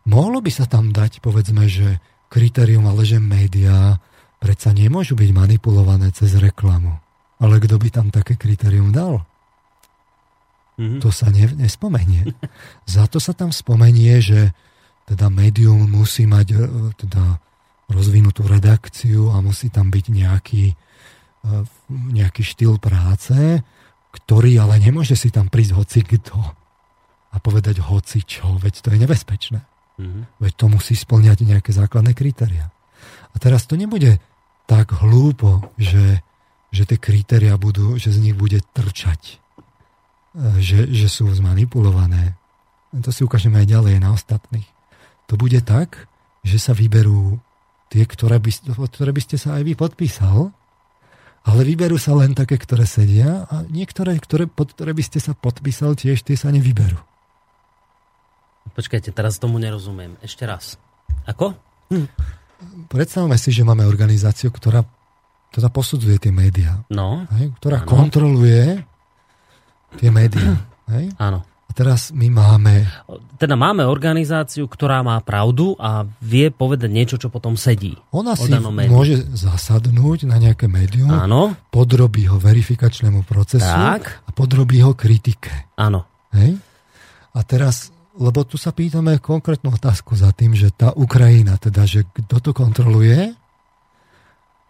Mohlo by sa tam dať, povedzme, že kritérium, ale že médiá predsa nemôžu byť manipulované cez reklamu. Ale kto by tam také kritérium dal? Mm-hmm. To sa ne, nespomenie. Za to sa tam spomenie, že teda médium musí mať e, teda rozvinutú redakciu a musí tam byť nejaký, e, nejaký štýl práce, ktorý ale nemôže si tam prísť hoci kto a povedať hoci čo, veď to je nebezpečné. Mm-hmm. Veď to musí splňať nejaké základné kritéria. A teraz to nebude tak hlúpo, že, že tie kritéria budú, že z nich bude trčať že, že sú zmanipulované. To si ukážeme aj ďalej na ostatných. To bude tak, že sa vyberú tie, ktoré by, ktoré by ste sa aj vy podpísal, ale vyberú sa len také, ktoré sedia a niektoré, ktoré, pod ktoré by ste sa podpísal, tiež tie sa nevyberú. Počkajte, teraz tomu nerozumiem. Ešte raz. Ako? Hm. Predstavme si, že máme organizáciu, ktorá teda posudzuje tie médiá. No. Hej, ktorá ano. kontroluje tie médiá. Hej? Áno. A teraz my máme... Teda máme organizáciu, ktorá má pravdu a vie povedať niečo, čo potom sedí. Ona si môže zasadnúť na nejaké médium, Áno. podrobí ho verifikačnému procesu tak. a podrobí ho kritike. Áno. Hej? A teraz, lebo tu sa pýtame konkrétnu otázku za tým, že tá Ukrajina, teda, že kto to kontroluje,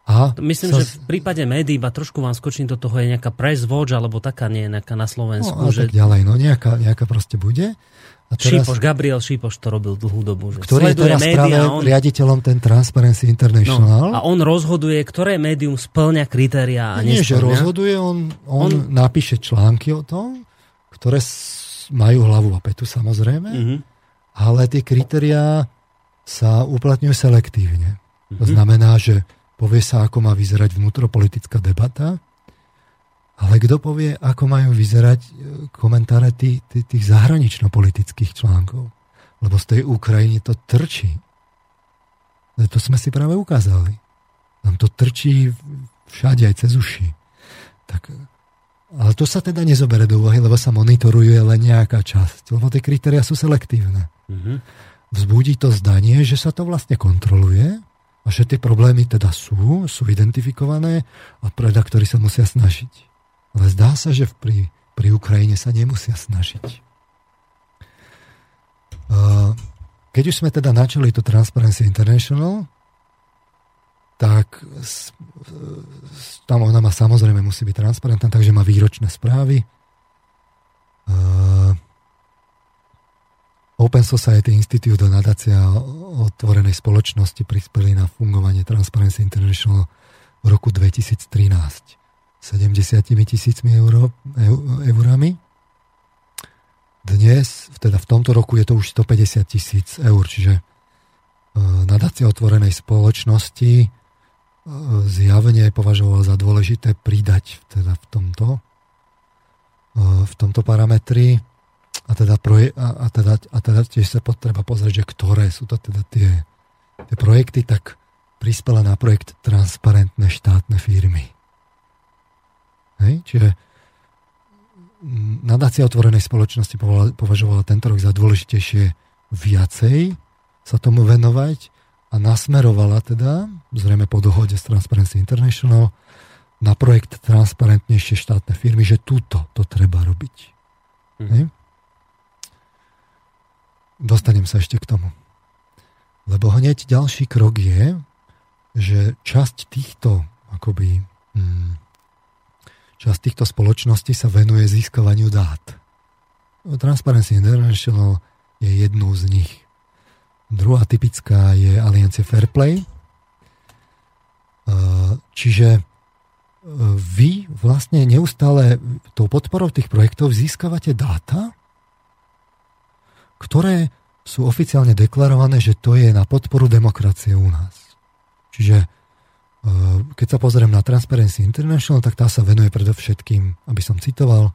a Myslím, sa... že v prípade médií, iba trošku vám skočím do toho, je nejaká Press Watch, alebo taká nie nejaká na Slovensku. No, že... tak ďalej, no nejaká, nejaká proste bude. A teraz, Šípoš, Gabriel Šípoš to robil dlhú dobu. Že ktorý je teraz média, práve on, riaditeľom ten Transparency International. No, a on rozhoduje, ktoré médium splňa kritéria a Nie, že rozhoduje, on, on, on napíše články o tom, ktoré majú hlavu a petu samozrejme, mm-hmm. ale tie kritériá sa uplatňujú selektívne. Mm-hmm. To mhm. znamená, že povie sa, ako má vyzerať vnútropolitická debata, ale kto povie, ako majú vyzerať e, komentáre tých, tých, zahranično-politických článkov? Lebo z tej Ukrajiny to trčí. E, to sme si práve ukázali. Tam to trčí všade, aj cez uši. Tak, ale to sa teda nezobere do úvahy, lebo sa monitoruje len nejaká časť. Lebo tie kritéria sú selektívne. Mm-hmm. Vzbudí to zdanie, že sa to vlastne kontroluje a že tie problémy teda sú, sú identifikované a redaktori sa musia snažiť. Ale zdá sa, že pri, pri Ukrajine sa nemusia snažiť. Keď už sme teda načali to Transparency International, tak tam ona má samozrejme musí byť transparentná, takže má výročné správy. Open Society Institute a nadácia otvorenej spoločnosti prispeli na fungovanie Transparency International v roku 2013 70 tisícmi euro, eurami. Dnes, teda v tomto roku je to už 150 tisíc eur, čiže nadácia otvorenej spoločnosti e, zjavne považovala za dôležité pridať teda v tomto, e, v tomto parametri a teda, proje, a, a, teda, a teda tiež sa potreba pozrieť, že ktoré sú to teda tie, tie projekty, tak prispela na projekt transparentné štátne firmy. Hej? Čiže nadácia otvorenej spoločnosti považovala tento rok za dôležitejšie viacej sa tomu venovať a nasmerovala teda, zrejme po dohode s Transparency International, na projekt transparentnejšie štátne firmy, že túto to treba robiť. Mm. Hej? Dostanem sa ešte k tomu. Lebo hneď ďalší krok je, že časť týchto akoby, hmm, časť týchto spoločností sa venuje získavaniu dát. Transparency International je jednou z nich. Druhá typická je Aliancia Fairplay. Čiže vy vlastne neustále tou podporou tých projektov získavate dáta, ktoré sú oficiálne deklarované, že to je na podporu demokracie u nás. Čiže e, keď sa pozriem na Transparency International, tak tá sa venuje predovšetkým, aby som citoval,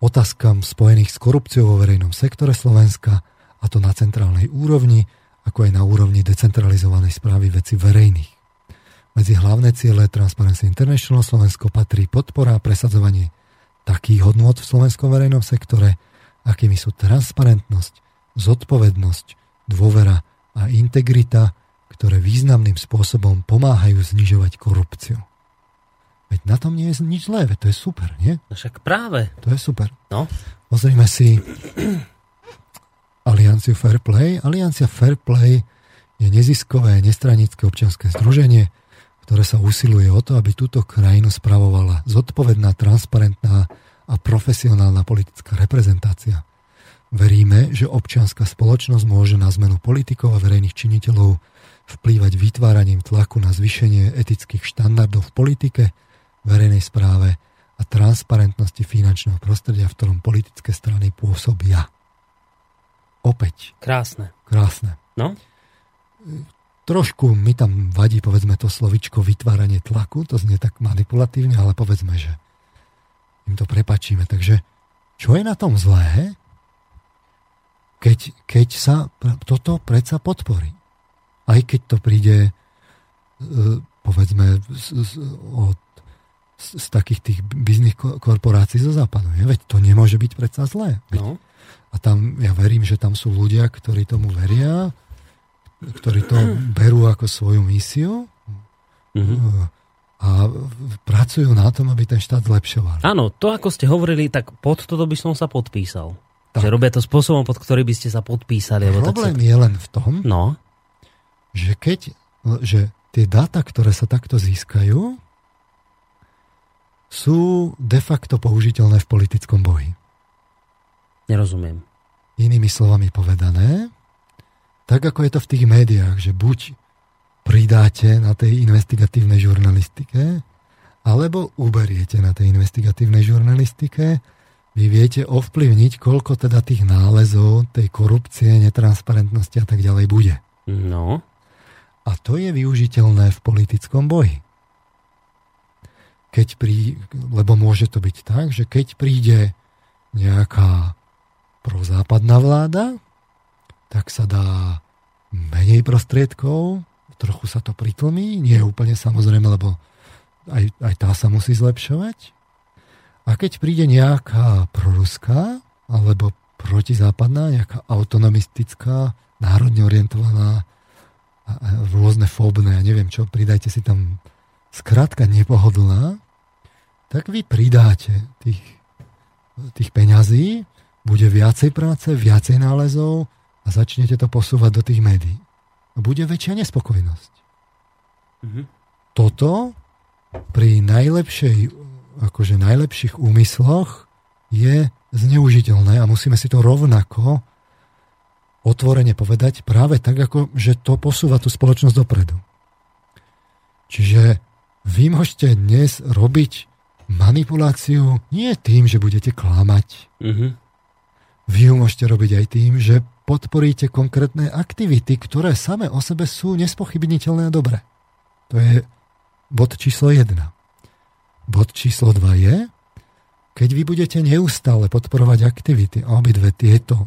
otázkam spojených s korupciou vo verejnom sektore Slovenska, a to na centrálnej úrovni, ako aj na úrovni decentralizovanej správy veci verejných. Medzi hlavné ciele Transparency International Slovensko patrí podpora a presadzovanie takých hodnôt v slovenskom verejnom sektore, akými sú transparentnosť, zodpovednosť, dôvera a integrita, ktoré významným spôsobom pomáhajú znižovať korupciu. Veď na tom nie je nič zlé, veď to je super, nie? No však práve. To je super. No. Pozrime si Alianciu Fair Play. Aliancia Fair Play je neziskové, nestranické občianske združenie, ktoré sa usiluje o to, aby túto krajinu spravovala zodpovedná, transparentná a profesionálna politická reprezentácia. Veríme, že občianská spoločnosť môže na zmenu politikov a verejných činiteľov vplývať vytváraním tlaku na zvýšenie etických štandardov v politike, verejnej správe a transparentnosti finančného prostredia, v ktorom politické strany pôsobia. Opäť. Krásne. Krásne. No? Trošku mi tam vadí, povedzme, to slovičko vytváranie tlaku, to znie tak manipulatívne, ale povedzme, že im to prepačíme. Takže čo je na tom zlé, keď, keď sa toto predsa podporí? Aj keď to príde e, povedzme od z, z takých tých biznis korporácií zo západu. Je? Veď to nemôže byť predsa zlé. No. A tam ja verím, že tam sú ľudia, ktorí tomu veria, ktorí to berú ako svoju misiu mm-hmm. a pracujú na tom, aby ten štát zlepšoval. Áno, to ako ste hovorili, tak pod toto by som sa podpísal. Tak. Že robia to spôsobom, pod ktorý by ste sa podpísali. Problém tak sa... je len v tom, no. že keď že tie dáta, ktoré sa takto získajú, sú de facto použiteľné v politickom boji. Nerozumiem. Inými slovami povedané, tak ako je to v tých médiách, že buď pridáte na tej investigatívnej žurnalistike, alebo uberiete na tej investigatívnej žurnalistike, vy viete ovplyvniť, koľko teda tých nálezov, tej korupcie, netransparentnosti a tak ďalej bude. No. A to je využiteľné v politickom boji keď prí, lebo môže to byť tak, že keď príde nejaká prozápadná vláda, tak sa dá menej prostriedkov, trochu sa to pritlmí, nie je úplne samozrejme, lebo aj, aj tá sa musí zlepšovať. A keď príde nejaká proruská alebo protizápadná, nejaká autonomistická, národne orientovaná, rôzne fóbne, ja neviem čo, pridajte si tam skrátka nepohodlná, tak vy pridáte tých, tých peňazí, bude viacej práce, viacej nálezov a začnete to posúvať do tých médií. A bude väčšia nespokojnosť. Mm-hmm. Toto pri najlepšej, akože najlepších úmysloch je zneužiteľné a musíme si to rovnako otvorene povedať práve tak, ako že to posúva tú spoločnosť dopredu. Čiže vy môžete dnes robiť manipuláciu nie tým, že budete klamať. Mm-hmm. Vy ju môžete robiť aj tým, že podporíte konkrétne aktivity, ktoré same o sebe sú nespochybniteľné a dobré. To je bod číslo 1. Bod číslo 2 je, keď vy budete neustále podporovať aktivity a obidve tieto e,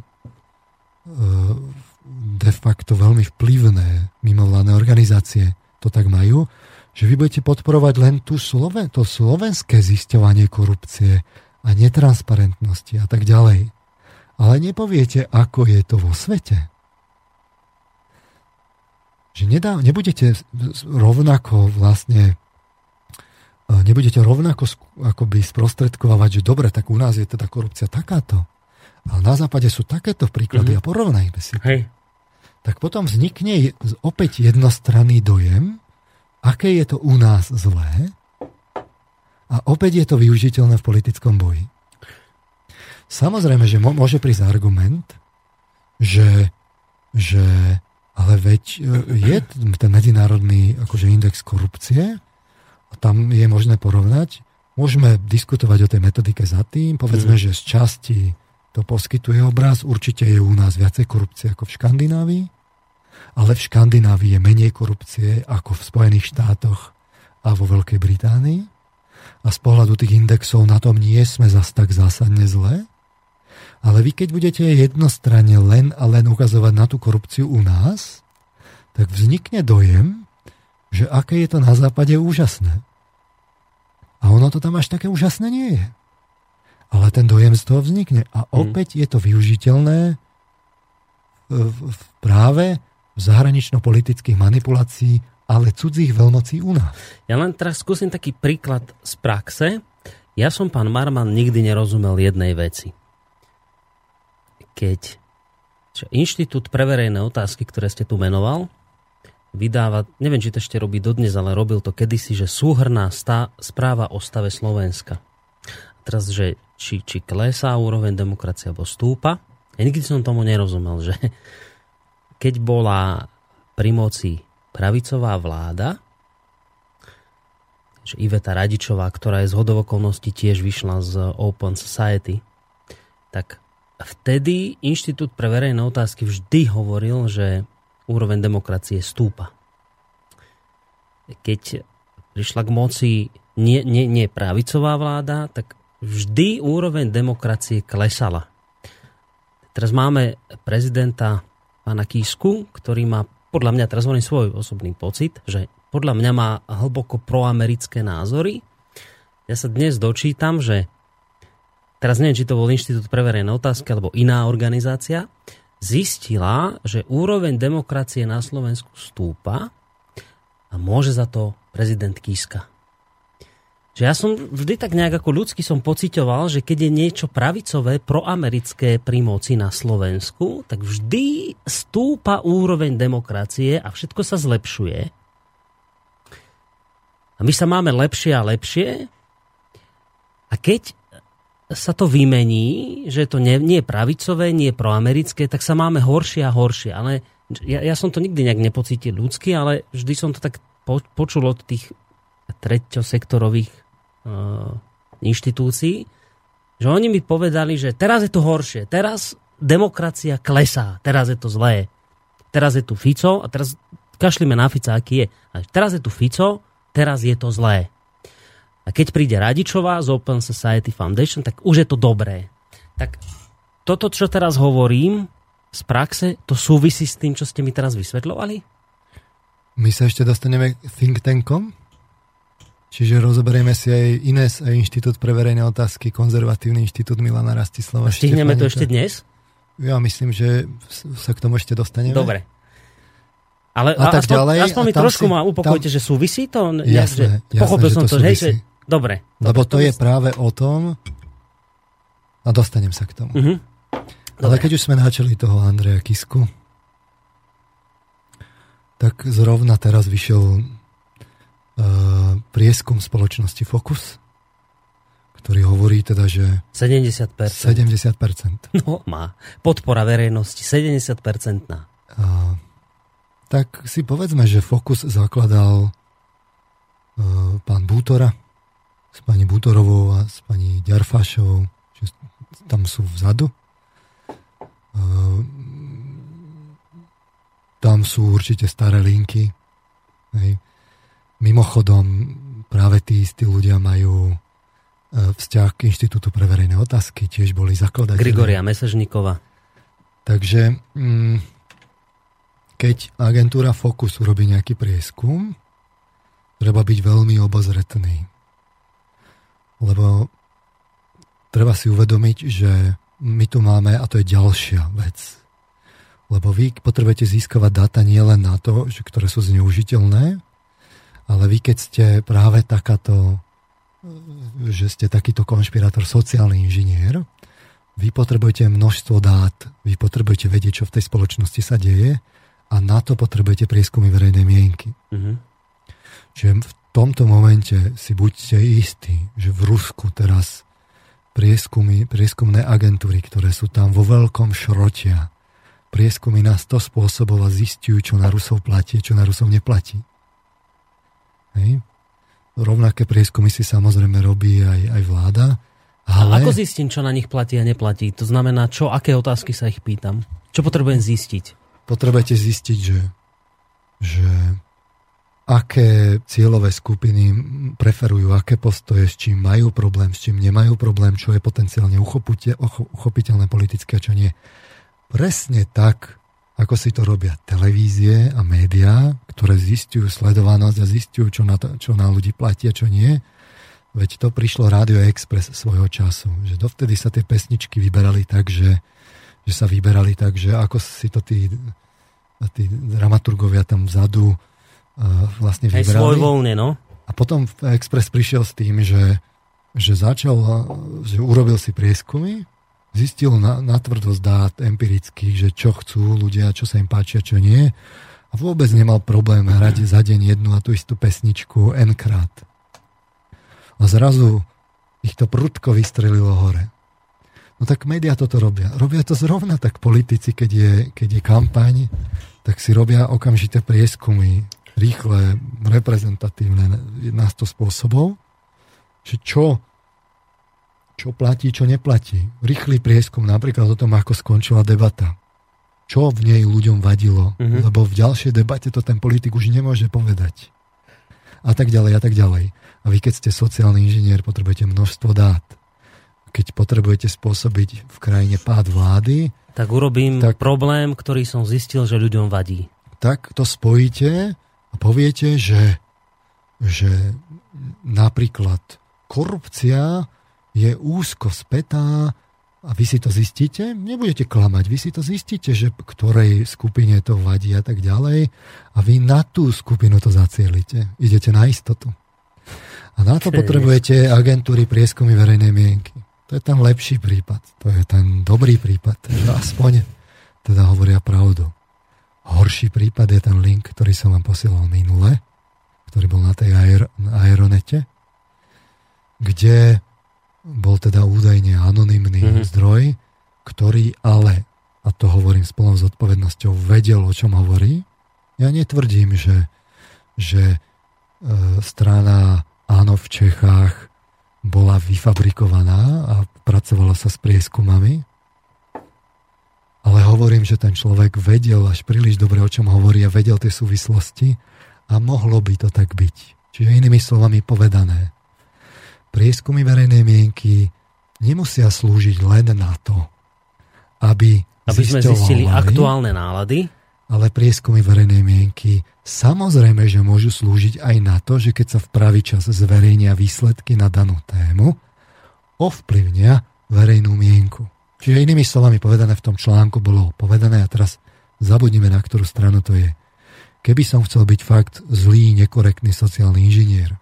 de facto veľmi vplyvné mimovládne organizácie to tak majú, že vy budete podporovať len tú Sloven, to slovenské zisťovanie korupcie a netransparentnosti a tak ďalej. Ale nepoviete, ako je to vo svete. Že nedá, nebudete rovnako vlastne e, nebudete rovnako akoby sprostredkovať, že dobre, tak u nás je teda korupcia takáto. Ale na západe sú takéto príklady mm-hmm. a porovnajme si. Hej. Tak potom vznikne opäť jednostranný dojem, aké je to u nás zlé a opäť je to využiteľné v politickom boji. Samozrejme, že môže prísť argument, že, že ale veď e, je ten medzinárodný akože index korupcie a tam je možné porovnať. Môžeme diskutovať o tej metodike za tým. Povedzme, mm. že z časti to poskytuje obraz. Určite je u nás viacej korupcie ako v Škandinávii ale v Škandinávii je menej korupcie ako v Spojených štátoch a vo Veľkej Británii. A z pohľadu tých indexov na tom nie sme zas tak zásadne zlé. Ale vy keď budete jednostranne len a len ukazovať na tú korupciu u nás, tak vznikne dojem, že aké je to na západe úžasné. A ono to tam až také úžasné nie je. Ale ten dojem z toho vznikne. A hmm. opäť je to využiteľné v, v, práve zahranično-politických manipulácií ale cudzích veľmocí u nás. Ja len teraz skúsim taký príklad z praxe. Ja som, pán Marman, nikdy nerozumel jednej veci. Keď Inštitút pre verejné otázky, ktoré ste tu menoval, vydáva, neviem, či to ešte robí dodnes, ale robil to kedysi, že súhrná stá, správa o stave Slovenska. A teraz, že či, či klesá úroveň demokracie, alebo stúpa. Ja nikdy som tomu nerozumel, že keď bola pri moci pravicová vláda, že Iveta Radičová, ktorá je z hodovokolností tiež vyšla z Open Society, tak vtedy Inštitút pre verejné otázky vždy hovoril, že úroveň demokracie stúpa. Keď prišla k moci nie, nie, nie pravicová vláda, tak vždy úroveň demokracie klesala. Teraz máme prezidenta pána Kísku, ktorý má podľa mňa, teraz hovorím svoj osobný pocit, že podľa mňa má hlboko proamerické názory. Ja sa dnes dočítam, že teraz neviem, či to bol Inštitút pre verejné otázky alebo iná organizácia, zistila, že úroveň demokracie na Slovensku stúpa a môže za to prezident Kiska. Že ja som vždy tak nejak ako ľudský som pocitoval, že keď je niečo pravicové, proamerické pri moci na Slovensku, tak vždy stúpa úroveň demokracie a všetko sa zlepšuje. A my sa máme lepšie a lepšie. A keď sa to vymení, že to nie, nie je pravicové, nie je proamerické, tak sa máme horšie a horšie. Ale ja, ja som to nikdy nejak nepocítil ľudsky, ale vždy som to tak po, počul od tých treťosektorových uh, inštitúcií, že oni mi povedali, že teraz je to horšie, teraz demokracia klesá, teraz je to zlé. Teraz je tu Fico a teraz kašlíme na Fica, aký je. A teraz je tu Fico, teraz je to zlé. A keď príde Radičová z Open Society Foundation, tak už je to dobré. Tak toto, čo teraz hovorím z praxe, to súvisí s tým, čo ste mi teraz vysvetľovali? My sa ešte dostaneme k think tankom? Čiže rozoberieme si aj INES, aj Inštitút pre verejné otázky, konzervatívny inštitút Milana Rastislava. Stihneme to ešte dnes? Ja myslím, že sa k tomu ešte dostaneme. Dobre. Ale a, a tak aspoň, ďalej, aspoň mi trošku si, ma upokojte, tam, že súvisí to? Jasné, že, jasné pochopil že som to, hej, že, dobre. Lebo to, to je práve o tom, a dostanem sa k tomu. Uh-huh. Ale keď už sme načali toho Andreja Kisku, tak zrovna teraz vyšiel uh, prieskum spoločnosti Focus, ktorý hovorí teda, že... 70%. 70%. No, má. Podpora verejnosti 70%. Uh, tak si povedzme, že Focus zakladal uh, pán Bútora s pani Bútorovou a s pani Ďarfášovou, že tam sú vzadu. Uh, tam sú určite staré linky. Hej. Mimochodom, práve tí istí ľudia majú e, vzťah k Inštitútu pre verejné otázky, tiež boli zakladateľi. Grigoria Mesežníkova. Takže mm, keď agentúra Focus urobí nejaký prieskum, treba byť veľmi obozretný. Lebo treba si uvedomiť, že my tu máme, a to je ďalšia vec, lebo vy potrebujete získavať dáta nielen na to, že ktoré sú zneužiteľné, ale vy keď ste práve takáto, že ste takýto konšpirátor, sociálny inžinier, vy potrebujete množstvo dát, vy potrebujete vedieť, čo v tej spoločnosti sa deje a na to potrebujete prieskumy verejnej mienky. Mm-hmm. Čiže tomto momente si buďte istí, že v Rusku teraz prieskumy, prieskumné agentúry, ktoré sú tam vo veľkom šrotia, prieskumy na 100 spôsobov a zistujú, čo na Rusov platí, čo na Rusov neplatí. Hej. Rovnaké prieskumy si samozrejme robí aj, aj vláda. Ale... A ako zistím, čo na nich platí a neplatí? To znamená, čo, aké otázky sa ich pýtam? Čo potrebujem zistiť? Potrebujete zistiť, že, že aké cieľové skupiny preferujú, aké postoje, s čím majú problém, s čím nemajú problém, čo je potenciálne uchopiteľné politické a čo nie. Presne tak, ako si to robia televízie a médiá, ktoré zistujú sledovanosť a zistujú, čo na, to, čo na ľudí platí a čo nie. Veď to prišlo Radio Express svojho času, že dovtedy sa tie pesničky vyberali tak, že, že sa vyberali tak, že ako si to tí, tí dramaturgovia tam vzadu vlastne vybrali. Aj svoj voľne, no. A potom Express prišiel s tým, že, že začal, že urobil si prieskumy, zistil na, na tvrdosť dát empirických, že čo chcú ľudia, čo sa im páči a čo nie. A vôbec nemal problém hrať za deň jednu a tú istú pesničku n krát. A zrazu ich to prudko vystrelilo hore. No tak médiá toto robia. Robia to zrovna tak politici, keď je, keď je kampaň, tak si robia okamžité prieskumy rýchle, reprezentatívne na 100 spôsobov, že čo, čo platí, čo neplatí. Rýchly prieskum napríklad o tom, ako skončila debata. Čo v nej ľuďom vadilo, mm-hmm. lebo v ďalšej debate to ten politik už nemôže povedať. A tak ďalej, a tak ďalej. A vy, keď ste sociálny inžinier, potrebujete množstvo dát. Keď potrebujete spôsobiť v krajine pád vlády, tak urobím tak, problém, ktorý som zistil, že ľuďom vadí. Tak to spojíte a poviete, že, že napríklad korupcia je úzko spätá a vy si to zistíte, nebudete klamať, vy si to zistíte, že ktorej skupine to vadí a tak ďalej a vy na tú skupinu to zacielite. Idete na istotu. A na to potrebujete agentúry prieskumy verejnej mienky. To je ten lepší prípad. To je ten dobrý prípad. Aspoň teda hovoria pravdu. Horší prípad je ten link, ktorý som vám posielal minule, ktorý bol na tej aer- aeronete, kde bol teda údajne anonymný mm-hmm. zdroj, ktorý ale, a to hovorím s plnou zodpovednosťou, vedel, o čom hovorí. Ja netvrdím, že, že e, strana Áno v Čechách bola vyfabrikovaná a pracovala sa s prieskumami, ale hovorím, že ten človek vedel až príliš dobre, o čom hovorí a vedel tie súvislosti a mohlo by to tak byť. Čiže inými slovami povedané, prieskumy verejnej mienky nemusia slúžiť len na to, aby, aby sme zistili aktuálne nálady, ale prieskumy verejnej mienky samozrejme, že môžu slúžiť aj na to, že keď sa v pravý čas zverejnia výsledky na danú tému, ovplyvnia verejnú mienku. Čiže inými slovami povedané v tom článku bolo povedané a teraz zabudnime na ktorú stranu to je. Keby som chcel byť fakt zlý, nekorektný sociálny inžinier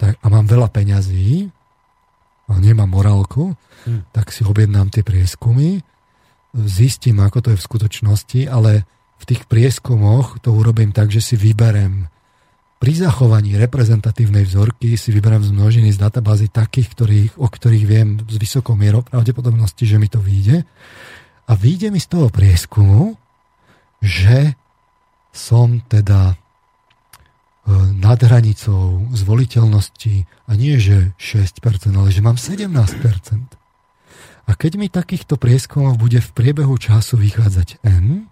tak, a mám veľa peňazí a nemám morálku, hmm. tak si objednám tie prieskumy, zistím, ako to je v skutočnosti, ale v tých prieskumoch to urobím tak, že si vyberem pri zachovaní reprezentatívnej vzorky si vyberám z množiny z databázy takých, ktorých, o ktorých viem s vysokou mierou pravdepodobnosti, že mi to vyjde. A vyjde mi z toho prieskumu, že som teda e, nad hranicou zvoliteľnosti a nie, že 6%, ale že mám 17%. A keď mi takýchto prieskumov bude v priebehu času vychádzať N,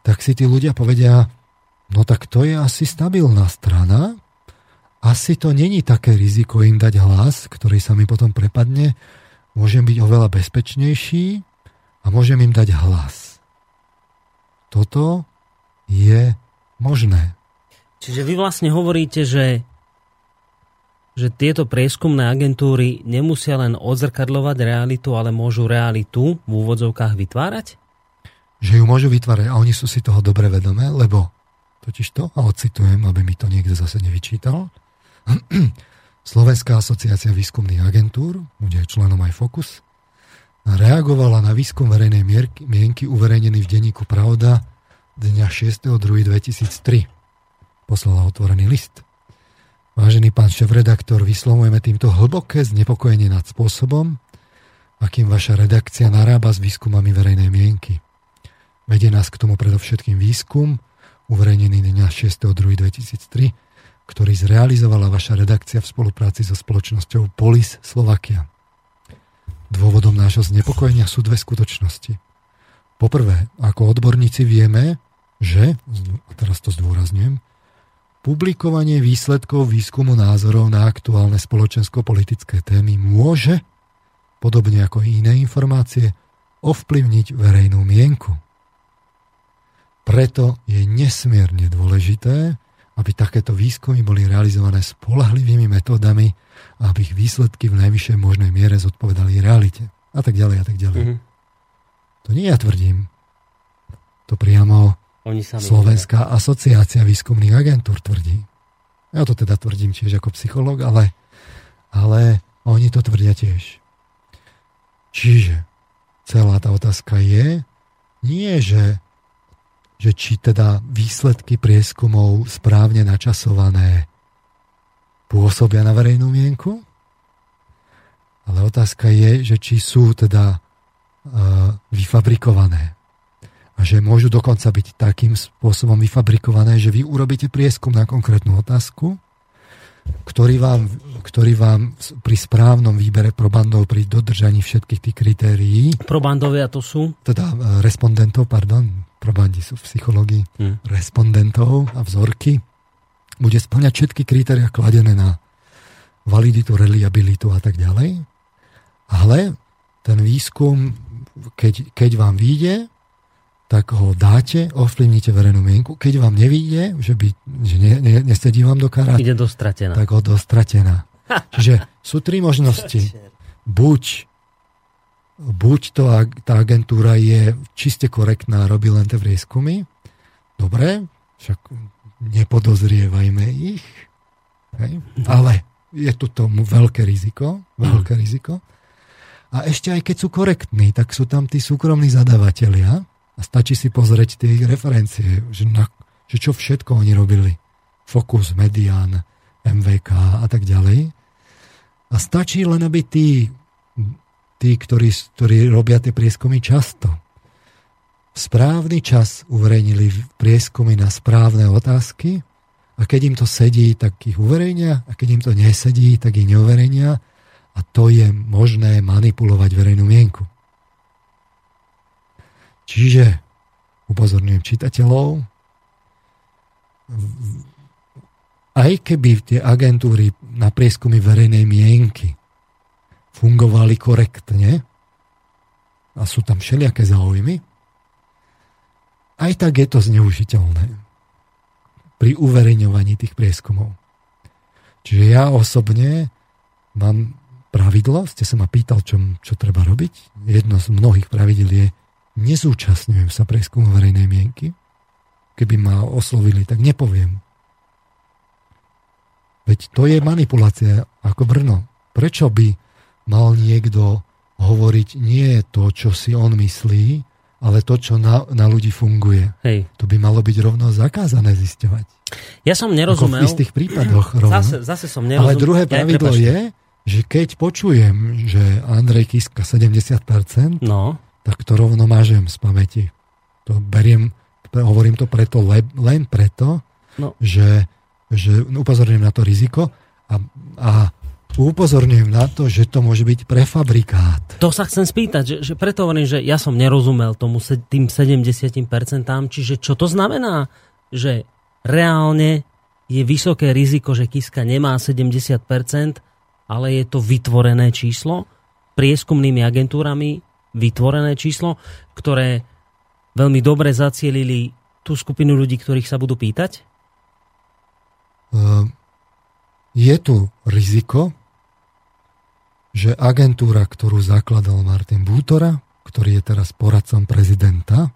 tak si tí ľudia povedia, No tak to je asi stabilná strana. Asi to není také riziko im dať hlas, ktorý sa mi potom prepadne. Môžem byť oveľa bezpečnejší a môžem im dať hlas. Toto je možné. Čiže vy vlastne hovoríte, že, že tieto prieskumné agentúry nemusia len odzrkadľovať realitu, ale môžu realitu v úvodzovkách vytvárať? Že ju môžu vytvárať a oni sú si toho dobre vedomé, lebo totižto, a ocitujem, aby mi to niekto zase nevyčítal. Slovenská asociácia výskumných agentúr, bude členom aj Focus, reagovala na výskum verejnej mienky uverejnený v denníku Pravda dňa 6.2.2003. Poslala otvorený list. Vážený pán šéf-redaktor, vyslovujeme týmto hlboké znepokojenie nad spôsobom, akým vaša redakcia narába s výskumami verejnej mienky. Vedie nás k tomu predovšetkým výskum, uverejnený dňa 6.2.2003, ktorý zrealizovala vaša redakcia v spolupráci so spoločnosťou Polis Slovakia. Dôvodom nášho znepokojenia sú dve skutočnosti. Poprvé, ako odborníci vieme, že, a teraz to zdôrazňujem, publikovanie výsledkov výskumu názorov na aktuálne spoločensko-politické témy môže, podobne ako iné informácie, ovplyvniť verejnú mienku. Preto je nesmierne dôležité, aby takéto výskumy boli realizované spolahlivými metódami a aby ich výsledky v najvyššej možnej miere zodpovedali realite. A tak ďalej, a tak ďalej. Mm-hmm. To nie ja tvrdím. To priamo Oni sami Slovenská nevedia. asociácia výskumných agentúr tvrdí. Ja to teda tvrdím tiež ako psychológ, ale, ale oni to tvrdia tiež. Čiže celá tá otázka je, nie že, že či teda výsledky prieskumov správne načasované pôsobia na verejnú mienku, ale otázka je, že či sú teda uh, vyfabrikované. A že môžu dokonca byť takým spôsobom vyfabrikované, že vy urobíte prieskum na konkrétnu otázku, ktorý vám, ktorý vám pri správnom výbere probandov, pri dodržaní všetkých tých kritérií... Probandovia to sú? Teda uh, respondentov, pardon, probandi sú v psychológii, hmm. respondentov a vzorky, bude splňať všetky kritéria kladené na validitu, reliabilitu a tak ďalej. Ale ten výskum, keď, keď vám vyjde, tak ho dáte, ovplyvnite verejnú mienku. Keď vám nevíde, že, by, že ne, ne, nesedí vám do karát, Ide do stratená. tak ho do stratená. Čiže sú tri možnosti. Buď, buď to, tá agentúra je čiste korektná, robí len tie prieskumy. Dobre, však nepodozrievajme ich. Hej. Ale je tu tomu veľké riziko. Veľké riziko. A ešte aj keď sú korektní, tak sú tam tí súkromní zadavatelia a stačí si pozrieť tie ich referencie, že, na, že čo všetko oni robili. Focus, Median, MVK a tak ďalej. A stačí len, aby tí, tí ktorí, ktorí robia tie prieskumy často, v správny čas uverejnili prieskumy na správne otázky a keď im to sedí, tak ich uverejnia a keď im to nesedí, tak ich neuverejnia a to je možné manipulovať verejnú mienku. Čiže upozorňujem čitateľov, aj keby tie agentúry na prieskumy verejnej mienky fungovali korektne a sú tam všelijaké záujmy, aj tak je to zneužiteľné pri uverejňovaní tých prieskumov. Čiže ja osobne mám pravidlo, ste sa ma pýtal, čo, čo treba robiť. Jedno z mnohých pravidel je, nezúčastňujem sa preskumu verejnej mienky. Keby ma oslovili, tak nepoviem. Veď to je manipulácia ako Brno. Prečo by mal niekto hovoriť nie to, čo si on myslí, ale to, čo na, na ľudí funguje. Hej. To by malo byť rovno zakázané zisťovať. Ja som nerozumel. Ako v istých prípadoch rovno. Zase, zase som nerozumel. Ale druhé pravidlo ja, je, že keď počujem, že Andrej Kiska 70%, no. tak to rovno mážem z pamäti. To beriem, hovorím to preto, len preto, no. že, že upozorňujem na to riziko a, a upozorňujem na to, že to môže byť prefabrikát. To sa chcem spýtať, že, že preto hovorím, že ja som nerozumel tomu tým 70%, čiže čo to znamená, že reálne je vysoké riziko, že Kiska nemá 70%, ale je to vytvorené číslo, prieskumnými agentúrami vytvorené číslo, ktoré veľmi dobre zacielili tú skupinu ľudí, ktorých sa budú pýtať? Ehm, je tu riziko, že agentúra, ktorú zakladal Martin Bútora, ktorý je teraz poradcom prezidenta,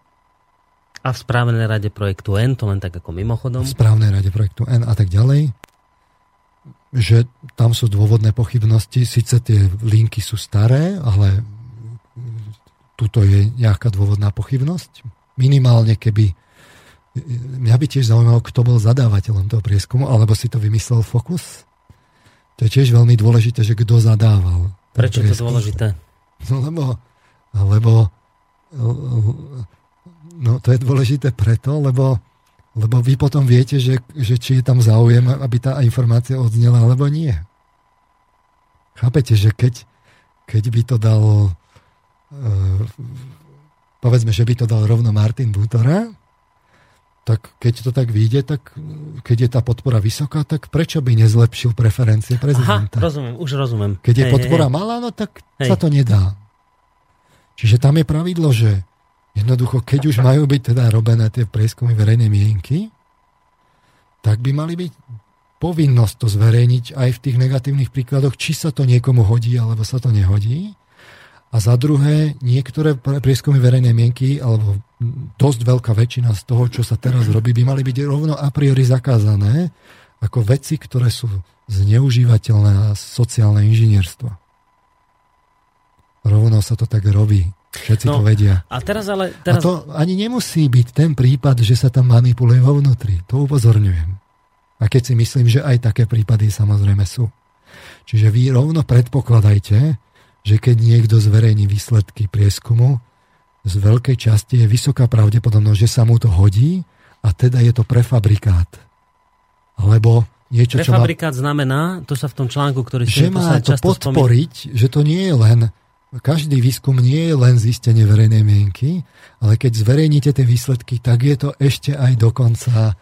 a v správnej rade projektu N, to len tak ako mimochodom. V správnej rade projektu N a tak ďalej že tam sú dôvodné pochybnosti, síce tie linky sú staré, ale tuto je nejaká dôvodná pochybnosť. Minimálne keby mňa by tiež zaujímalo, kto bol zadávateľom toho prieskumu, alebo si to vymyslel Focus. To je tiež veľmi dôležité, že kto zadával. Prečo je to dôležité? No lebo, lebo no to je dôležité preto, lebo lebo vy potom viete, že, že či je tam záujem, aby tá informácia odznela, alebo nie. Chápete, že keď, keď by to dal uh, povedzme, že by to dal rovno Martin Butora, tak keď to tak vyjde, tak keď je tá podpora vysoká, tak prečo by nezlepšil preferencie prezidenta? Aha, rozumiem, už rozumiem. Keď je hej, podpora hej. malá, no tak hej. sa to nedá. Čiže tam je pravidlo, že Jednoducho, keď už majú byť teda robené tie prieskumy verejnej mienky, tak by mali byť povinnosť to zverejniť aj v tých negatívnych príkladoch, či sa to niekomu hodí, alebo sa to nehodí. A za druhé, niektoré prieskumy verejnej mienky, alebo dosť veľká väčšina z toho, čo sa teraz robí, by mali byť rovno a priori zakázané ako veci, ktoré sú zneužívateľné a sociálne inžinierstvo. Rovno sa to tak robí. Všetci no, to vedia. A teraz ale... Teraz... A to ani nemusí byť ten prípad, že sa tam manipuluje vo vnútri. To upozorňujem. A keď si myslím, že aj také prípady samozrejme sú. Čiže vy rovno predpokladajte, že keď niekto zverejní výsledky prieskumu, z veľkej časti je vysoká pravdepodobnosť, že sa mu to hodí a teda je to prefabrikát. Alebo niečo, prefabrikát čo má... znamená, to sa v tom článku, ktorý že má to podporiť, spomín... že to nie je len každý výskum nie je len zistenie verejnej mienky, ale keď zverejníte tie výsledky, tak je to ešte aj dokonca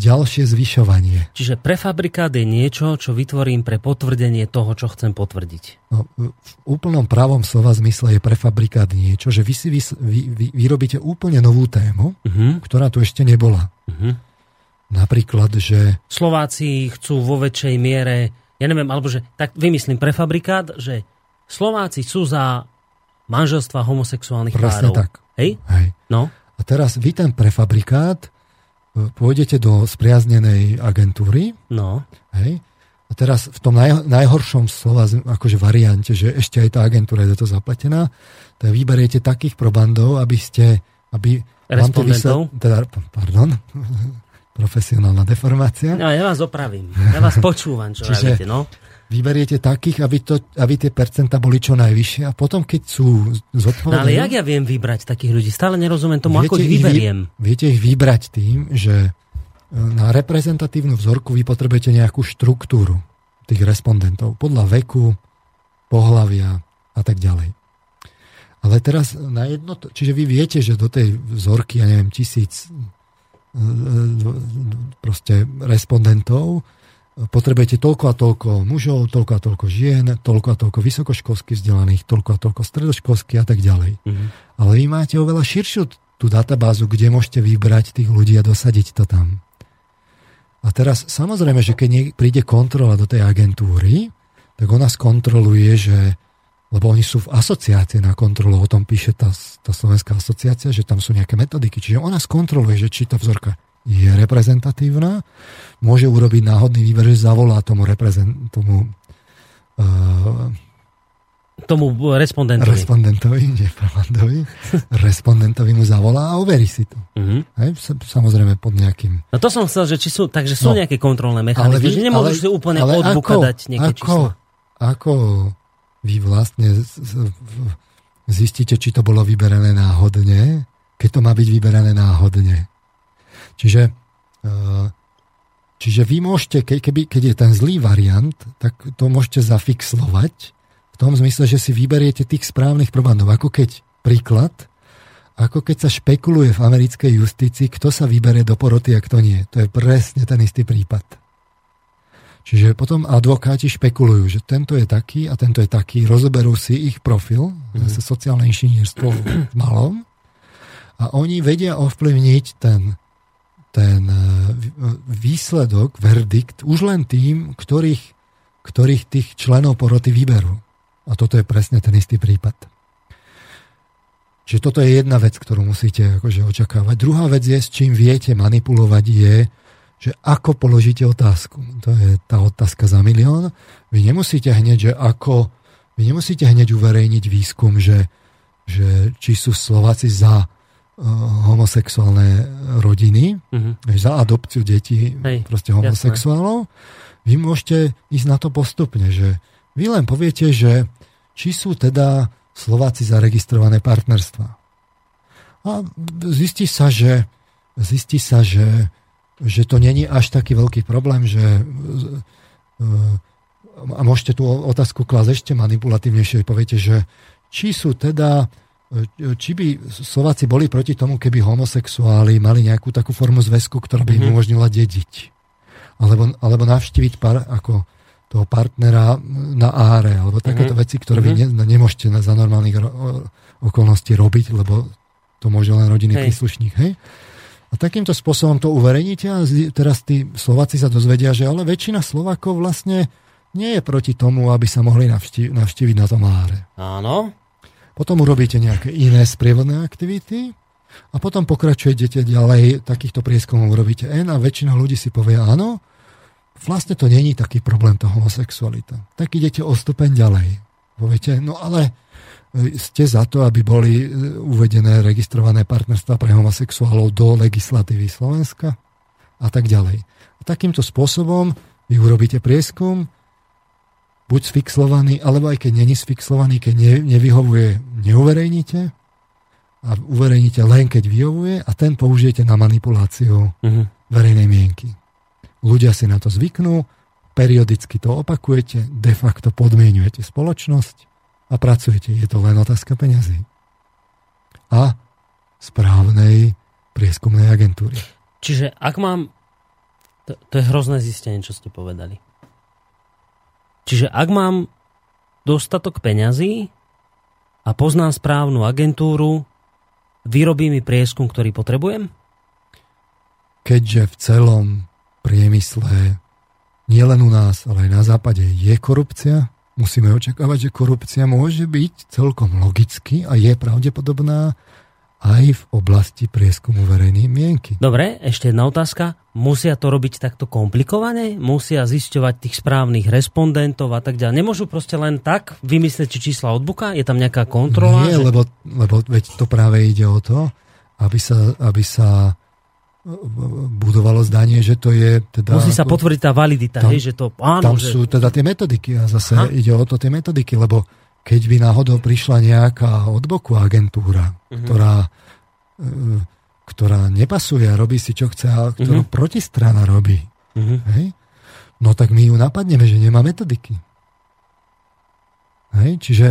ďalšie zvyšovanie. Čiže prefabrikát je niečo, čo vytvorím pre potvrdenie toho, čo chcem potvrdiť. No, v úplnom pravom slova zmysle je prefabrikát niečo, že vy si vy, vy, vy, vyrobíte úplne novú tému, uh-huh. ktorá tu ešte nebola. Uh-huh. Napríklad, že... Slováci chcú vo väčšej miere, ja neviem, alebo že tak vymyslím prefabrikát, že Slováci sú za manželstva homosexuálnych Presne párov. tak. Hej? Hej. No. A teraz vy ten prefabrikát pôjdete do spriaznenej agentúry. No. Hej, a teraz v tom naj, najhoršom slova, akože variante, že ešte aj tá agentúra je to zapletená, tak vyberiete takých probandov, aby ste, aby vám to vysel, teda, pardon, profesionálna deformácia. No, ja vás opravím. Ja vás počúvam, čo Čiže, robíte, no vyberiete takých, aby, to, aby tie percenta boli čo najvyššie a potom, keď sú zodpovední... No ale jak ja viem vybrať takých ľudí? Stále nerozumiem tomu, ako ich vyberiem. Ich, viete ich vybrať tým, že e, na reprezentatívnu vzorku vy potrebujete nejakú štruktúru tých respondentov podľa veku, pohlavia a tak ďalej. Ale teraz na jedno, čiže vy viete, že do tej vzorky, ja neviem, tisíc e, e, proste respondentov potrebujete toľko a toľko mužov, toľko a toľko žien, toľko a toľko vysokoškolských vzdelaných, toľko a toľko stredoškolských a tak ďalej. Mm-hmm. Ale vy máte oveľa širšiu tú databázu, kde môžete vybrať tých ľudí a dosadiť to tam. A teraz samozrejme, že keď príde kontrola do tej agentúry, tak ona skontroluje, že lebo oni sú v asociácii na kontrolu, o tom píše tá, tá slovenská asociácia, že tam sú nejaké metodiky. Čiže ona skontroluje, že či to vzorka je reprezentatívna, môže urobiť náhodný výber, že zavolá tomu, reprezent, tomu uh, tomu respondentovi. Respondentovi, nie Pramandovi. respondentovi mu zavolá a overí si to. Uh-huh. Hej, samozrejme pod nejakým... No to som chcel, že či sú, takže sú no, nejaké kontrolné mechanizmy, že nemôžeš si úplne ale odbukadať ako, nejaké ako, čísla. Ako vy vlastne zistíte, či to bolo vyberané náhodne, keď to má byť vyberané náhodne. Čiže, eh, čiže vy môžete, keby, keď je ten zlý variant, tak to môžete zafixlovať v tom zmysle, že si vyberiete tých správnych probandov. Ako keď, príklad, ako keď sa špekuluje v americkej justícii, kto sa vyberie do poroty a kto nie. To je presne ten istý prípad. Čiže potom advokáti špekulujú, že tento je taký a tento je taký, rozoberú si ich profil, mm. zase sociálne inžinierstvo v malom, a oni vedia ovplyvniť ten ten e, výsledok, verdikt, už len tým, ktorých, ktorých tých členov poroty vyberú. A toto je presne ten istý prípad. Čiže toto je jedna vec, ktorú musíte akože očakávať. Druhá vec je, s čím viete manipulovať, je, že ako položíte otázku. To je tá otázka za milión. Vy nemusíte hneď, že ako, vy nemusíte hneď uverejniť výskum, že, že či sú Slováci za homosexuálne rodiny, uh-huh. za adopciu detí Hej, proste homosexuálov, jasné. vy môžete ísť na to postupne, že vy len poviete, že či sú teda Slováci zaregistrované partnerstva. A zistí sa, že, zistí sa, že, že to není až taký veľký problém, že eh, a môžete tú otázku klásť ešte manipulatívnejšie, poviete, že či sú teda či by Slováci boli proti tomu, keby homosexuáli mali nejakú takú formu zväzku, ktorá by im mhm. umožnila dediť. Alebo, alebo navštíviť par, ako toho partnera na áre, alebo takéto mm-hmm. veci, ktoré vy mhm. ne, nemôžete na, za normálnych ro, okolností robiť, lebo to môže len rodinný hej. príslušník. Hej? A takýmto spôsobom to uverejníte a teraz tí Slováci sa dozvedia, že ale väčšina Slovákov vlastne nie je proti tomu, aby sa mohli navštíviť, navštíviť na tom áre. Áno. Potom urobíte nejaké iné sprievodné aktivity a potom pokračujete ďalej, takýchto prieskumov urobíte N a väčšina ľudí si povie áno, vlastne to není taký problém, tá homosexualita. Tak idete o stupeň ďalej. Poviete, no ale e, ste za to, aby boli e, uvedené registrované partnerstva pre homosexuálov do legislatívy Slovenska a tak ďalej. A takýmto spôsobom vy urobíte prieskum, buď sfixlovaný, alebo aj keď není sfixlovaný, keď ne, nevyhovuje, neuverejnite a uverejnite len keď vyhovuje a ten použijete na manipuláciu uh-huh. verejnej mienky. Ľudia si na to zvyknú, periodicky to opakujete, de facto podmienujete spoločnosť a pracujete. Je to len otázka peňazí. A správnej prieskumnej agentúry. Čiže ak mám... To, to je hrozné zistenie, čo ste povedali. Čiže ak mám dostatok peňazí a poznám správnu agentúru, vyrobí mi prieskum, ktorý potrebujem? Keďže v celom priemysle, nielen u nás, ale aj na západe je korupcia, musíme očakávať, že korupcia môže byť celkom logicky a je pravdepodobná aj v oblasti prieskumu verejnej mienky. Dobre, ešte jedna otázka. Musia to robiť takto komplikované? Musia zisťovať tých správnych respondentov a tak ďalej? Nemôžu proste len tak vymyslieť, či čísla od buka? Je tam nejaká kontrola? Nie, že... lebo, lebo veď to práve ide o to, aby sa, aby sa budovalo zdanie, že to je teda... Musí sa potvrdiť tá validita, tam, hej, že to... Áno, tam že... sú teda tie metodiky a zase Aha. ide o to tie metodiky, lebo keď by náhodou prišla nejaká odboku agentúra, uh-huh. ktorá, e, ktorá nepasuje a robí si, čo chce, a ktorú uh-huh. protistrana robí, uh-huh. hej? no tak my ju napadneme, že nemá metodiky. Hej? Čiže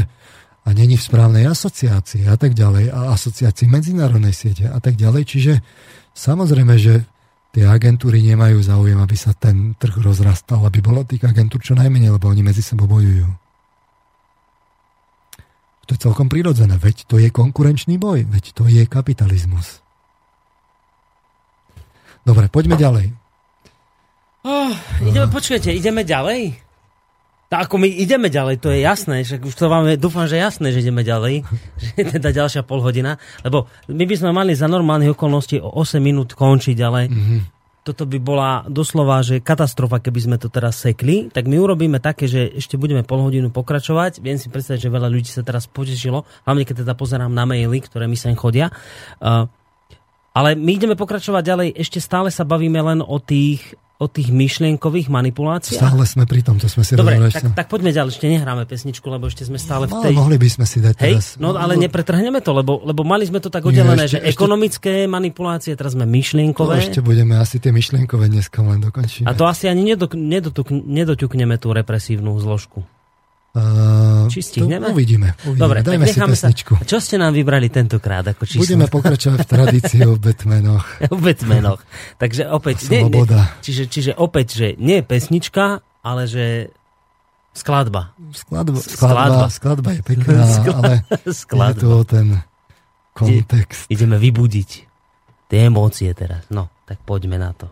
a není v správnej asociácii a tak ďalej, a asociácii medzinárodnej siete a tak ďalej. Čiže samozrejme, že tie agentúry nemajú záujem, aby sa ten trh rozrastal, aby bolo tých agentúr čo najmenej, lebo oni medzi sebou bojujú. To je celkom prirodzené, veď to je konkurenčný boj, veď to je kapitalizmus. Dobre, poďme ďalej. Oh, ideme, počujete, ideme ďalej? Tak ako my ideme ďalej, to je jasné, však už to vám je, dúfam, že jasné, že ideme ďalej, že je teda ďalšia pol hodina, lebo my by sme mali za normálnych okolností o 8 minút končiť, ale mm-hmm toto by bola doslova, že katastrofa, keby sme to teraz sekli, tak my urobíme také, že ešte budeme pol hodinu pokračovať. Viem si predstaviť, že veľa ľudí sa teraz potešilo, hlavne keď teda pozerám na maily, ktoré mi sem chodia. Uh, ale my ideme pokračovať ďalej, ešte stále sa bavíme len o tých o tých myšlienkových manipuláciách? Stále sme pri tom, to sme si Dobre, tak, tak poďme ďalej, ešte nehráme pesničku, lebo ešte sme stále v no, tej... No, mohli by sme si dať Hej, teraz... no ale nepretrhneme to, lebo, lebo mali sme to tak oddelené, že ešte, ekonomické manipulácie, teraz sme myšlienkové. No, ešte budeme asi tie myšlienkové dneska len dokončiť. A to asi ani nedoťukneme tú represívnu zložku. Uh, Či stihneme? uvidíme, uvidíme. Dobre, Dajme si pesničku. Sa. Čo ste nám vybrali tentokrát ako číslo? Budeme pokračovať v tradícii o Batmanoch. o Batmanoch. Takže opäť, nie, nie, čiže, čiže opäť, že nie pesnička, ale že skladba. Skladba, skladba, skladba je pekná, ale skladba. je to ten kontext. Ideme vybudiť tie emócie teraz. No, tak poďme na to.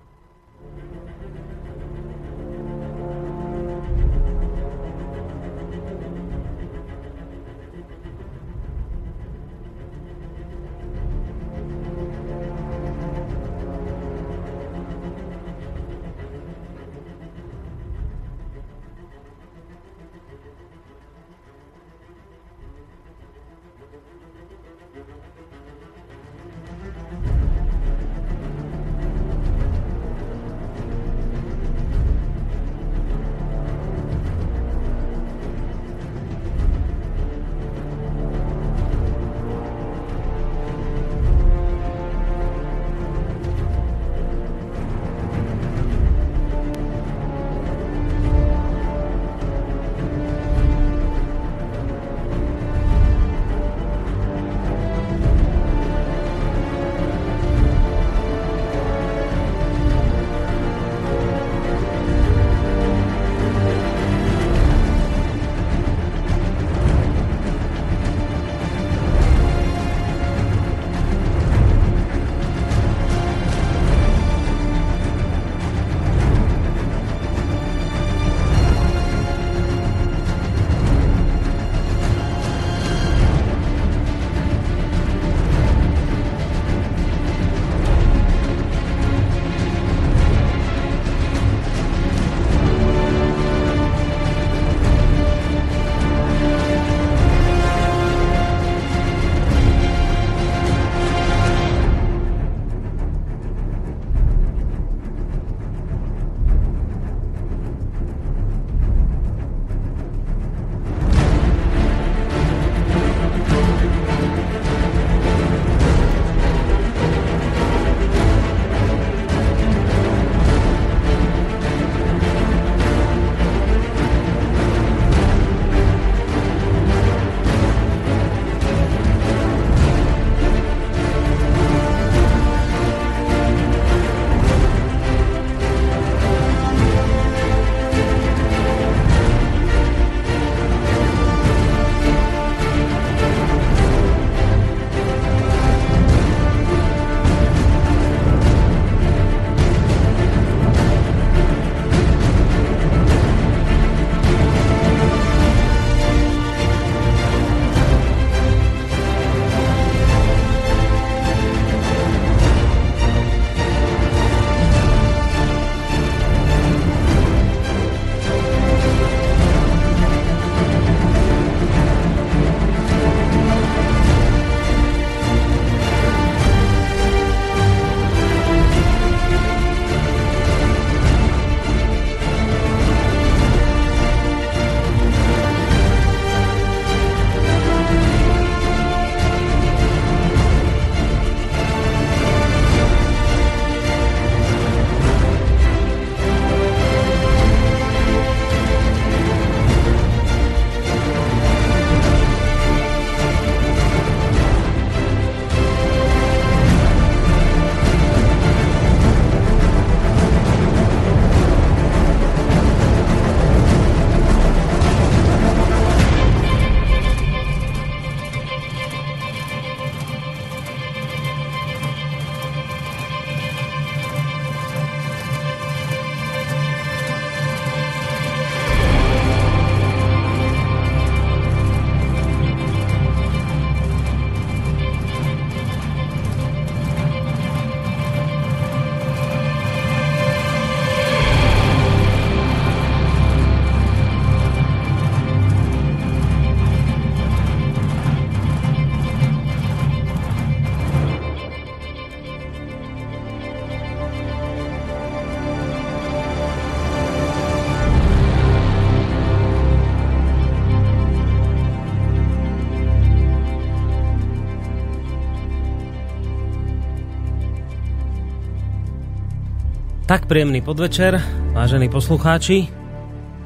Tak príjemný podvečer, vážení poslucháči.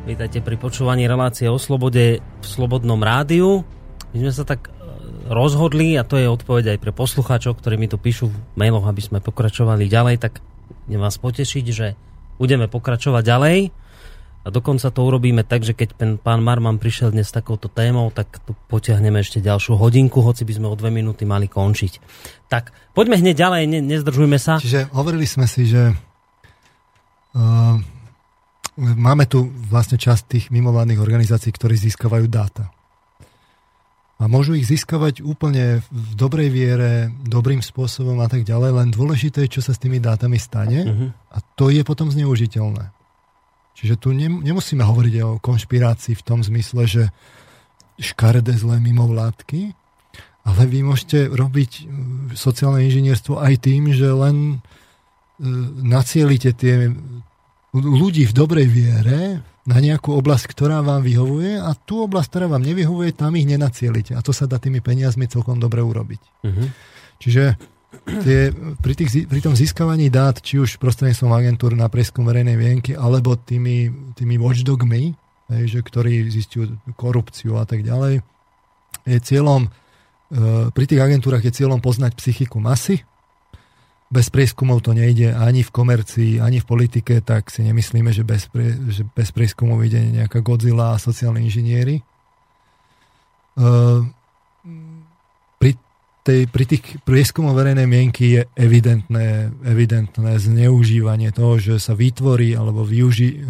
Vítajte pri počúvaní relácie o slobode v Slobodnom rádiu. My sme sa tak e, rozhodli, a to je odpoveď aj pre poslucháčov, ktorí mi tu píšu v mailoch, aby sme pokračovali ďalej, tak idem vás potešiť, že budeme pokračovať ďalej. A dokonca to urobíme tak, že keď pán Marman prišiel dnes s takouto témou, tak tu potiahneme ešte ďalšiu hodinku, hoci by sme o dve minúty mali končiť. Tak, poďme hneď ďalej, ne, nezdržujme sa. Čiže hovorili sme si, že máme tu vlastne časť tých mimovládnych organizácií, ktorí získavajú dáta. A môžu ich získavať úplne v dobrej viere, dobrým spôsobom a tak ďalej, len dôležité je, čo sa s tými dátami stane uh-huh. a to je potom zneužiteľné. Čiže tu nemusíme hovoriť o konšpirácii v tom zmysle, že škaredé zlé mimovládky, ale vy môžete robiť uh, sociálne inžinierstvo aj tým, že len E, nacielite tie ľudí v dobrej viere na nejakú oblasť, ktorá vám vyhovuje a tú oblasť, ktorá vám nevyhovuje, tam ich nenacielite. A to sa dá tými peniazmi celkom dobre urobiť. Uh-huh. Čiže tie, pri, tých, pri tom získavaní dát, či už prostredníctvom agentúr na preskum verejnej vienky, alebo tými, tými watchdogmi, hej, že, ktorí zistujú korupciu a tak ďalej, je cieľom, e, pri tých agentúrach je cieľom poznať psychiku masy, bez prieskumov to nejde ani v komercii, ani v politike, tak si nemyslíme, že bez, pre, že bez prieskumov ide nejaká Godzilla a sociálni inžinieri. Uh, pri, tej, pri tých prieskumoch verejnej mienky je evidentné, evidentné zneužívanie toho, že sa vytvorí alebo využi,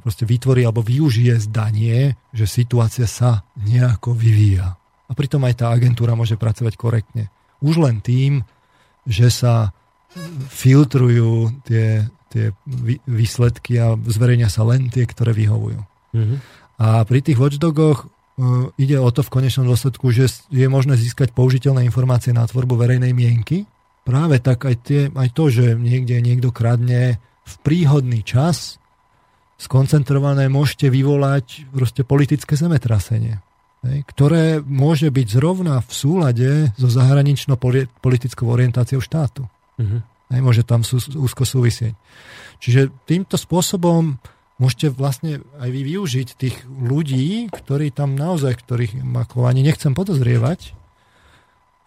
proste vytvorí alebo využije zdanie, že situácia sa nejako vyvíja. A pritom aj tá agentúra môže pracovať korektne. Už len tým, že sa filtrujú tie, tie výsledky a zverejňa sa len tie, ktoré vyhovujú. Mm-hmm. A pri tých watchdogoch uh, ide o to v konečnom dôsledku, že je možné získať použiteľné informácie na tvorbu verejnej mienky. Práve tak aj, tie, aj to, že niekde niekto kradne v príhodný čas skoncentrované môžete vyvolať proste politické zemetrasenie, ktoré môže byť zrovna v súlade so zahranično-politickou orientáciou štátu. Uh-huh. Nemôže tam sú, úzko súvisieť. Čiže týmto spôsobom môžete vlastne aj vy využiť tých ľudí, ktorí tam naozaj, ktorých ako ani nechcem podozrievať,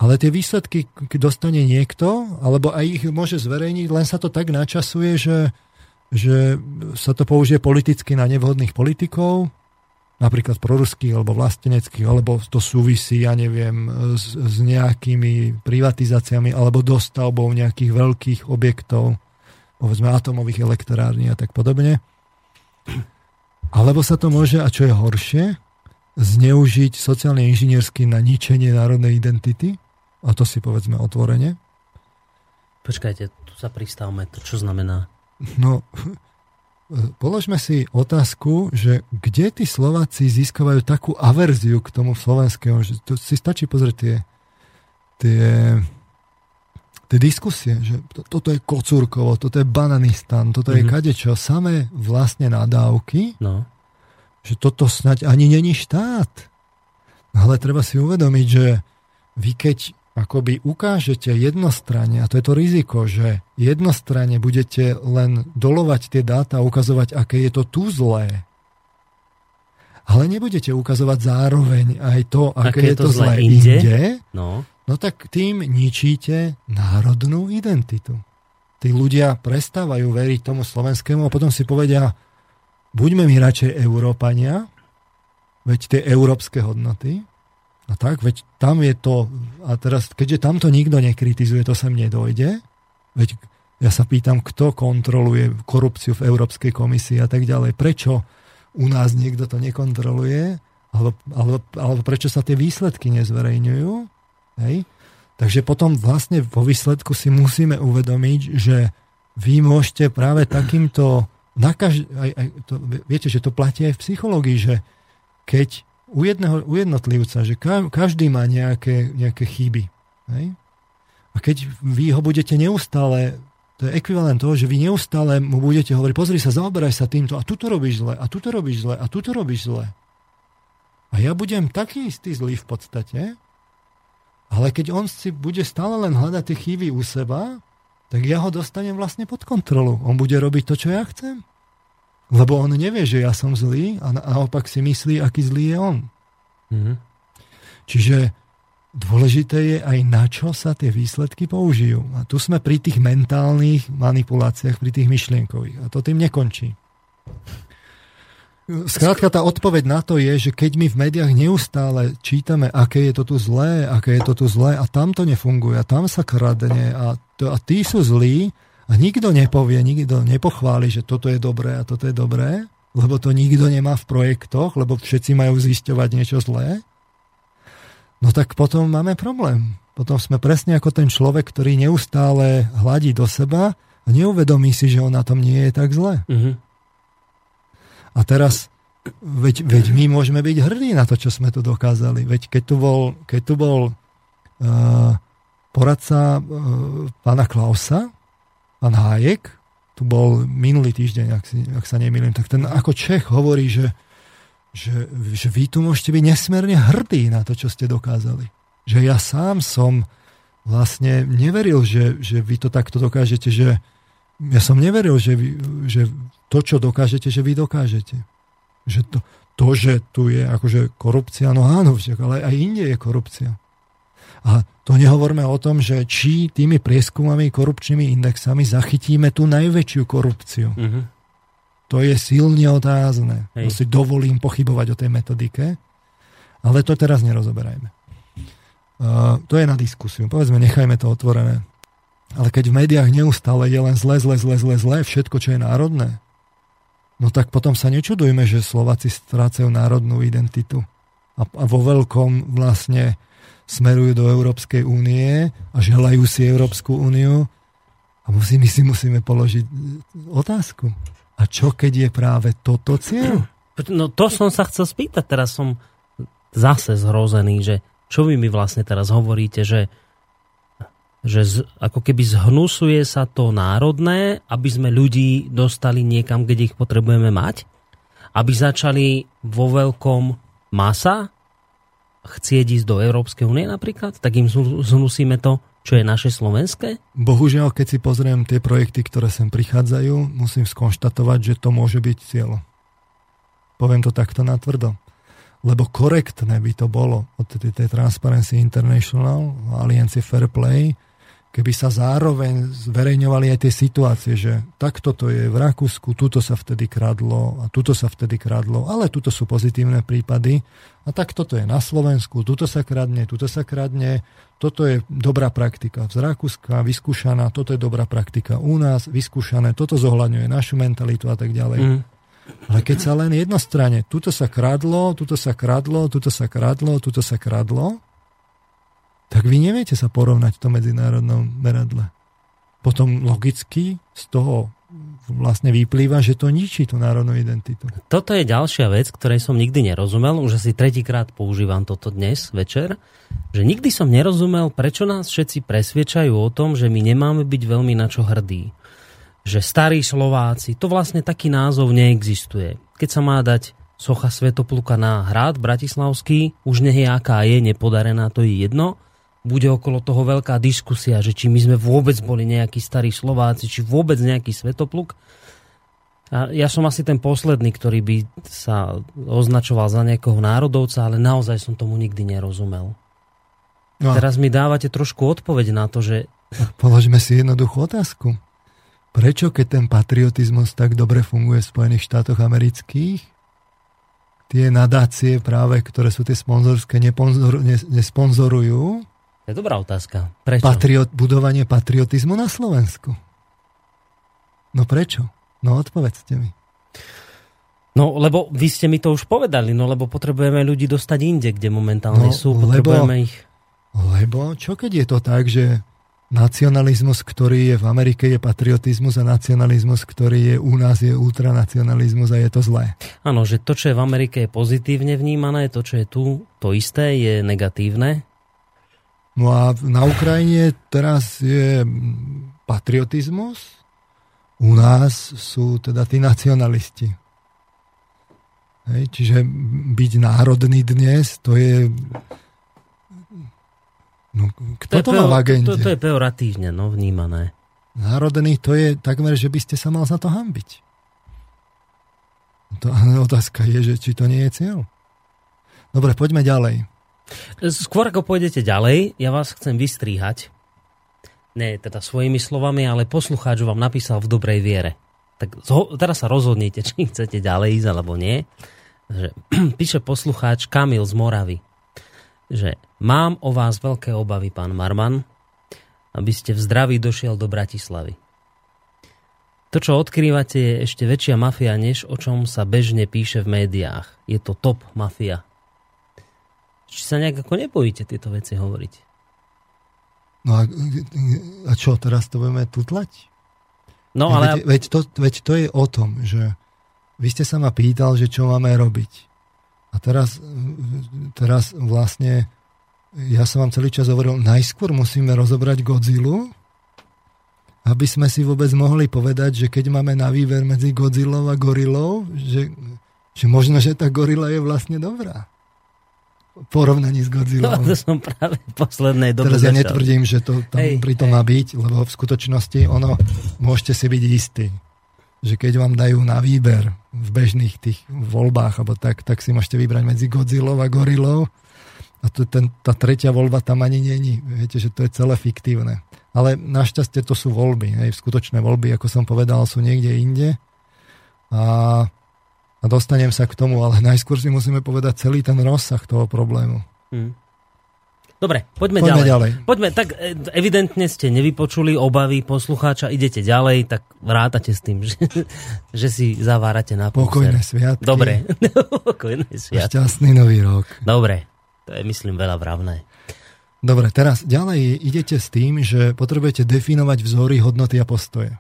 ale tie výsledky dostane niekto, alebo aj ich môže zverejniť, len sa to tak načasuje, že, že sa to použije politicky na nevhodných politikov, napríklad proruských alebo vlasteneckých, alebo to súvisí, ja neviem, s, s nejakými privatizáciami alebo dostavbou nejakých veľkých objektov, povedzme atomových elektrární a tak podobne. Alebo sa to môže, a čo je horšie, zneužiť sociálne inžiniersky na ničenie národnej identity, a to si povedzme otvorene. Počkajte, tu sa pristavme, to čo znamená? No, položme si otázku, že kde tí Slováci získavajú takú averziu k tomu slovenskému, že to si stačí pozrieť tie, tie, tie diskusie, že to, toto je Kocúrkovo, toto je Bananistan, toto mm-hmm. je mhm. kadečo, samé vlastne nadávky, no. že toto snať ani není štát. Ale treba si uvedomiť, že vy keď akoby ukážete jednostranne, a to je to riziko, že jednostranne budete len dolovať tie dáta a ukazovať, aké je to tu zlé, ale nebudete ukazovať zároveň aj to, aké, aké je to zlé inde, inde no. no tak tým ničíte národnú identitu. Tí ľudia prestávajú veriť tomu slovenskému a potom si povedia, buďme my radšej Európania, veď tie európske hodnoty, a tak, veď tam je to, a teraz, keďže tamto nikto nekritizuje, to sem nedojde, veď ja sa pýtam, kto kontroluje korupciu v Európskej komisii a tak ďalej. Prečo u nás niekto to nekontroluje? Alebo, alebo, alebo prečo sa tie výsledky nezverejňujú? Hej? Takže potom vlastne vo výsledku si musíme uvedomiť, že vy môžete práve takýmto... Na kaž, aj, aj to, viete, že to platí aj v psychológii, že keď u, jedného, u jednotlivca, že každý má nejaké, nejaké chyby. Hej? A keď vy ho budete neustále, to je ekvivalent toho, že vy neustále mu budete hovoriť, pozri sa, zaoberaj sa týmto, a tu to robíš zle, a tu to robíš zle, a tu to robíš zle. A ja budem taký istý zlý v podstate, ale keď on si bude stále len hľadať tie chyby u seba, tak ja ho dostanem vlastne pod kontrolu. On bude robiť to, čo ja chcem. Lebo on nevie, že ja som zlý a naopak si myslí, aký zlý je on. Mm-hmm. Čiže dôležité je aj na čo sa tie výsledky použijú. A tu sme pri tých mentálnych manipuláciách, pri tých myšlienkových. A to tým nekončí. Skrátka tá odpoveď na to je, že keď my v médiách neustále čítame, aké je to tu zlé, aké je to tu zlé a tam to nefunguje a tam sa kradne a, to, a tí sú zlí a nikto nepovie, nikto nepochváli, že toto je dobré a toto je dobré, lebo to nikto nemá v projektoch, lebo všetci majú zisťovať niečo zlé, no tak potom máme problém. Potom sme presne ako ten človek, ktorý neustále hladí do seba a neuvedomí si, že on na tom nie je tak zle. Mm-hmm. A teraz, veď, veď my môžeme byť hrdí na to, čo sme tu dokázali. Veď keď tu bol, keď tu bol uh, poradca uh, pána Klausa, pán Hájek, tu bol minulý týždeň, ak, si, ak sa nemýlim, tak ten ako Čech hovorí, že, že, že vy tu môžete byť nesmierne hrdí na to, čo ste dokázali. Že ja sám som vlastne neveril, že, že vy to takto dokážete, že ja som neveril, že, vy, že to, čo dokážete, že vy dokážete. Že to, to že tu je akože korupcia, no áno, ale aj inde je korupcia. A to nehovorme o tom, že či tými prieskumami, korupčnými indexami zachytíme tú najväčšiu korupciu. Mm-hmm. To je silne otázne. To si dovolím pochybovať o tej metodike, ale to teraz nerozoberajme. Uh, to je na diskusiu. Povedzme, nechajme to otvorené. Ale keď v médiách neustále je len zle, zle, zle, zle, zle, všetko, čo je národné, no tak potom sa nečudujme, že Slováci strácajú národnú identitu. A, a vo veľkom vlastne smerujú do Európskej únie a želajú si Európsku úniu. A musí, my si musíme položiť otázku. A čo keď je práve toto cieľ? No to som sa chcel spýtať, teraz som zase zhrozený, že čo vy mi vlastne teraz hovoríte, že že z, ako keby zhnusuje sa to národné, aby sme ľudí dostali niekam, kde ich potrebujeme mať, aby začali vo veľkom masa chcieť ísť do Európskej únie napríklad, tak im zhnusíme to, čo je naše slovenské? Bohužiaľ, keď si pozriem tie projekty, ktoré sem prichádzajú, musím skonštatovať, že to môže byť cieľo. Poviem to takto natvrdo. Lebo korektné by to bolo od tej Transparency International, Aliancie Fair Play, keby sa zároveň zverejňovali aj tie situácie, že takto to je v Rakúsku, tuto sa vtedy kradlo a tuto sa vtedy kradlo, ale tuto sú pozitívne prípady a takto to je na Slovensku, tuto sa kradne, tuto sa kradne, toto je dobrá praktika z Rakúska, vyskúšaná, toto je dobrá praktika u nás, vyskúšané, toto zohľadňuje našu mentalitu a tak ďalej. Mm. Ale keď sa len jednostranne, tuto sa kradlo, tuto sa kradlo, tuto sa kradlo, tuto sa kradlo, tak vy neviete sa porovnať v tom medzinárodnom meradle. Potom logicky z toho vlastne vyplýva, že to ničí tú národnú identitu. Toto je ďalšia vec, ktorej som nikdy nerozumel, už asi tretíkrát používam toto dnes večer, že nikdy som nerozumel, prečo nás všetci presviečajú o tom, že my nemáme byť veľmi na čo hrdí. Že starí Slováci, to vlastne taký názov neexistuje. Keď sa má dať socha Svetopluka na hrad Bratislavský, už nech je aká je, nepodarená, to je jedno, bude okolo toho veľká diskusia, že či my sme vôbec boli nejakí starí Slováci, či vôbec nejaký svetopluk. A ja som asi ten posledný, ktorý by sa označoval za nejakého národovca, ale naozaj som tomu nikdy nerozumel. No. Teraz mi dávate trošku odpoveď na to, že... Položme si jednoduchú otázku. Prečo, keď ten patriotizmus tak dobre funguje v Spojených štátoch amerických, tie nadácie práve, ktoré sú tie sponzorské, nesponzorujú to je dobrá otázka. Prečo? Patriot, budovanie patriotizmu na Slovensku. No prečo? No odpovedzte mi. No, lebo vy ste mi to už povedali, no lebo potrebujeme ľudí dostať inde, kde momentálne no, sú, potrebujeme lebo, ich... Lebo čo keď je to tak, že nacionalizmus, ktorý je v Amerike, je patriotizmus a nacionalizmus, ktorý je u nás, je ultranacionalizmus a je to zlé. Áno, že to, čo je v Amerike je pozitívne vnímané, to, čo je tu, to isté, je negatívne. No a na Ukrajine teraz je patriotizmus, u nás sú teda tí nacionalisti. Hej, čiže byť národný dnes, to je... No, kto to, to má v agente? To, to je peoratívne no, vnímané. Národný to je takmer, že by ste sa mal za to hambiť. To, otázka je, že či to nie je cieľ. Dobre, poďme ďalej. Skôr ako pôjdete ďalej, ja vás chcem vystríhať. Nie teda svojimi slovami, ale poslucháč vám napísal v dobrej viere. Tak teraz sa rozhodnite, či chcete ďalej ísť alebo nie. Že, píše poslucháč Kamil z Moravy, že mám o vás veľké obavy, pán Marman, aby ste v zdraví došiel do Bratislavy. To, čo odkrývate, je ešte väčšia mafia, než o čom sa bežne píše v médiách. Je to top mafia. Či sa nejak ako nebojíte tieto veci hovoriť? No a, a čo, teraz to budeme tutlať? No ale... Veď, veď, to, veď to je o tom, že vy ste sa ma pýtal, že čo máme robiť. A teraz, teraz vlastne ja som vám celý čas hovoril, najskôr musíme rozobrať Godzilla, aby sme si vôbec mohli povedať, že keď máme na výber medzi Godzillou a gorilou, že, že možno, že tá gorila je vlastne dobrá. V porovnaní s Godzillou. No, to som práve v poslednej dobe Teraz ja netvrdím, že to tam hej, pri tom hej. má byť, lebo v skutočnosti ono, môžete si byť istí, že keď vám dajú na výber v bežných tých voľbách, alebo tak, tak si môžete vybrať medzi Godzillou a gorilou a to, ten, tá tretia voľba tam ani není. Viete, že to je celé fiktívne. Ale našťastie to sú voľby. Hej. Skutočné voľby, ako som povedal, sú niekde inde. A, a dostanem sa k tomu, ale najskôr si musíme povedať celý ten rozsah toho problému. Hmm. Dobre, poďme, poďme ďalej. ďalej. Poďme, tak e, evidentne ste nevypočuli obavy poslucháča, idete ďalej, tak rátate s tým, že, že si zavárate na. Pokojné sviatky. Dobre, pokojné sviatky. Šťastný nový rok. Dobre, to je, myslím, veľa vravné. Dobre, teraz ďalej idete s tým, že potrebujete definovať vzory, hodnoty a postoje.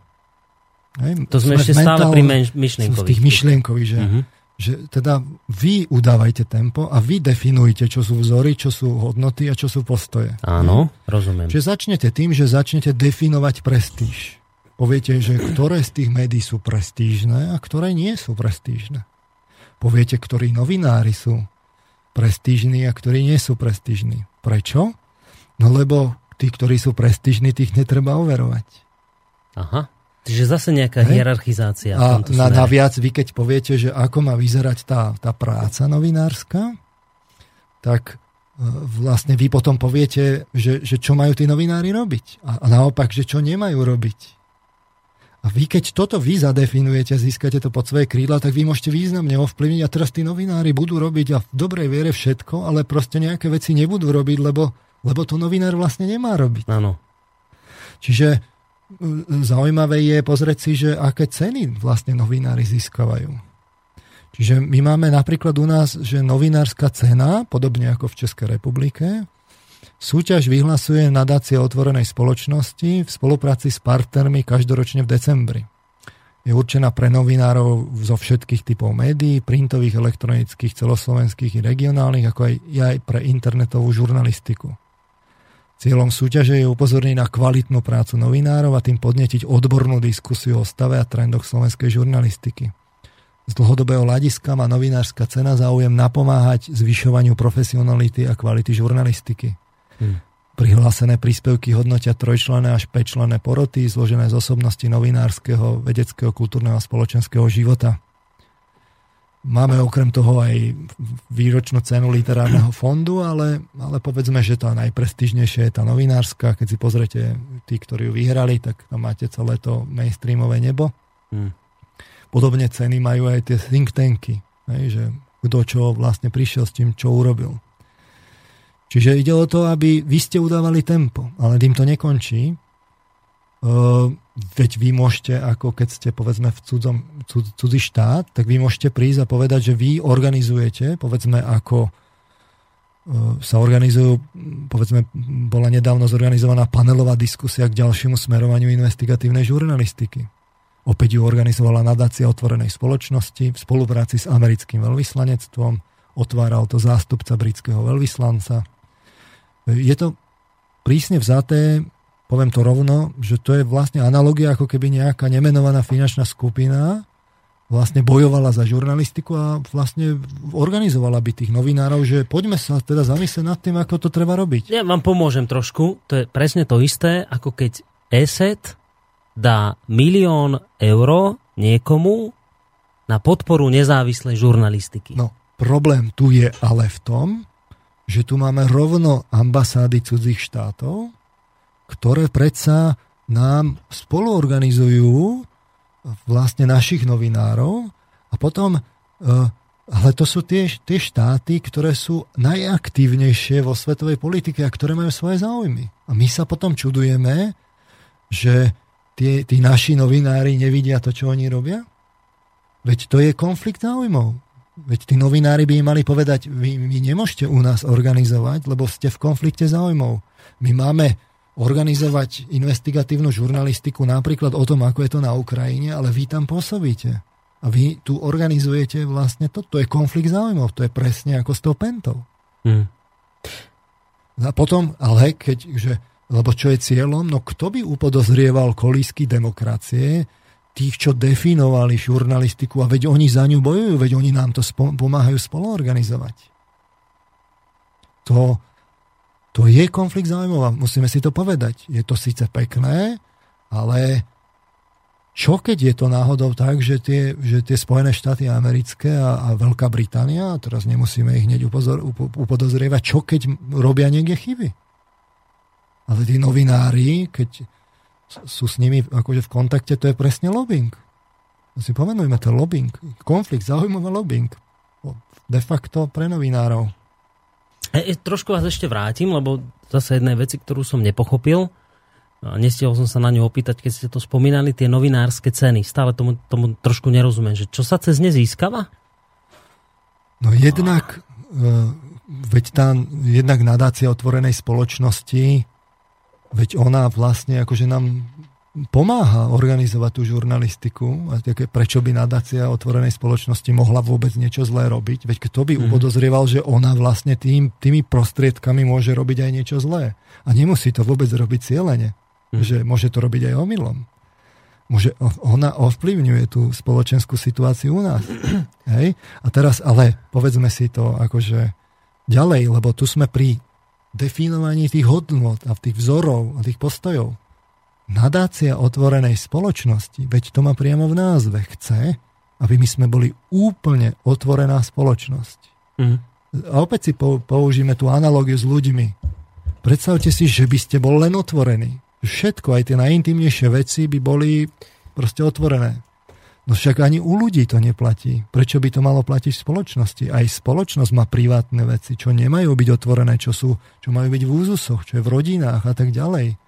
Hej? To sme, sme ešte stále pri myšlienkových. Z tých myšlienkových, že, uh-huh. že teda vy udávajte tempo a vy definujete, čo sú vzory, čo sú hodnoty a čo sú postoje. Áno, hm? rozumiem. Čiže začnete tým, že začnete definovať prestíž. Poviete, že ktoré z tých médií sú prestížne a ktoré nie sú prestížne. Poviete, ktorí novinári sú prestížni a ktorí nie sú prestížni. Prečo? No lebo tí, ktorí sú prestížni, tých netreba overovať. Aha. Čiže zase nejaká Hej. hierarchizácia. A na, naviac vy, keď poviete, že ako má vyzerať tá, tá práca novinárska, tak e, vlastne vy potom poviete, že, že čo majú tí novinári robiť. A, a naopak, že čo nemajú robiť. A vy, keď toto vy zadefinujete, získate to pod svoje krídla, tak vy môžete významne ovplyvniť a teraz tí novinári budú robiť a v dobrej viere všetko, ale proste nejaké veci nebudú robiť, lebo, lebo to novinár vlastne nemá robiť. Áno. Čiže zaujímavé je pozrieť si, že aké ceny vlastne novinári získavajú. Čiže my máme napríklad u nás, že novinárska cena, podobne ako v Českej republike, Súťaž vyhlasuje nadácia otvorenej spoločnosti v spolupráci s partnermi každoročne v decembri. Je určená pre novinárov zo všetkých typov médií, printových, elektronických, celoslovenských i regionálnych, ako aj, aj pre internetovú žurnalistiku. Cieľom súťaže je upozorniť na kvalitnú prácu novinárov a tým podnetiť odbornú diskusiu o stave a trendoch slovenskej žurnalistiky. Z dlhodobého hľadiska má novinárska cena záujem napomáhať zvyšovaniu profesionality a kvality žurnalistiky. Hmm. Prihlásené príspevky hodnotia trojčlené až päťčlené poroty, zložené z osobnosti novinárskeho, vedeckého, kultúrneho a spoločenského života. Máme okrem toho aj výročnú cenu literárneho fondu, ale, ale povedzme, že tá najprestížnejšia je tá novinárska. Keď si pozrete tí, ktorí ju vyhrali, tak tam máte celé to mainstreamové nebo. Hmm. Podobne ceny majú aj tie think tanky, že kto čo vlastne prišiel s tým, čo urobil. Čiže ide o to, aby vy ste udávali tempo, ale tým to nekončí. Uh, veď vy môžete, ako keď ste povedzme v cudzom, cud, cudzí štát, tak vy môžete prísť a povedať, že vy organizujete, povedzme ako uh, sa organizujú, povedzme, bola nedávno zorganizovaná panelová diskusia k ďalšiemu smerovaniu investigatívnej žurnalistiky. Opäť ju organizovala nadácia otvorenej spoločnosti v spolupráci s americkým veľvyslanectvom, otváral to zástupca britského veľvyslanca, je to prísne vzaté, poviem to rovno, že to je vlastne analogia, ako keby nejaká nemenovaná finančná skupina vlastne bojovala za žurnalistiku a vlastne organizovala by tých novinárov, že poďme sa teda zamyslieť nad tým, ako to treba robiť. Ja vám pomôžem trošku. To je presne to isté, ako keď ESET dá milión eur niekomu na podporu nezávislej žurnalistiky. No, problém tu je ale v tom, že tu máme rovno ambasády cudzích štátov, ktoré predsa nám spoluorganizujú vlastne našich novinárov a potom, e, ale to sú tie, tie štáty, ktoré sú najaktívnejšie vo svetovej politike a ktoré majú svoje záujmy. A my sa potom čudujeme, že tie, tí naši novinári nevidia to, čo oni robia? Veď to je konflikt záujmov. Veď tí novinári by im mali povedať, vy, vy nemôžete u nás organizovať, lebo ste v konflikte záujmov. My máme organizovať investigatívnu žurnalistiku napríklad o tom, ako je to na Ukrajine, ale vy tam pôsobíte. A vy tu organizujete vlastne to. To je konflikt záujmov. To je presne ako s tou pentou. Hmm. A potom, ale keď, že, lebo čo je cieľom? No kto by upodozrieval kolísky demokracie, tých, čo definovali žurnalistiku a veď oni za ňu bojujú, veď oni nám to spo- pomáhajú spoluorganizovať. To, to je konflikt záujmov a musíme si to povedať. Je to síce pekné, ale čo keď je to náhodou tak, že tie, že tie Spojené štáty americké a, a Veľká Británia, a teraz nemusíme ich hneď upozor, up, upodozrievať, čo keď robia niekde chyby? Ale tí novinári, keď sú s nimi akože v kontakte, to je presne lobbying. Si pomenujme to lobbying. Konflikt, zaujímavý lobbying. De facto pre novinárov. E, e, trošku vás ešte vrátim, lebo zase jednej veci, ktorú som nepochopil, a nestihol som sa na ňu opýtať, keď ste to spomínali, tie novinárske ceny. Stále tomu, tomu trošku nerozumiem, že čo sa cez ne získava? No jednak, e, veď tá jednak nadácia otvorenej spoločnosti veď ona vlastne akože nám pomáha organizovať tú žurnalistiku. A prečo by nadácia otvorenej spoločnosti mohla vôbec niečo zlé robiť? Veď kto by mm. upodozrieval, že ona vlastne tým, tými prostriedkami môže robiť aj niečo zlé. A nemusí to vôbec robiť cieľene. Mm. Že môže to robiť aj omylom. Môže, ona ovplyvňuje tú spoločenskú situáciu u nás. Hej? A teraz ale povedzme si to akože ďalej, lebo tu sme pri definovaní tých hodnot a tých vzorov a tých postojov. Nadácia otvorenej spoločnosti, veď to má priamo v názve, chce, aby my sme boli úplne otvorená spoločnosť. Mm. A opäť si použijeme tú analogiu s ľuďmi. Predstavte si, že by ste bol len otvorení. Všetko, aj tie najintimnejšie veci by boli proste otvorené. No však ani u ľudí to neplatí. Prečo by to malo platiť v spoločnosti? Aj spoločnosť má privátne veci, čo nemajú byť otvorené, čo, sú, čo majú byť v úzusoch, čo je v rodinách a tak ďalej.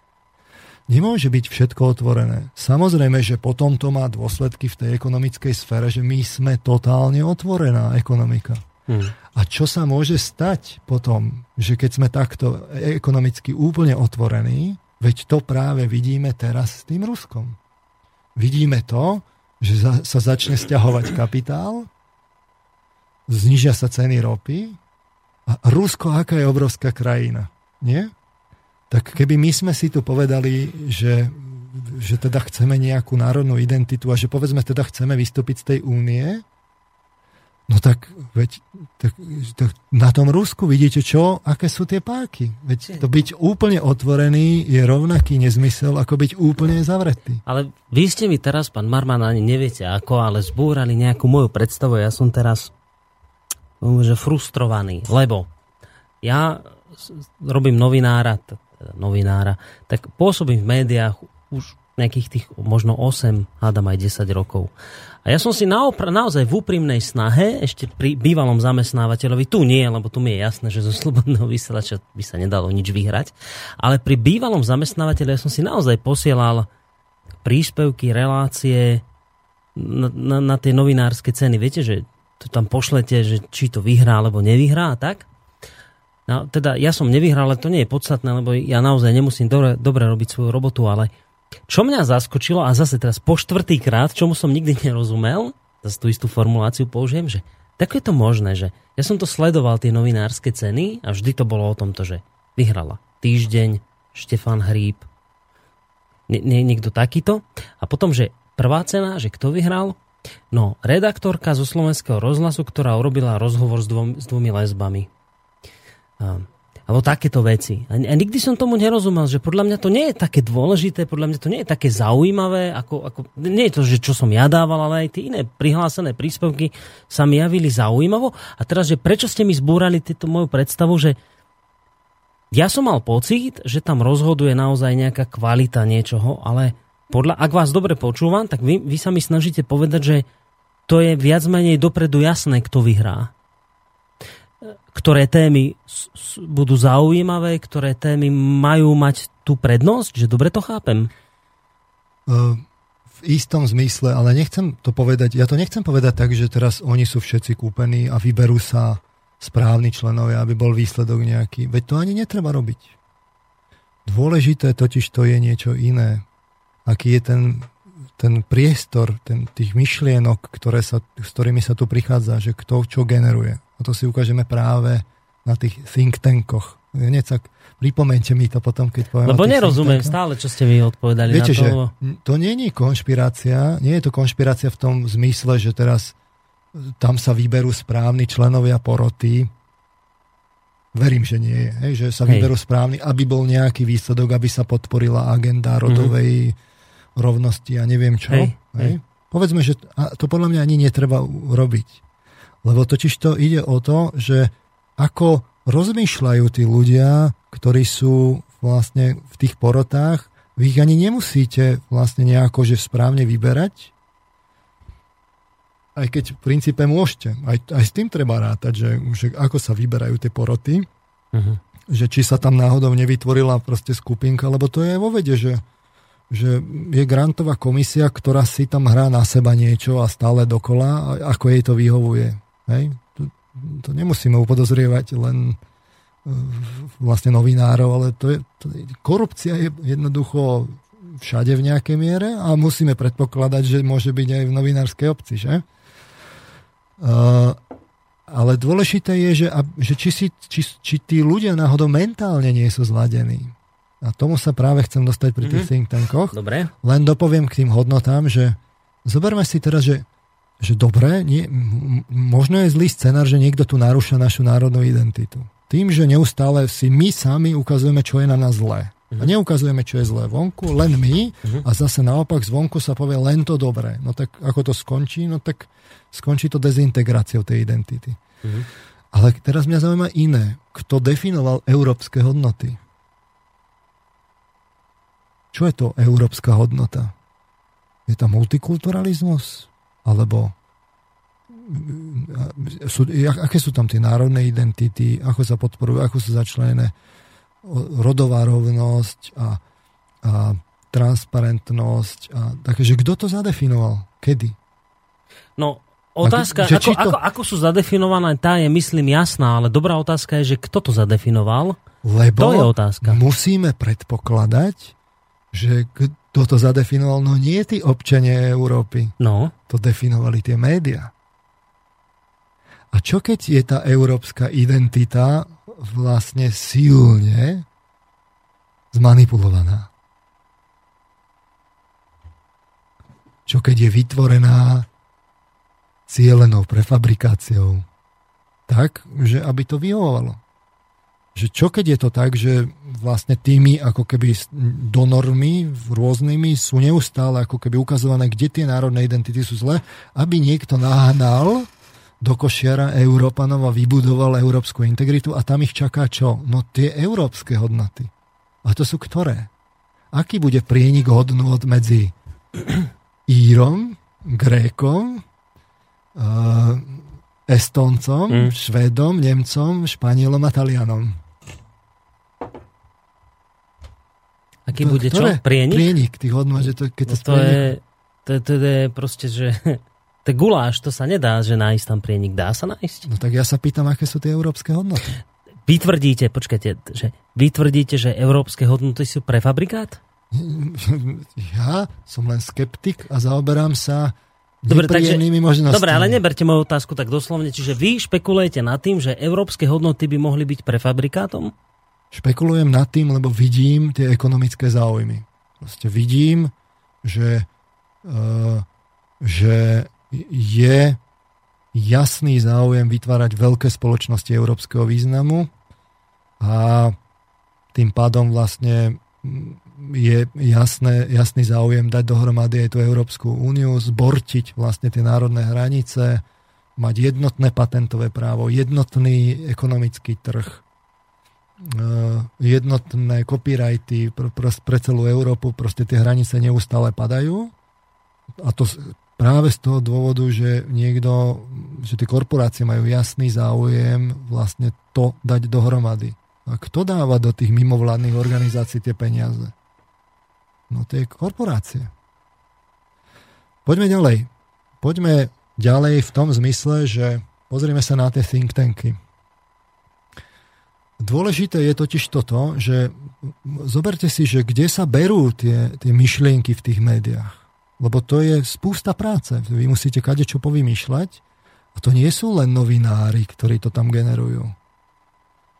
Nemôže byť všetko otvorené. Samozrejme, že potom to má dôsledky v tej ekonomickej sfére, že my sme totálne otvorená ekonomika. Hmm. A čo sa môže stať potom, že keď sme takto ekonomicky úplne otvorení, veď to práve vidíme teraz s tým Ruskom. Vidíme to, že za, sa začne stiahovať kapitál, znižia sa ceny ropy a Rusko, aká je obrovská krajina, nie? Tak keby my sme si tu povedali, že, že teda chceme nejakú národnú identitu a že povedzme teda chceme vystúpiť z tej únie, No tak, veď, tak, tak na tom Rusku vidíte čo, aké sú tie páky. Veď to byť úplne otvorený je rovnaký nezmysel, ako byť úplne zavretý. Ale vy ste mi teraz, pán Marman, ani neviete ako, ale zbúrali nejakú moju predstavu. Ja som teraz že frustrovaný, lebo ja robím novinára, novinára, tak pôsobím v médiách už nejakých tých možno 8, hádam aj 10 rokov. A ja som si naopra- naozaj v úprimnej snahe, ešte pri bývalom zamestnávateľovi, tu nie, lebo tu mi je jasné, že zo slobodného vysielača by sa nedalo nič vyhrať, ale pri bývalom zamestnávateľi ja som si naozaj posielal príspevky, relácie na, na, na tie novinárske ceny. Viete, že to tam pošlete, že či to vyhrá alebo nevyhrá a tak. No, teda ja som nevyhral, ale to nie je podstatné, lebo ja naozaj nemusím dobre, dobre robiť svoju robotu, ale čo mňa zaskočilo, a zase teraz po štvrtý krát, čomu som nikdy nerozumel, zase tú istú formuláciu použijem, že tak je to možné, že ja som to sledoval, tie novinárske ceny a vždy to bolo o tomto, že vyhrala Týždeň, Štefan Hríb, nie, nie, niekto takýto. A potom, že prvá cena, že kto vyhral? No, redaktorka zo slovenského rozhlasu, ktorá urobila rozhovor s, dvom, s dvomi lesbami. Alebo takéto veci. A, a nikdy som tomu nerozumel, že podľa mňa to nie je také dôležité, podľa mňa to nie je také zaujímavé, ako, ako nie je to, že čo som ja dával, ale aj tie iné prihlásené príspevky sa mi javili zaujímavo. A teraz, že prečo ste mi zbúrali túto moju predstavu, že ja som mal pocit, že tam rozhoduje naozaj nejaká kvalita niečoho, ale podľa, ak vás dobre počúvam, tak vy, vy sa mi snažíte povedať, že to je viac menej dopredu jasné, kto vyhrá ktoré témy budú zaujímavé, ktoré témy majú mať tú prednosť, že dobre to chápem? V istom zmysle, ale nechcem to povedať, ja to nechcem povedať tak, že teraz oni sú všetci kúpení a vyberú sa správni členovia, aby bol výsledok nejaký. Veď to ani netreba robiť. Dôležité totiž to je niečo iné. Aký je ten, ten priestor ten, tých myšlienok, ktoré sa, s ktorými sa tu prichádza, že kto čo generuje. A to si ukážeme práve na tých think tankoch. Hneď pripomente mi to potom, keď poviem. Lebo nerozumiem stále, čo ste mi odpovedali Viete, na to. Že to nie je konšpirácia, nie je to konšpirácia v tom zmysle, že teraz tam sa vyberú správni členovia poroty. Verím, že nie je. Hej, že sa hej. vyberú správni, aby bol nejaký výsledok, aby sa podporila agenda rodovej mm-hmm. rovnosti a neviem čo. Hej, hej. Hej. Povedzme, že to podľa mňa ani netreba robiť. Lebo totiž to ide o to, že ako rozmýšľajú tí ľudia, ktorí sú vlastne v tých porotách, vy ich ani nemusíte vlastne nejako že správne vyberať, aj keď v princípe môžete. Aj, aj s tým treba rátať, že, že ako sa vyberajú tie poroty, uh-huh. že či sa tam náhodou nevytvorila proste skupinka, lebo to je vo vede, že, že je grantová komisia, ktorá si tam hrá na seba niečo a stále dokola, ako jej to vyhovuje. Hej? To, to nemusíme upodozrievať len e, vlastne novinárov, ale to je, to, korupcia je jednoducho všade v nejakej miere a musíme predpokladať, že môže byť aj v novinárskej obci, že? Uh, ale dôležité je, že, že či, si, či, či tí ľudia náhodou mentálne nie sú zladení. A tomu sa práve chcem dostať pri tých mm-hmm. think tankoch. Dobre. Len dopoviem k tým hodnotám, že zoberme si teraz, že že dobre, nie, možno je zlý scenár, že niekto tu narúša našu národnú identitu. Tým, že neustále si my sami ukazujeme, čo je na nás zlé. A mhm. neukazujeme, čo je zlé vonku, len my mhm. a zase naopak zvonku sa povie len to dobré. No tak ako to skončí? No tak skončí to dezintegráciou tej identity. Uh-huh. Ale teraz mňa zaujíma iné. Kto definoval európske hodnoty? Čo je to európska hodnota? Je to multikulturalizmus? Alebo sú, aké sú tam tie národné identity, ako sa podporujú, ako sú začlenené rodová rovnosť a, a transparentnosť. A, takže kto to zadefinoval? Kedy? No, otázka, ako, to... ako, ako sú zadefinované, tá je, myslím, jasná, ale dobrá otázka je, že kto to zadefinoval? Lebo to je otázka. musíme predpokladať, že kto to zadefinoval? No nie tí občania Európy. No. To definovali tie médiá. A čo keď je tá európska identita vlastne silne zmanipulovaná? Čo keď je vytvorená cielenou prefabrikáciou tak, že aby to vyhovovalo? Že čo keď je to tak, že vlastne tými ako keby donormi rôznymi sú neustále ako keby ukazované, kde tie národné identity sú zlé, aby niekto nahnal do košiara Európanov a vybudoval európsku integritu a tam ich čaká čo? No tie európske hodnoty. A to sú ktoré? Aký bude prienik hodnot medzi Írom, Grékom, uh, Estóncom, mm. Švédom, Nemcom, Španielom a Talianom? Aký bude čo? Prienik? Prienik tých hodnot, že to, keď no to, je, to, to je proste, že to guláš, to sa nedá, že nájsť tam prienik. Dá sa nájsť? No tak ja sa pýtam, aké sú tie európske hodnoty. Vy tvrdíte, počkajte, že vy tvrdíte, že európske hodnoty sú prefabrikát? Ja som len skeptik a zaoberám sa Dobre, takže, možnosťami. dobre, ale neberte moju otázku tak doslovne. Čiže vy špekulujete nad tým, že európske hodnoty by mohli byť prefabrikátom? Špekulujem nad tým, lebo vidím tie ekonomické záujmy. Proste vidím, že, uh, že je jasný záujem vytvárať veľké spoločnosti európskeho významu a tým pádom vlastne je jasné, jasný záujem dať dohromady aj tú Európsku úniu, zbortiť vlastne tie národné hranice, mať jednotné patentové právo, jednotný ekonomický trh, jednotné copyrighty pre celú Európu, proste tie hranice neustále padajú. A to práve z toho dôvodu, že niekto, že tie korporácie majú jasný záujem vlastne to dať dohromady. A kto dáva do tých mimovládnych organizácií tie peniaze? No tie korporácie. Poďme ďalej. Poďme ďalej v tom zmysle, že pozrieme sa na tie think tanky. Dôležité je totiž toto, že zoberte si, že kde sa berú tie, tie myšlienky v tých médiách. Lebo to je spústa práce. Vy musíte kade čo povymýšľať a to nie sú len novinári, ktorí to tam generujú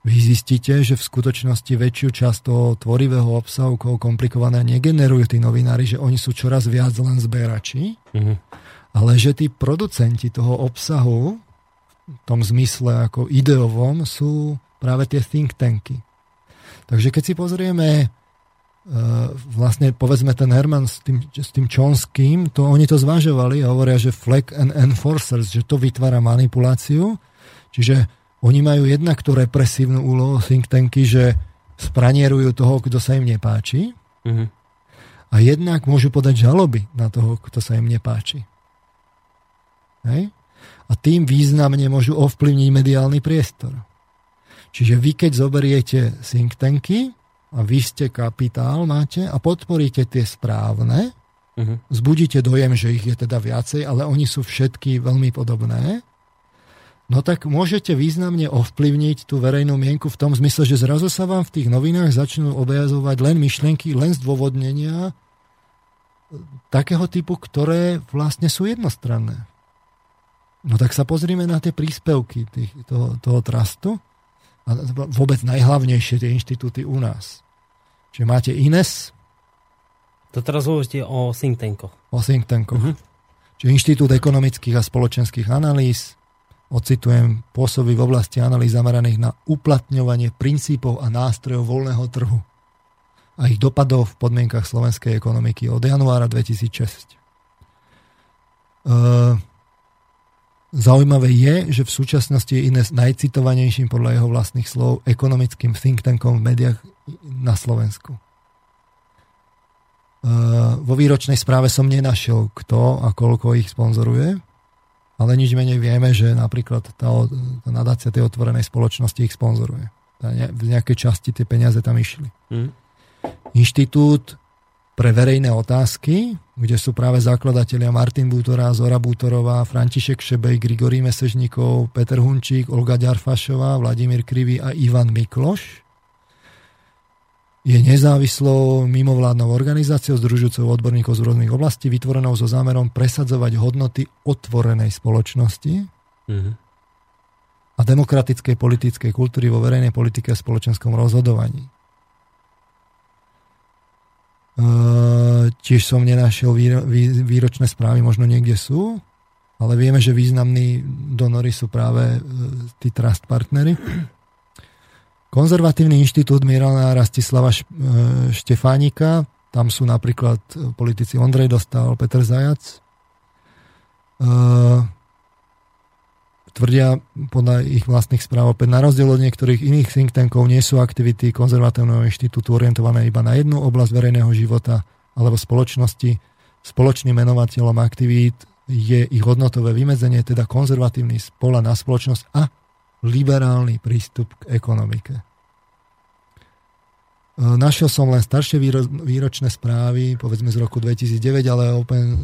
vy zistíte, že v skutočnosti väčšiu časť toho tvorivého obsahu, koho komplikované, negenerujú tí novinári, že oni sú čoraz viac len zberači, mm-hmm. ale že tí producenti toho obsahu v tom zmysle ako ideovom sú práve tie think tanky. Takže keď si pozrieme e, vlastne povedzme ten Herman s tým, s tým Čonským, to oni to zvažovali a hovoria, že flag and enforcers, že to vytvára manipuláciu, čiže oni majú jednak tú represívnu úlohu think tanky, že spranierujú toho, kto sa im nepáči. Mm-hmm. A jednak môžu podať žaloby na toho, kto sa im nepáči. Hej? A tým významne môžu ovplyvniť mediálny priestor. Čiže vy, keď zoberiete think tanky a vy ste kapitál, máte a podporíte tie správne, uh-huh. zbudíte dojem, že ich je teda viacej, ale oni sú všetky veľmi podobné, no tak môžete významne ovplyvniť tú verejnú mienku v tom zmysle, že zrazu sa vám v tých novinách začnú objazovať len myšlienky, len zdôvodnenia takého typu, ktoré vlastne sú jednostranné. No tak sa pozrime na tie príspevky tých, toho, toho trustu a vôbec najhlavnejšie tie inštitúty u nás. Čiže máte INES. To teraz hovoríte o think tankoch. O think tankoch. Uh-huh. Čiže Inštitút ekonomických a spoločenských analýz, ocitujem, pôsobí v oblasti analýz zameraných na uplatňovanie princípov a nástrojov voľného trhu a ich dopadov v podmienkach slovenskej ekonomiky od januára 2006. E, zaujímavé je, že v súčasnosti je Ines najcitovanejším podľa jeho vlastných slov ekonomickým think tankom v médiách na Slovensku. E, vo výročnej správe som nenašiel, kto a koľko ich sponzoruje, ale nič menej vieme, že napríklad tá, tá nadácia tej otvorenej spoločnosti ich sponzoruje. V nejakej časti tie peniaze tam išli. Mm. Inštitút pre verejné otázky, kde sú práve zakladatelia Martin Bútora, Zora Bútorová, František Šebej, Grigorí Mesežníkov, Peter Hunčík, Olga Ďarfašová, Vladimír Krivý a Ivan Mikloš je nezávislou mimovládnou organizáciou združujúcou odborníkov z rôznych oblastí, vytvorenou so zámerom presadzovať hodnoty otvorenej spoločnosti mm-hmm. a demokratickej politickej kultúry vo verejnej politike a spoločenskom rozhodovaní. Tiež som nenašiel výro, vý, výročné správy, možno niekde sú, ale vieme, že významní donory sú práve uh, tí trust partnery. Konzervatívny inštitút Mirana Rastislava e, Štefánika, tam sú napríklad e, politici Ondrej Dostal, Petr Zajac. E, tvrdia podľa ich vlastných správ opäť na rozdiel od niektorých iných think tankov nie sú aktivity konzervatívneho inštitútu orientované iba na jednu oblasť verejného života alebo spoločnosti. Spoločným menovateľom aktivít je ich hodnotové vymedzenie, teda konzervatívny spola na spoločnosť a liberálny prístup k ekonomike. E, našiel som len staršie výročné správy, povedzme z roku 2009, ale Open e,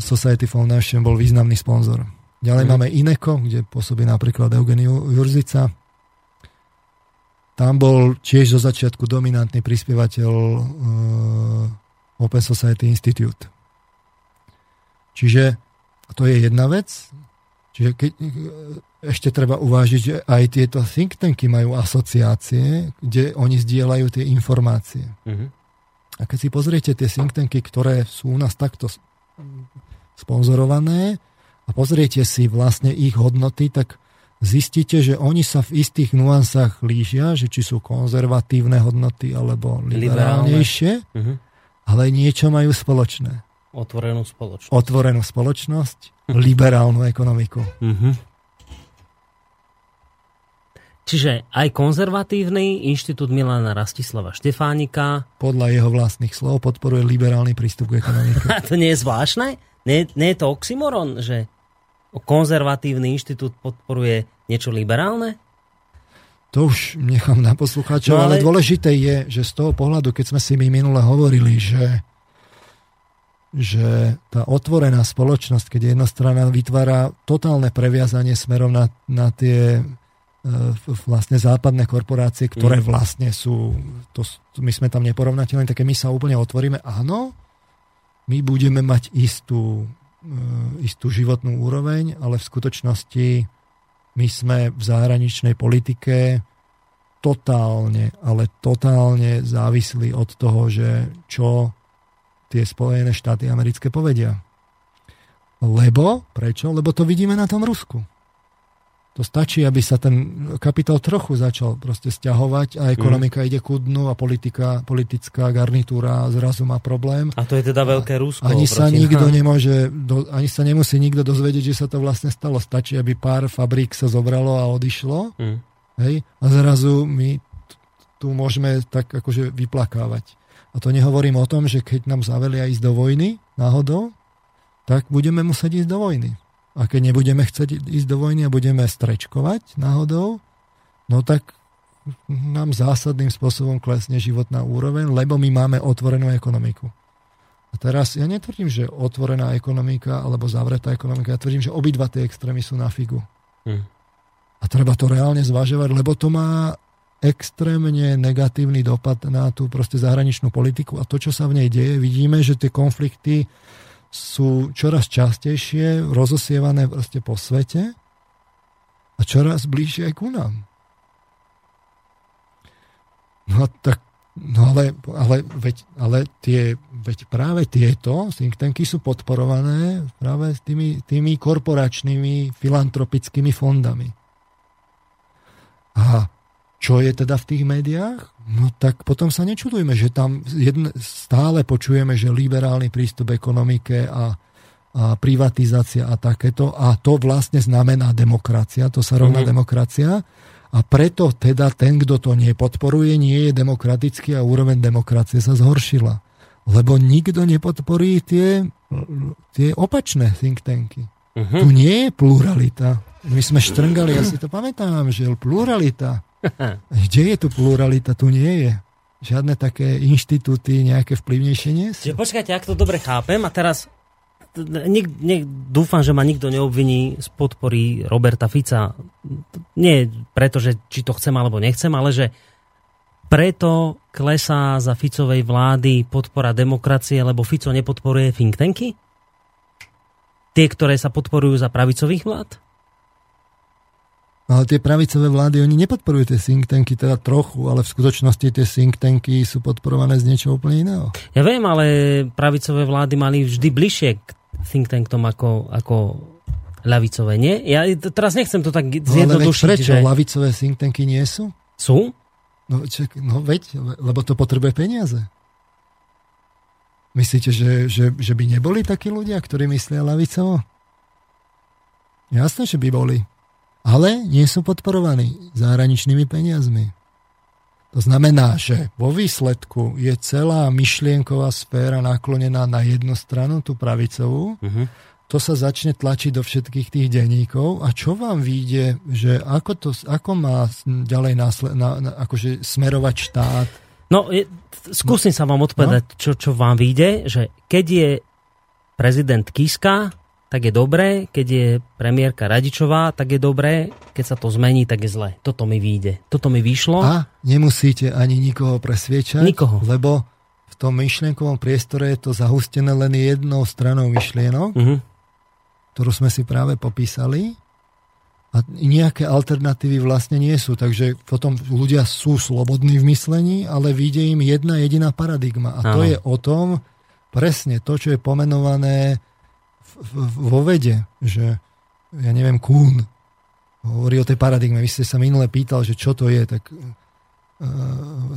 Society Foundation bol významný sponzor. Ďalej mm. máme Ineco, kde pôsobí napríklad Eugeniu Jurzica. Tam bol tiež zo začiatku dominantný prispievateľ e, Open Society Institute. Čiže to je jedna vec. Čiže keď, ešte treba uvážiť, že aj tieto think tanky majú asociácie, kde oni zdieľajú tie informácie. Mm-hmm. A keď si pozriete tie think tanky, ktoré sú u nás takto sponzorované a pozriete si vlastne ich hodnoty, tak zistíte, že oni sa v istých nuansách líšia, že či sú konzervatívne hodnoty alebo liberálnejšie, uh-huh. ale niečo majú spoločné. Otvorenú spoločnosť. Otvorenú spoločnosť, liberálnu ekonomiku. Uh-huh. Čiže aj konzervatívny inštitút Milana Rastislava Štefánika podľa jeho vlastných slov podporuje liberálny prístup k ekonomike. A to nie je zvláštne? Nie, nie je to oxymoron, že konzervatívny inštitút podporuje niečo liberálne? To už nechám na poslucháčov, no ale... ale dôležité je, že z toho pohľadu, keď sme si my minule hovorili, že, že tá otvorená spoločnosť, keď jedna strana vytvára totálne previazanie smerom na, na tie e, vlastne západné korporácie, ktoré mm. vlastne sú, to, my sme tam neporovnateľní, také my sa úplne otvoríme, áno, my budeme mať istú istú životnú úroveň, ale v skutočnosti my sme v zahraničnej politike totálne, ale totálne závislí od toho, že čo tie Spojené štáty americké povedia. Lebo, prečo? Lebo to vidíme na tom Rusku. To stačí, aby sa ten kapitál trochu začal proste stiahovať a ekonomika mm. ide ku dnu a politika, politická garnitúra zrazu má problém. A to je teda veľké Rusko. Ani sa nikto nemôže, do, ani sa nemusí nikto dozvedieť, že sa to vlastne stalo. Stačí, aby pár fabrík sa zobralo a odišlo. Mm. Hej? A zrazu my tu môžeme tak akože vyplakávať. A to nehovorím o tom, že keď nám zavelia ísť do vojny náhodou, tak budeme musieť ísť do vojny. A keď nebudeme chcieť ísť do vojny a budeme strečkovať náhodou, no tak nám zásadným spôsobom klesne životná úroveň, lebo my máme otvorenú ekonomiku. A teraz ja netvrdím, že otvorená ekonomika alebo zavretá ekonomika, ja tvrdím, že obidva tie extrémy sú na figu. Hmm. A treba to reálne zvažovať, lebo to má extrémne negatívny dopad na tú proste zahraničnú politiku a to, čo sa v nej deje, vidíme, že tie konflikty sú čoraz častejšie rozosievané proste po svete a čoraz bližšie aj ku nám. No tak, no ale, ale, veď, ale tie, veď práve tieto think tanky sú podporované práve tými, tými korporačnými filantropickými fondami. A čo je teda v tých médiách? No tak potom sa nečudujme, že tam jedne, stále počujeme, že liberálny prístup ekonomike a, a privatizácia a takéto. A to vlastne znamená demokracia, to sa rovná mm-hmm. demokracia. A preto teda ten, kto to nepodporuje, nie je demokratický a úroveň demokracie sa zhoršila. Lebo nikto nepodporí tie, tie opačné think tanky. Mm-hmm. Tu nie je pluralita. My sme štrngali, ja si to pamätám, že pluralita Kde je tu pluralita? Tu nie je. Žiadne také inštitúty nejaké vplyvnejšie nie sú. Počkajte, ak to dobre chápem a teraz nik, nik, dúfam, že ma nikto neobviní z podpory Roberta Fica. Nie preto, že či to chcem alebo nechcem, ale že preto klesá za Ficovej vlády podpora demokracie, lebo Fico nepodporuje think tanky? Tie, ktoré sa podporujú za pravicových vlád? Ale tie pravicové vlády, oni nepodporujú tie think tanky, teda trochu, ale v skutočnosti tie think tanky sú podporované z niečoho úplne iného. Ja viem, ale pravicové vlády mali vždy bližšie k think tankom ako, ako ľavicové, nie? Ja teraz nechcem to tak zjednodušiť. No, ale prečo? Že... Ľavicové think tanky nie sú? Sú? No, ček, no veď, lebo to potrebuje peniaze. Myslíte, že, že, že by neboli takí ľudia, ktorí myslia lavicovo? Jasné, že by boli ale nie sú podporovaní zahraničnými peniazmi. To znamená, že vo výsledku je celá myšlienková sféra naklonená na jednu stranu, tú pravicovú. Uh-huh. To sa začne tlačiť do všetkých tých denníkov. A čo vám vyjde, že ako, to, ako má ďalej násled, na, na, akože smerovať štát? No, je, skúsim no. sa vám odpovedať, no? čo, čo vám vyjde, že keď je prezident Kiska, tak je dobré, keď je premiérka Radičová, tak je dobré, keď sa to zmení, tak je zle. Toto mi vyjde. Toto mi vyšlo. A nemusíte ani nikoho presviečať, nikoho. lebo v tom myšlienkovom priestore je to zahustené len jednou stranou myšlienok, uh-huh. ktorú sme si práve popísali a nejaké alternatívy vlastne nie sú. Takže potom ľudia sú slobodní v myslení, ale vyjde im jedna jediná paradigma. A to je o tom, presne to, čo je pomenované vo vede, že ja neviem, Kuhn, hovorí o tej paradigme. Vy ste sa minule pýtal, že čo to je, tak uh,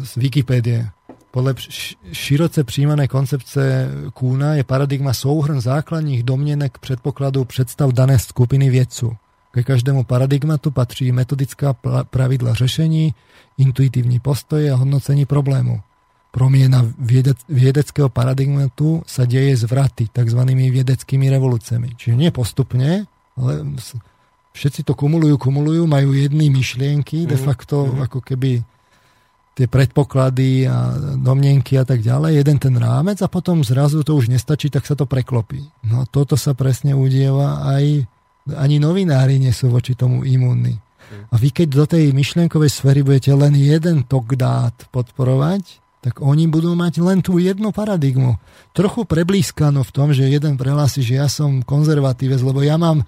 z Wikipédie. Podľa široce príjmané koncepce Kúna je paradigma souhrn základních domnenek předpokladů představ dané skupiny vědců. Ke každému paradigmatu patří metodická pravidla řešení, intuitívny postoj a hodnocení problému. Promiena viedec, vedeckého paradigmatu sa deje zvraty, tzv. vedeckými revolúciami. Čiže nie postupne, ale všetci to kumulujú, kumulujú, majú jedny myšlienky, de mhm, facto mm-hmm. ako keby tie predpoklady a domnenky a tak ďalej, jeden ten rámec a potom zrazu to už nestačí, tak sa to preklopí. No toto sa presne udieva aj, ani novinári nie sú voči tomu imúnni. A vy keď do tej myšlienkovej sféry budete len jeden tok dát podporovať, tak oni budú mať len tú jednu paradigmu. Trochu preblískano v tom, že jeden prehlási, že ja som konzervatívec, lebo ja mám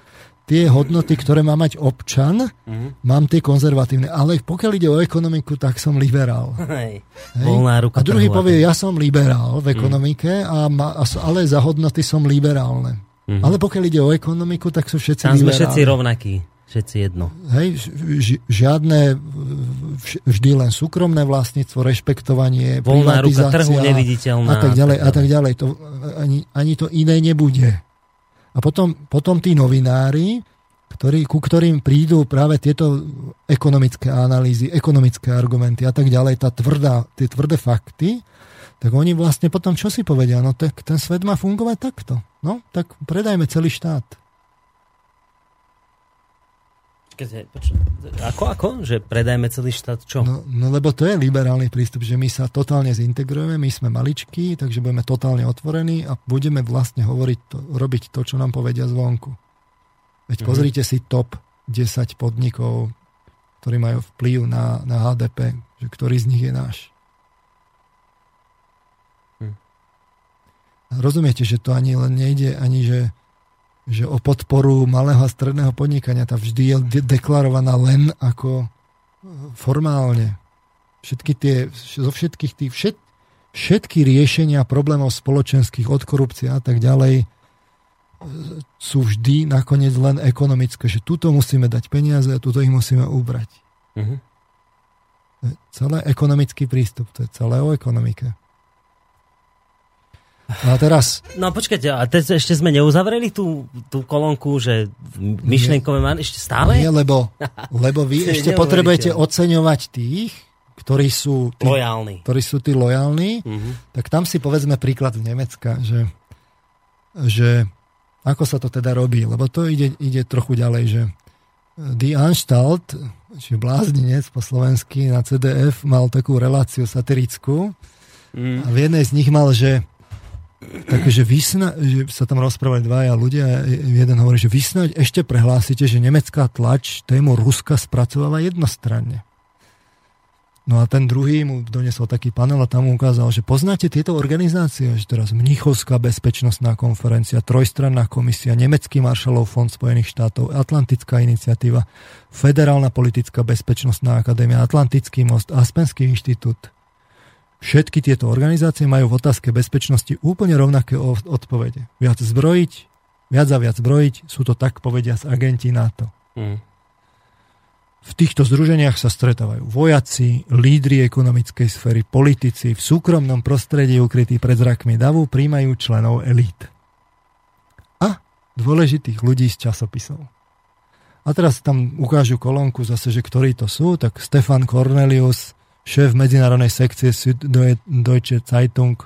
tie hodnoty, ktoré má mať občan, mm-hmm. mám tie konzervatívne. Ale pokiaľ ide o ekonomiku, tak som liberál. Hej. Hej. Ruka a druhý povie, ja som liberál v mhm. ekonomike, mm. a ma, ale za hodnoty som liberálne. Mm-hmm. Ale pokiaľ ide o ekonomiku, tak sú všetci Tam sme všetci rovnakí. Všetci jedno. Hej, žiadne, vždy len súkromné vlastníctvo, rešpektovanie, Voľná ruka trhu neviditeľná. A tak ďalej, a tak ďalej. To, ani, ani to iné nebude. A potom, potom tí novinári, ktorí, ku ktorým prídu práve tieto ekonomické analýzy, ekonomické argumenty a tak ďalej, tá tvrdá, tie tvrdé fakty, tak oni vlastne potom čo si povedia? No tak ten svet má fungovať takto. No, tak predajme celý štát. Ako, ako? Že predajme celý štát čo? No, no lebo to je liberálny prístup, že my sa totálne zintegrujeme, my sme maličkí, takže budeme totálne otvorení a budeme vlastne hovoriť to, robiť to, čo nám povedia zvonku. Veď mm-hmm. pozrite si top 10 podnikov, ktorí majú vplyv na, na HDP, že ktorý z nich je náš. Hm. Rozumiete, že to ani len nejde, ani že že o podporu malého a stredného podnikania tá vždy je de- deklarovaná len ako e, formálne. Všetky tie, zo všetkých tých, všet, všetky riešenia problémov spoločenských od korupcie a tak ďalej e, sú vždy nakoniec len ekonomické, že tuto musíme dať peniaze a tuto ich musíme ubrať. Uh-huh. Celé ekonomický prístup, to je celé o ekonomike. No a teraz... No počkajte, a teď ešte sme neuzavreli tú, tú kolónku, že myšlienkové man ešte stále? Nie, lebo, lebo vy ešte potrebujete oceňovať tých, ktorí sú tí, lojálni. Ktorí sú tí lojálni, uh-huh. tak tam si povedzme príklad z Nemecka, že, že ako sa to teda robí, lebo to ide, ide trochu ďalej, že Die Anstalt, či blázninec po slovensky na CDF, mal takú reláciu satirickú mm. a v jednej z nich mal, že Takže vy sna- že sa tam rozprávali dvaja ľudia jeden hovorí, že vy snáď ešte prehlásite, že nemecká tlač tému Ruska spracováva jednostranne. No a ten druhý mu donesol taký panel a tam mu ukázal, že poznáte tieto organizácie, že teraz Mnichovská bezpečnostná konferencia, Trojstranná komisia, Nemecký maršalov fond Spojených štátov, Atlantická iniciatíva, Federálna politická bezpečnostná akadémia, Atlantický most, Aspenský inštitút, Všetky tieto organizácie majú v otázke bezpečnosti úplne rovnaké odpovede. Viac zbrojiť, viac a viac zbrojiť, sú to tak povedia z agenti NATO. Mm. V týchto združeniach sa stretávajú vojaci, lídry ekonomickej sféry, politici, v súkromnom prostredí ukrytí pred zrakmi davu príjmajú členov elít. A dôležitých ľudí z časopisov. A teraz tam ukážu kolónku zase, že ktorí to sú, tak Stefan Cornelius, šéf medzinárodnej sekcie Süddeutsche Zeitung,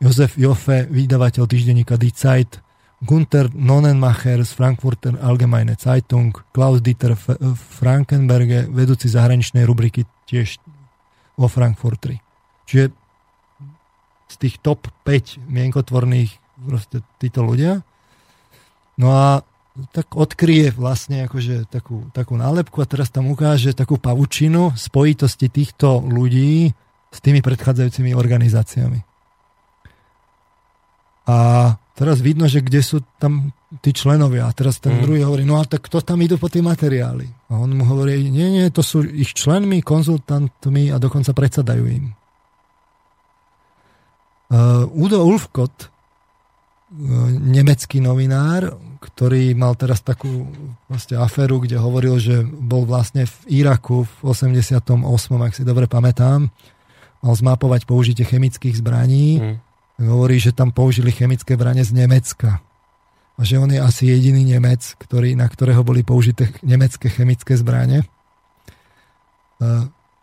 Josef Joffe, vydavateľ týždenníka Die Zeit, Gunther Nonnenmacher z Frankfurter Allgemeine Zeitung, Klaus Dieter Frankenberge, vedúci zahraničnej rubriky tiež vo Frankfurtri. Čiže z tých top 5 mienkotvorných proste títo ľudia. No a tak odkryje vlastne akože takú, takú nálepku a teraz tam ukáže takú pavučinu spojitosti týchto ľudí s tými predchádzajúcimi organizáciami. A teraz vidno, že kde sú tam tí členovia. A teraz ten mm. druhý hovorí, no a tak kto tam idú po tie materiály? A on mu hovorí, nie, nie, to sú ich členmi, konzultantmi a dokonca predsadajú im. Uh, Udo Ulfkot nemecký novinár, ktorý mal teraz takú vlastne aféru, kde hovoril, že bol vlastne v Iraku v 88., ak si dobre pamätám, mal zmapovať použitie chemických zbraní. Mm. Hovorí, že tam použili chemické zbranie z Nemecka. A že on je asi jediný Nemec, ktorý, na ktorého boli použité nemecké chemické zbranie.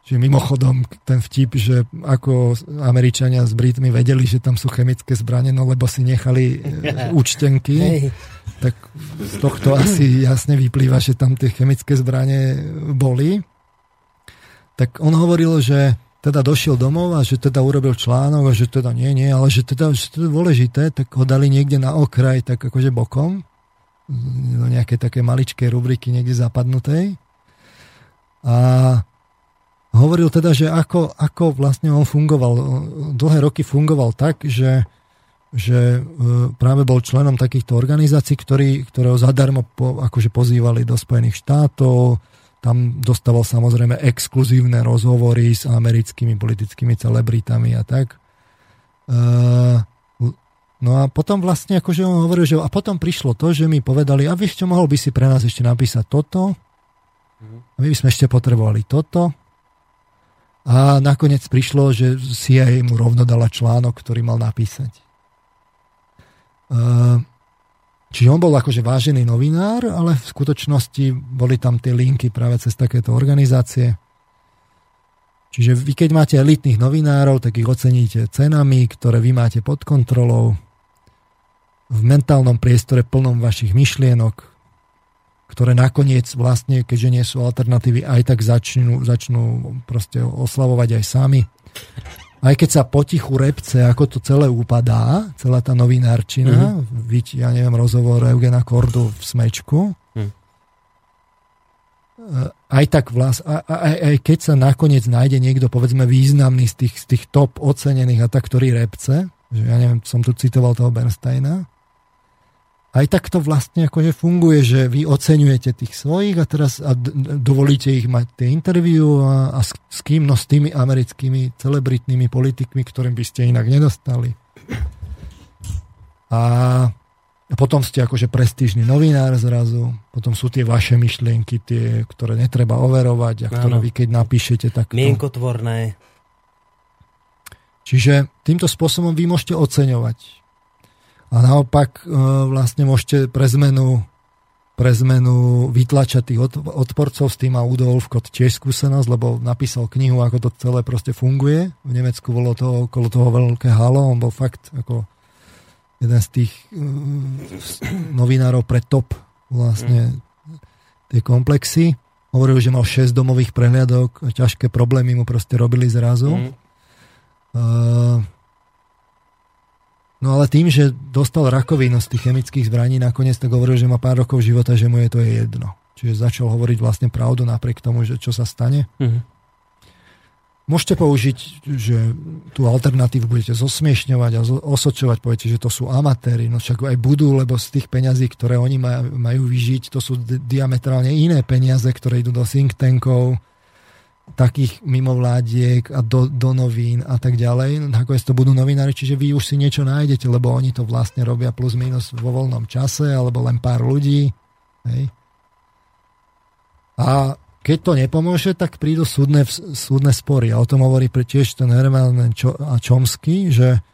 Čiže mimochodom ten vtip, že ako Američania s Britmi vedeli, že tam sú chemické zbranie, no lebo si nechali e, účtenky, hey. tak z tohto asi jasne vyplýva, že tam tie chemické zbranie boli. Tak on hovoril, že teda došiel domov a že teda urobil článok a že teda nie, nie, ale že teda, že to je dôležité, tak ho dali niekde na okraj, tak akože bokom, do nejakej také maličkej rubriky niekde zapadnutej. A hovoril teda, že ako, ako vlastne on fungoval. Dlhé roky fungoval tak, že, že e, práve bol členom takýchto organizácií, ktorý, ktoré ho zadarmo po, akože pozývali do Spojených štátov, tam dostával samozrejme exkluzívne rozhovory s americkými politickými celebritami a tak. E, no a potom vlastne akože on hovoril, že a potom prišlo to, že mi povedali, a vieš čo, mohol by si pre nás ešte napísať toto, a my by sme ešte potrebovali toto, a nakoniec prišlo, že CIA mu rovno dala článok, ktorý mal napísať. Čiže on bol akože vážený novinár, ale v skutočnosti boli tam tie linky práve cez takéto organizácie. Čiže vy keď máte elitných novinárov, tak ich oceníte cenami, ktoré vy máte pod kontrolou, v mentálnom priestore plnom vašich myšlienok, ktoré nakoniec vlastne, keďže nie sú alternatívy, aj tak začnú, začnú proste oslavovať aj sami. Aj keď sa potichu repce, ako to celé upadá, celá tá novinárčina, mm-hmm. Viď, ja neviem, rozhovor Eugena Kordu v Smečku, mm. aj tak vlast, aj, aj, aj keď sa nakoniec nájde niekto, povedzme, významný z tých, z tých top ocenených a tak, ktorý repce, že ja neviem, som tu citoval toho Bernsteina, aj tak to vlastne akože funguje, že vy oceňujete tých svojich a teraz a dovolíte ich mať tie interviu a, a s, s kým? No s tými americkými celebritnými politikmi, ktorým by ste inak nedostali. A, potom ste akože prestížny novinár zrazu, potom sú tie vaše myšlienky, tie, ktoré netreba overovať a ktoré vy keď napíšete, tak... Mienkotvorné. Čiže týmto spôsobom vy môžete oceňovať a naopak e, vlastne môžete pre zmenu, pre zmenu vytlačať tých odporcov, s tým má Udo Olfkot tiež skúsenosť, lebo napísal knihu, ako to celé proste funguje. V Nemecku bolo to okolo toho veľké halo, on bol fakt ako jeden z tých uh, novinárov pre top vlastne tie komplexy. Hovoril, že mal 6 domových prehliadok, ťažké problémy mu proste robili zrazu. Mm. Uh, No ale tým, že dostal rakovinu z tých chemických zbraní, nakoniec tak hovoril, že má pár rokov života, že mu je to je jedno. Čiže začal hovoriť vlastne pravdu napriek tomu, že čo sa stane. Mm-hmm. Môžete použiť, že tú alternatívu budete zosmiešňovať a osočovať, poviete, že to sú amatéri, no však aj budú, lebo z tých peňazí, ktoré oni majú vyžiť, to sú diametrálne iné peniaze, ktoré idú do think tankov, takých mimovládiek a do, do novín a tak ďalej. Nakoniec to budú novinári, čiže vy už si niečo nájdete, lebo oni to vlastne robia plus minus vo voľnom čase, alebo len pár ľudí. Hej. A keď to nepomôže, tak prídu súdne, súdne spory. A o tom hovorí tiež ten Herman a Chomsky, že,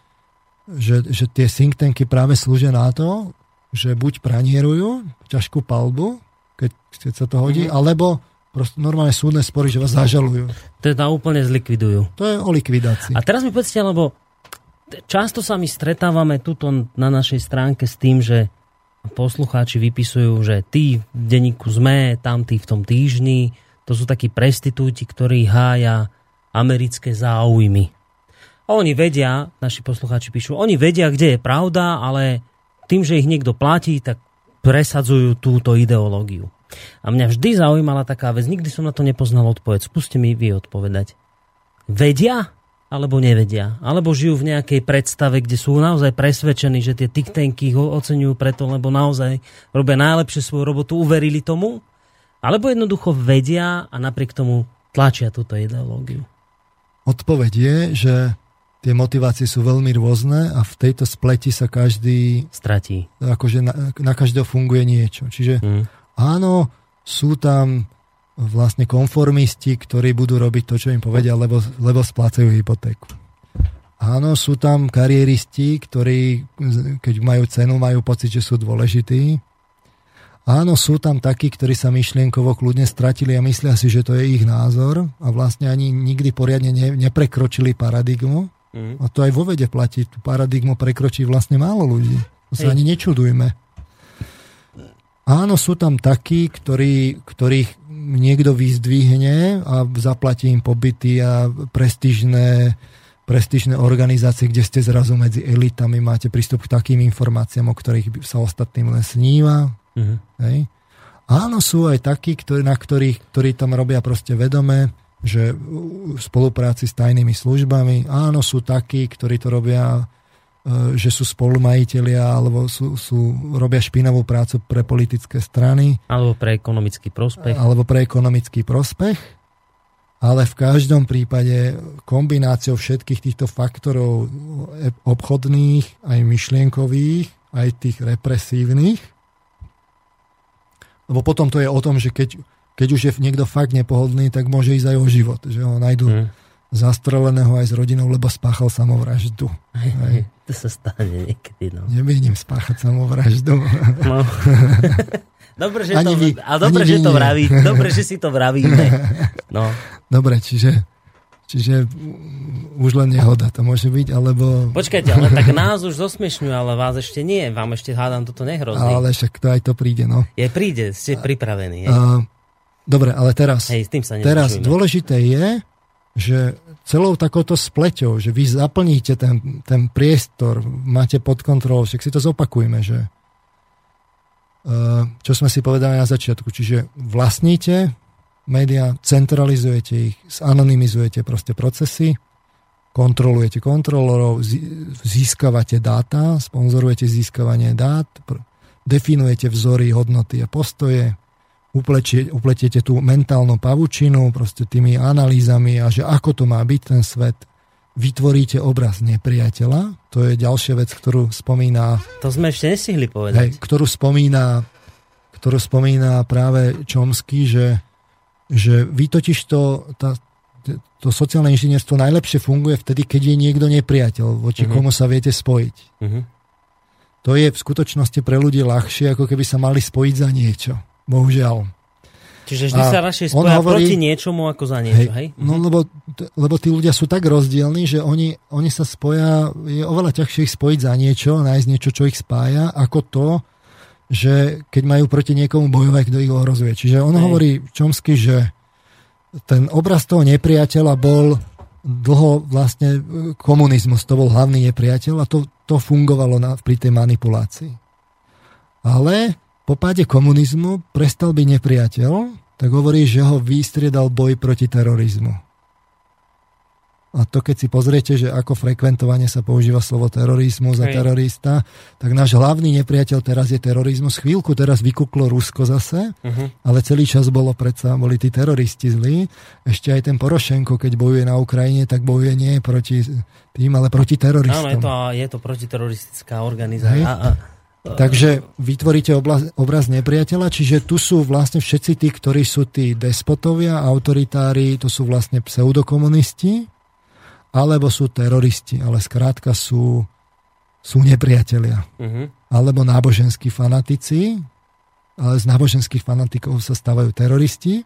že, že tie think tanky práve slúžia na to, že buď pranierujú ťažkú palbu, keď, keď sa to hodí, mm-hmm. alebo Proste normálne súdne spory, že vás zažalujú. Teda úplne zlikvidujú. To je o likvidácii. A teraz mi povedzte, lebo často sa my stretávame tuto na našej stránke s tým, že poslucháči vypisujú, že tí v denníku sme, tam tí v tom týždni, to sú takí prestitúti, ktorí hája americké záujmy. A oni vedia, naši poslucháči píšu, oni vedia, kde je pravda, ale tým, že ich niekto platí, tak presadzujú túto ideológiu. A mňa vždy zaujímala taká vec, nikdy som na to nepoznal odpoveď. Skúste mi vy odpovedať. Vedia alebo nevedia? Alebo žijú v nejakej predstave, kde sú naozaj presvedčení, že tie think tanky ho oceňujú preto, lebo naozaj robia najlepšie svoju robotu, uverili tomu? Alebo jednoducho vedia a napriek tomu tlačia túto ideológiu? Odpoveď je, že tie motivácie sú veľmi rôzne a v tejto spleti sa každý... Stratí. Akože na, na každého funguje niečo. Čiže mm. Áno, sú tam vlastne konformisti, ktorí budú robiť to, čo im povedia, lebo, lebo splácajú hypotéku. Áno, sú tam kariéristi, ktorí, keď majú cenu, majú pocit, že sú dôležití. Áno, sú tam takí, ktorí sa myšlienkovo kľudne stratili a myslia si, že to je ich názor a vlastne ani nikdy poriadne ne, neprekročili paradigmu. Mm. A to aj vo vede platí. Tú paradigmu prekročí vlastne málo ľudí. To sa Hej. ani nečudujme. Áno, sú tam takí, ktorí, ktorých niekto vyzdvihne a zaplatí im pobyty a prestížne, prestížne organizácie, kde ste zrazu medzi elitami, máte prístup k takým informáciám, o ktorých sa ostatným len sníva. Mm-hmm. Hej. Áno, sú aj takí, ktorí, na ktorých, ktorí tam robia proste vedome, že v spolupráci s tajnými službami. Áno, sú takí, ktorí to robia že sú spolumajiteľia alebo sú, sú, robia špinavú prácu pre politické strany. Alebo pre ekonomický prospech. Alebo pre ekonomický prospech. Ale v každom prípade kombináciou všetkých týchto faktorov e, obchodných, aj myšlienkových, aj tých represívnych. Lebo potom to je o tom, že keď, keď už je niekto fakt nepohodlný, tak môže ísť aj o život. Že ho nájdú hmm. Zastreleného aj s rodinou, lebo spáchal samovraždu. Hej. To sa stane niekedy, no. Nemienim spáchať samovraždu. No. dobre, že, to, vy, a dobre, že to vraví, dobre, že si to vravíme. No. Dobre, čiže, čiže už len nehoda to môže byť, alebo... Počkajte, ale tak nás už zosmiešňujú, ale vás ešte nie. Vám ešte hádam toto nehrozí. Ale však to aj to príde, no. Je, príde, ste pripravení. Je? A, dobre, ale teraz, Hej, s tým sa teraz dôležité je, že celou takouto spleťou, že vy zaplníte ten, ten priestor, máte pod kontrolou, však si to zopakujme, že eh, čo sme si povedali na začiatku, čiže vlastníte média, centralizujete ich, zanonymizujete proste procesy, kontrolujete kontrolorov, získavate dáta, sponzorujete získavanie dát, definujete vzory, hodnoty a postoje, upletie, upletiete tú mentálnu pavučinu proste tými analýzami a že ako to má byť ten svet, vytvoríte obraz nepriateľa, to je ďalšia vec, ktorú spomína... To sme ešte nestihli povedať. Hej, ktorú spomína, ktorú spomína práve Čomsky, že, že vy totiž to, tá, to sociálne inžinierstvo najlepšie funguje vtedy, keď je niekto nepriateľ, voči uh-huh. komu sa viete spojiť. Uh-huh. To je v skutočnosti pre ľudí ľahšie, ako keby sa mali spojiť za niečo. Bohužiaľ. Čiže vždy a sa radšej spoja hovorí, proti niečomu ako za niečo, hej? hej? No lebo, lebo tí ľudia sú tak rozdielní, že oni, oni sa spoja, je oveľa ťažšie ich spojiť za niečo, nájsť niečo, čo ich spája, ako to, že keď majú proti niekomu bojovať, kto ich ohrozuje. Čiže on hej. hovorí Čomsky, že ten obraz toho nepriateľa bol dlho vlastne komunizmus, to bol hlavný nepriateľ a to, to fungovalo na, pri tej manipulácii. Ale po páde komunizmu prestal byť nepriateľ, tak hovorí, že ho vystriedal boj proti terorizmu. A to keď si pozriete, že ako frekventovane sa používa slovo terorizmus a terorista, tak náš hlavný nepriateľ teraz je terorizmus. Chvíľku teraz vykuklo Rusko zase, uh-huh. ale celý čas bolo predsa, boli tí teroristi zlí. Ešte aj ten Porošenko, keď bojuje na Ukrajine, tak bojuje nie proti tým, ale proti teroristom. Áno, je to, je to protiteroristická organizácia. Takže vytvoríte obraz, obraz nepriateľa, čiže tu sú vlastne všetci tí, ktorí sú tí despotovia, autoritári, to sú vlastne pseudokomunisti, alebo sú teroristi, ale skrátka sú, sú nepriatelia. Uh-huh. Alebo náboženskí fanatici, ale z náboženských fanatikov sa stávajú teroristi,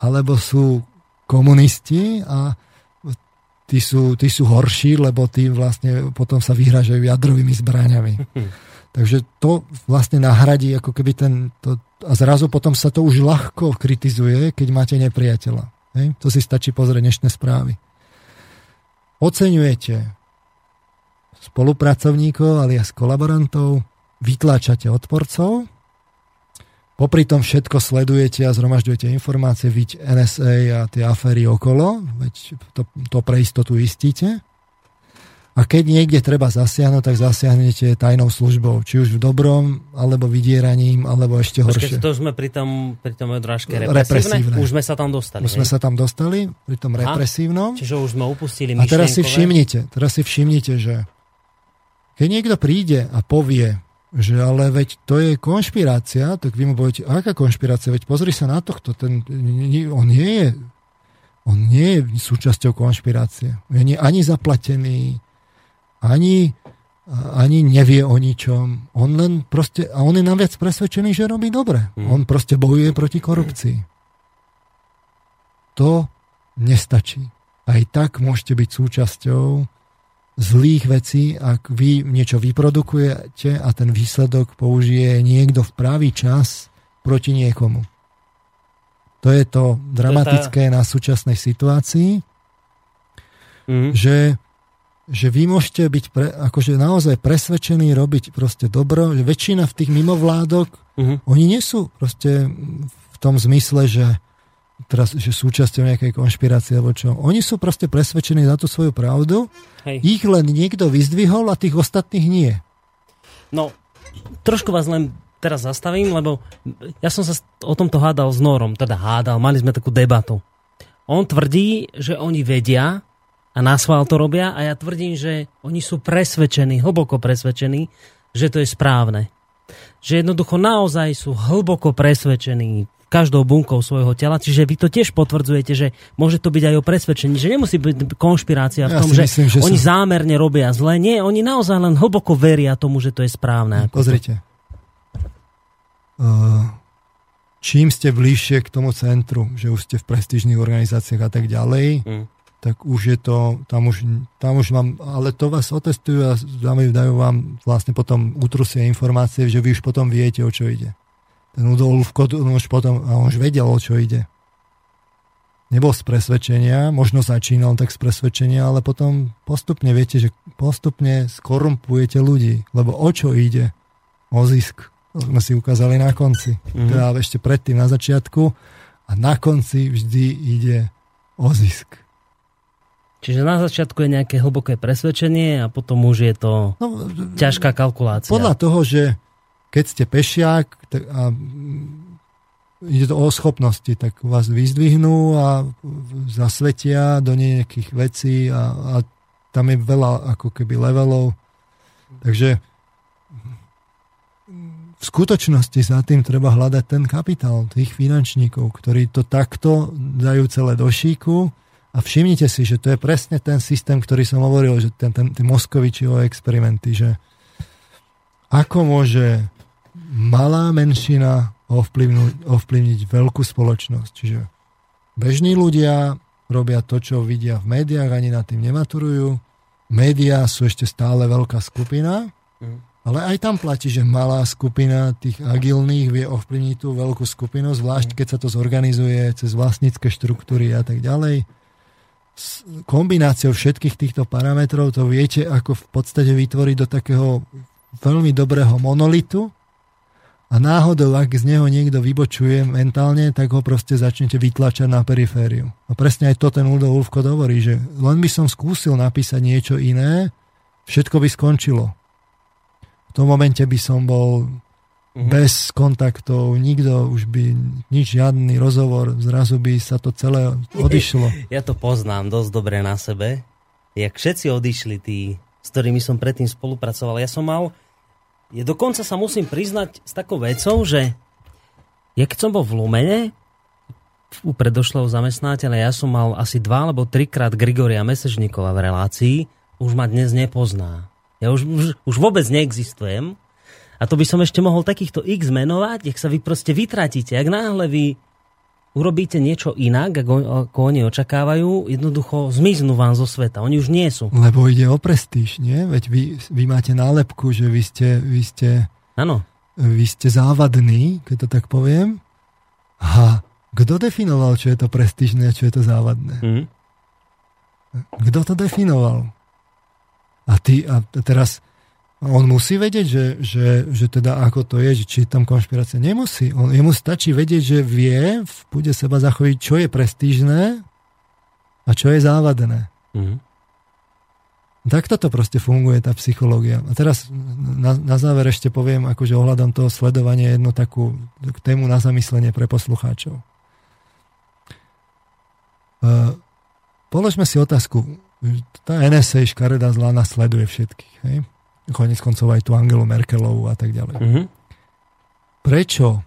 alebo sú komunisti a tí sú, tí sú horší, lebo tí vlastne potom sa vyhražajú jadrovými zbraňami. Takže to vlastne nahradí ako keby ten... To, a zrazu potom sa to už ľahko kritizuje, keď máte nepriateľa. Hej? To si stačí pozrieť dnešné správy. Oceňujete spolupracovníkov alias kolaborantov, vytláčate odporcov, popri tom všetko sledujete a zhromažďujete informácie, viď NSA a tie aféry okolo, veď to, to pre istotu istíte. A keď niekde treba zasiahnuť, tak zasiahnete tajnou službou. Či už v dobrom, alebo vydieraním, alebo ešte horšie. Počkej, to sme pri tom, pri tom odrážke represívne? represívne. Už sme sa tam dostali. Už sme sa tam dostali, pri tom Aha, represívnom. Čiže už sme upustili A teraz si všimnite, teraz si všimnite, že keď niekto príde a povie, že ale veď to je konšpirácia, tak vy mu poviete, aká konšpirácia? Veď pozri sa na tohto, ten, on nie je on nie je súčasťou konšpirácie. Je ani zaplatený, ani, ani nevie o ničom. On len proste, a on je naviac presvedčený, že robí dobre. Hmm. On proste bojuje proti korupcii. To nestačí. Aj tak môžete byť súčasťou zlých vecí, ak vy niečo vyprodukujete a ten výsledok použije niekto v pravý čas proti niekomu. To je to dramatické na súčasnej situácii, mm-hmm. že že vy môžete byť pre, akože naozaj presvedčení robiť proste dobro, že väčšina v tých mimovládok, uh-huh. oni nie sú proste v tom zmysle, že teraz, že súčasťou nejakej konšpirácie alebo čo. Oni sú proste presvedčení za tú svoju pravdu, Hej. ich len niekto vyzdvihol a tých ostatných nie. No, trošku vás len teraz zastavím, lebo ja som sa o tomto hádal s Norom, teda hádal, mali sme takú debatu. On tvrdí, že oni vedia, a na schvál to robia a ja tvrdím, že oni sú presvedčení, hlboko presvedčení, že to je správne. Že jednoducho naozaj sú hlboko presvedčení každou bunkou svojho tela, čiže vy to tiež potvrdzujete, že môže to byť aj o presvedčení, že nemusí byť konšpirácia v tom, ja že, myslím, že oni som... zámerne robia zle. Nie, oni naozaj len hlboko veria tomu, že to je správne. Pozrite. Uh, čím ste bližšie k tomu centru, že už ste v prestížnych organizáciách a tak ďalej, mm tak už je to, tam už, tam už mám, ale to vás otestujú a dajú vám vlastne potom utrusie informácie, že vy už potom viete, o čo ide. Ten Udolf už potom, a on už vedel, o čo ide. Nebol z presvedčenia, možno začínal tak z presvedčenia, ale potom postupne viete, že postupne skorumpujete ľudí, lebo o čo ide? O zisk. To sme si ukázali na konci. Mm-hmm. Teda ešte predtým na začiatku a na konci vždy ide o zisk. Čiže na začiatku je nejaké hlboké presvedčenie a potom už je to no, ťažká kalkulácia. Podľa toho, že keď ste pešiak a ide to o schopnosti, tak vás vyzdvihnú a zasvetia do nejakých vecí a, a tam je veľa ako keby levelov. Takže v skutočnosti za tým treba hľadať ten kapitál tých finančníkov, ktorí to takto dajú celé do šíku a všimnite si, že to je presne ten systém, ktorý som hovoril, že ten, ten, Moskovičiho experimenty, že ako môže malá menšina ovplyvniť, ovplyvniť veľkú spoločnosť. Čiže bežní ľudia robia to, čo vidia v médiách, ani nad tým nematurujú. Média sú ešte stále veľká skupina, mm. ale aj tam platí, že malá skupina tých agilných vie ovplyvniť tú veľkú skupinu, zvlášť mm. keď sa to zorganizuje cez vlastnícke štruktúry a tak ďalej kombináciou všetkých týchto parametrov to viete ako v podstate vytvoriť do takého veľmi dobrého monolitu a náhodou, ak z neho niekto vybočuje mentálne, tak ho proste začnete vytlačať na perifériu. A presne aj to ten Udo Ulfko hovorí, že len by som skúsil napísať niečo iné, všetko by skončilo. V tom momente by som bol Mm-hmm. Bez kontaktov, nikto už by, nič, žiadny rozhovor, zrazu by sa to celé odišlo. Ja to poznám dosť dobre na sebe. Jak všetci odišli tí, s ktorými som predtým spolupracoval. Ja som mal, je dokonca sa musím priznať s takou vecou, že ja keď som bol v Lumene, u predošlého zamestnáteľa, ja som mal asi dva alebo trikrát Grigoria Mesežníkova v relácii, už ma dnes nepozná. Ja už, už, už vôbec neexistujem, a to by som ešte mohol takýchto x menovať, ak sa vy proste vytratíte. Ak náhle vy urobíte niečo inak, ako, ako oni očakávajú, jednoducho zmiznú vám zo sveta. Oni už nie sú. Lebo ide o prestíž, nie? Veď vy, vy máte nálepku, že vy ste, vy ste, ano. vy ste závadní, keď to tak poviem. A kto definoval, čo je to prestížne a čo je to závadné? Mm. Kto to definoval? A ty, a teraz on musí vedieť, že, že, že teda ako to je, že či tam konšpirácia. Nemusí. On, jemu stačí vedieť, že vie, bude seba zachoviť, čo je prestížne a čo je závadné. Mm-hmm. Takto to proste funguje, tá psychológia. A teraz na, na záver ešte poviem, akože ohľadom toho sledovania jednu takú tému na zamyslenie pre poslucháčov. Uh, položme si otázku. Tá NSA škareda zlá nás sleduje všetkých. Hej? Konec koncov aj tu Angelu Merkelovú a tak ďalej. Mm-hmm. Prečo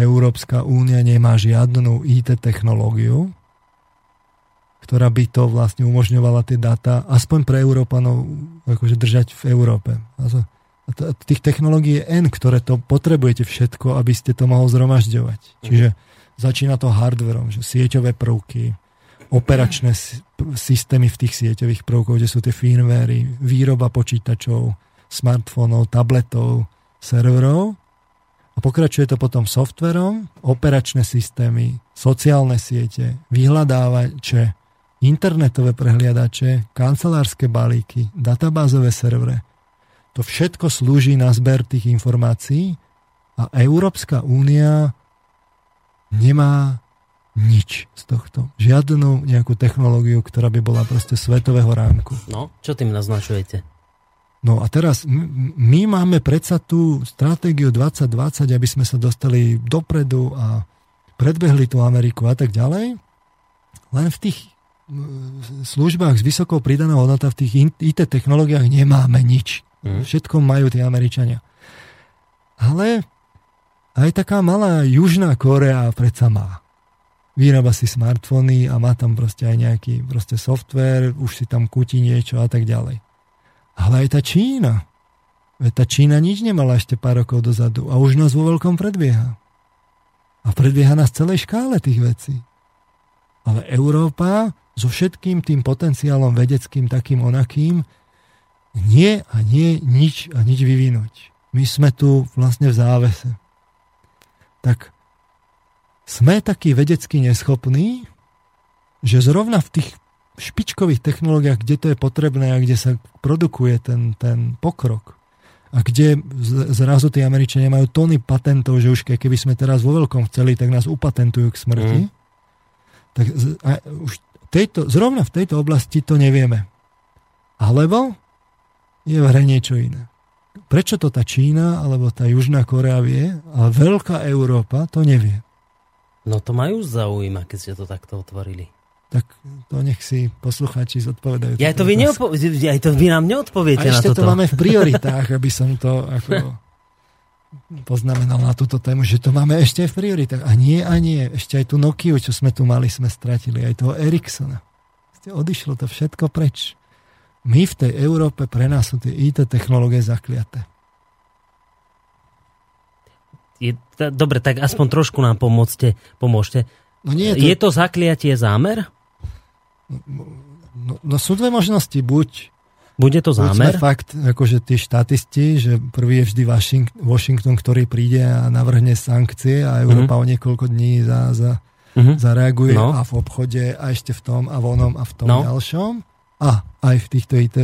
Európska únia nemá žiadnu IT technológiu, ktorá by to vlastne umožňovala tie dáta aspoň pre Európanov akože držať v Európe. A tých technológií je N, ktoré to potrebujete všetko, aby ste to mohol zhromažďovať. Mhm. Čiže začína to hardverom, že sieťové prvky, operačné systémy v tých sieťových prvkoch, kde sú tie firmwary, výroba počítačov, smartfónov, tabletov, serverov pokračuje to potom softverom, operačné systémy, sociálne siete, vyhľadávače, internetové prehliadače, kancelárske balíky, databázové servere. To všetko slúži na zber tých informácií a Európska únia nemá nič z tohto. Žiadnu nejakú technológiu, ktorá by bola proste svetového ránku. No, čo tým naznačujete? No a teraz my máme predsa tú stratégiu 2020, aby sme sa dostali dopredu a predbehli tú Ameriku a tak ďalej. Len v tých službách s vysokou pridanou hodnotou v tých IT technológiách nemáme nič. Mm. Všetko majú tí Američania. Ale aj taká malá Južná Korea predsa má. Vyrába si smartfóny a má tam proste aj nejaký proste software, už si tam kutí niečo a tak ďalej. Ale aj tá Čína. Veď tá Čína nič nemala ešte pár rokov dozadu a už nás vo veľkom predbieha. A predbieha nás celej škále tých vecí. Ale Európa so všetkým tým potenciálom vedeckým takým onakým nie a nie nič a nič vyvinúť. My sme tu vlastne v závese. Tak sme takí vedecky neschopní, že zrovna v tých špičkových technológiách, kde to je potrebné a kde sa produkuje ten, ten pokrok a kde zrazu tí Američania majú tóny patentov, že už keby sme teraz vo veľkom chceli, tak nás upatentujú k smrti. Mm. Tak a už tejto, zrovna v tejto oblasti to nevieme. Alebo je v hre niečo iné. Prečo to tá Čína alebo tá Južná Korea vie, ale veľká Európa to nevie. No to majú zaujíma, keď ste to takto otvorili tak to nech si poslucháči zodpovedajú. Ja to, vy neopo- ja to vy nám neodpoviete A ešte to máme v prioritách, aby som to ako poznamenal na túto tému, že to máme ešte v prioritách. A nie, a nie. Ešte aj tú Nokia, čo sme tu mali, sme stratili. Aj toho Ericssona. Odišlo to všetko preč. My v tej Európe, pre nás sú tie IT technológie zakliaté. Je, dobre, tak aspoň trošku nám pomôžte. pomôžte. No nie, to... Je to zakliatie zámer? No, no sú dve možnosti. Buď bude to zámer? Buď fakt, akože tí štatisti, že prvý je vždy Washington, Washington ktorý príde a navrhne sankcie a Európa mm-hmm. o niekoľko dní za, za, mm-hmm. zareaguje no. a v obchode a ešte v tom a vonom a v tom no. ďalšom. A aj v týchto it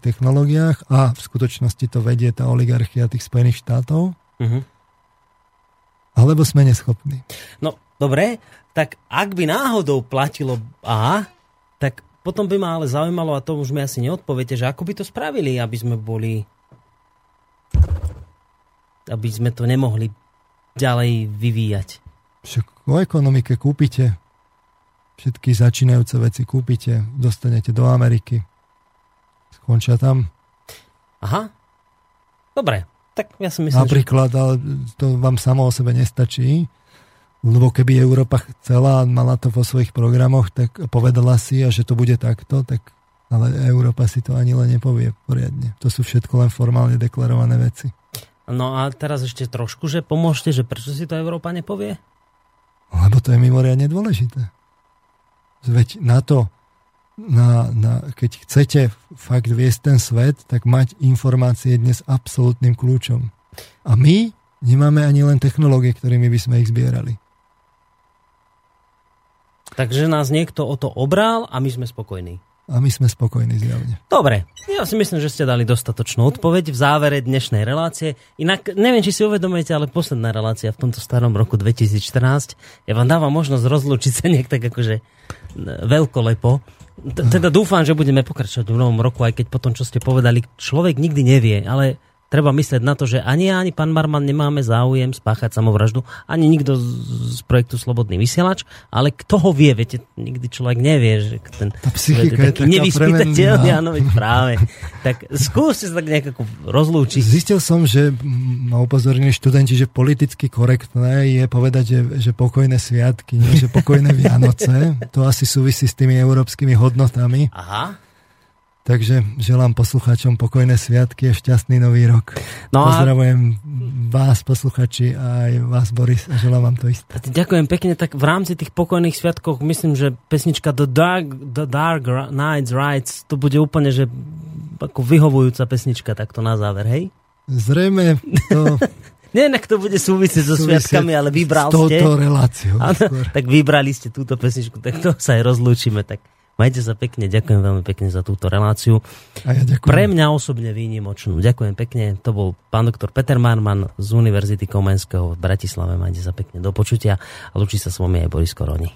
technológiách a v skutočnosti to vedie tá oligarchia tých Spojených štátov. Mm-hmm. Alebo sme neschopní. No, dobre, tak ak by náhodou platilo A, tak potom by ma ale zaujímalo, a to už mi asi neodpoviete, že ako by to spravili, aby sme boli aby sme to nemohli ďalej vyvíjať. Však o ekonomike kúpite všetky začínajúce veci kúpite, dostanete do Ameriky. Skončia tam. Aha. Dobre, tak ja si myslím, Napríklad, že... ale to vám samo o sebe nestačí lebo keby Európa chcela a mala to vo svojich programoch, tak povedala si, a že to bude takto, tak ale Európa si to ani len nepovie poriadne. To sú všetko len formálne deklarované veci. No a teraz ešte trošku, že pomôžte, že prečo si to Európa nepovie? Lebo to je mimoriadne dôležité. Veď na to, na, na, keď chcete fakt viesť ten svet, tak mať informácie dnes absolútnym kľúčom. A my nemáme ani len technológie, ktorými by sme ich zbierali. Takže nás niekto o to obral a my sme spokojní. A my sme spokojní zjavne. Dobre, ja si myslím, že ste dali dostatočnú odpoveď v závere dnešnej relácie. Inak, neviem, či si uvedomujete, ale posledná relácia v tomto starom roku 2014. Ja vám dávam možnosť rozlúčiť sa nejak tak akože veľkolepo Teda dúfam, že budeme pokračovať v novom roku, aj keď potom, čo ste povedali, človek nikdy nevie, ale treba myslieť na to, že ani ja, ani pán Marman nemáme záujem spáchať samovraždu, ani nikto z, z projektu Slobodný vysielač, ale kto ho vie, viete, nikdy človek nevie, že ten Tá psychika je taká nevyspytateľný, áno, práve. tak skúste sa tak nejak rozlúčiť. Zistil som, že ma upozornili študenti, že politicky korektné je povedať, že, že pokojné sviatky, nie že pokojné Vianoce. To asi súvisí s tými európskymi hodnotami. Aha. Takže želám poslucháčom pokojné sviatky a šťastný nový rok. No Pozdravujem a... vás, posluchači, a aj vás, Boris, a želám vám to isté. Ďakujem pekne. Tak v rámci tých pokojných sviatkov myslím, že pesnička The Dark, The Dark Nights Rides to bude úplne, že ako vyhovujúca pesnička takto na záver, hej? Zrejme to... Nie, nek to bude súvisieť so sviatkami, ale vybral s ste... reláciou. tak vybrali ste túto pesničku, tak to sa aj rozlúčime. Tak Majte sa pekne, ďakujem veľmi pekne za túto reláciu. A ja ďakujem. Pre mňa osobne výnimočnú. Ďakujem pekne. To bol pán doktor Peter Marman z Univerzity Komenského v Bratislave. Majte sa pekne do počutia a lučí sa s vami aj Boris Koroni.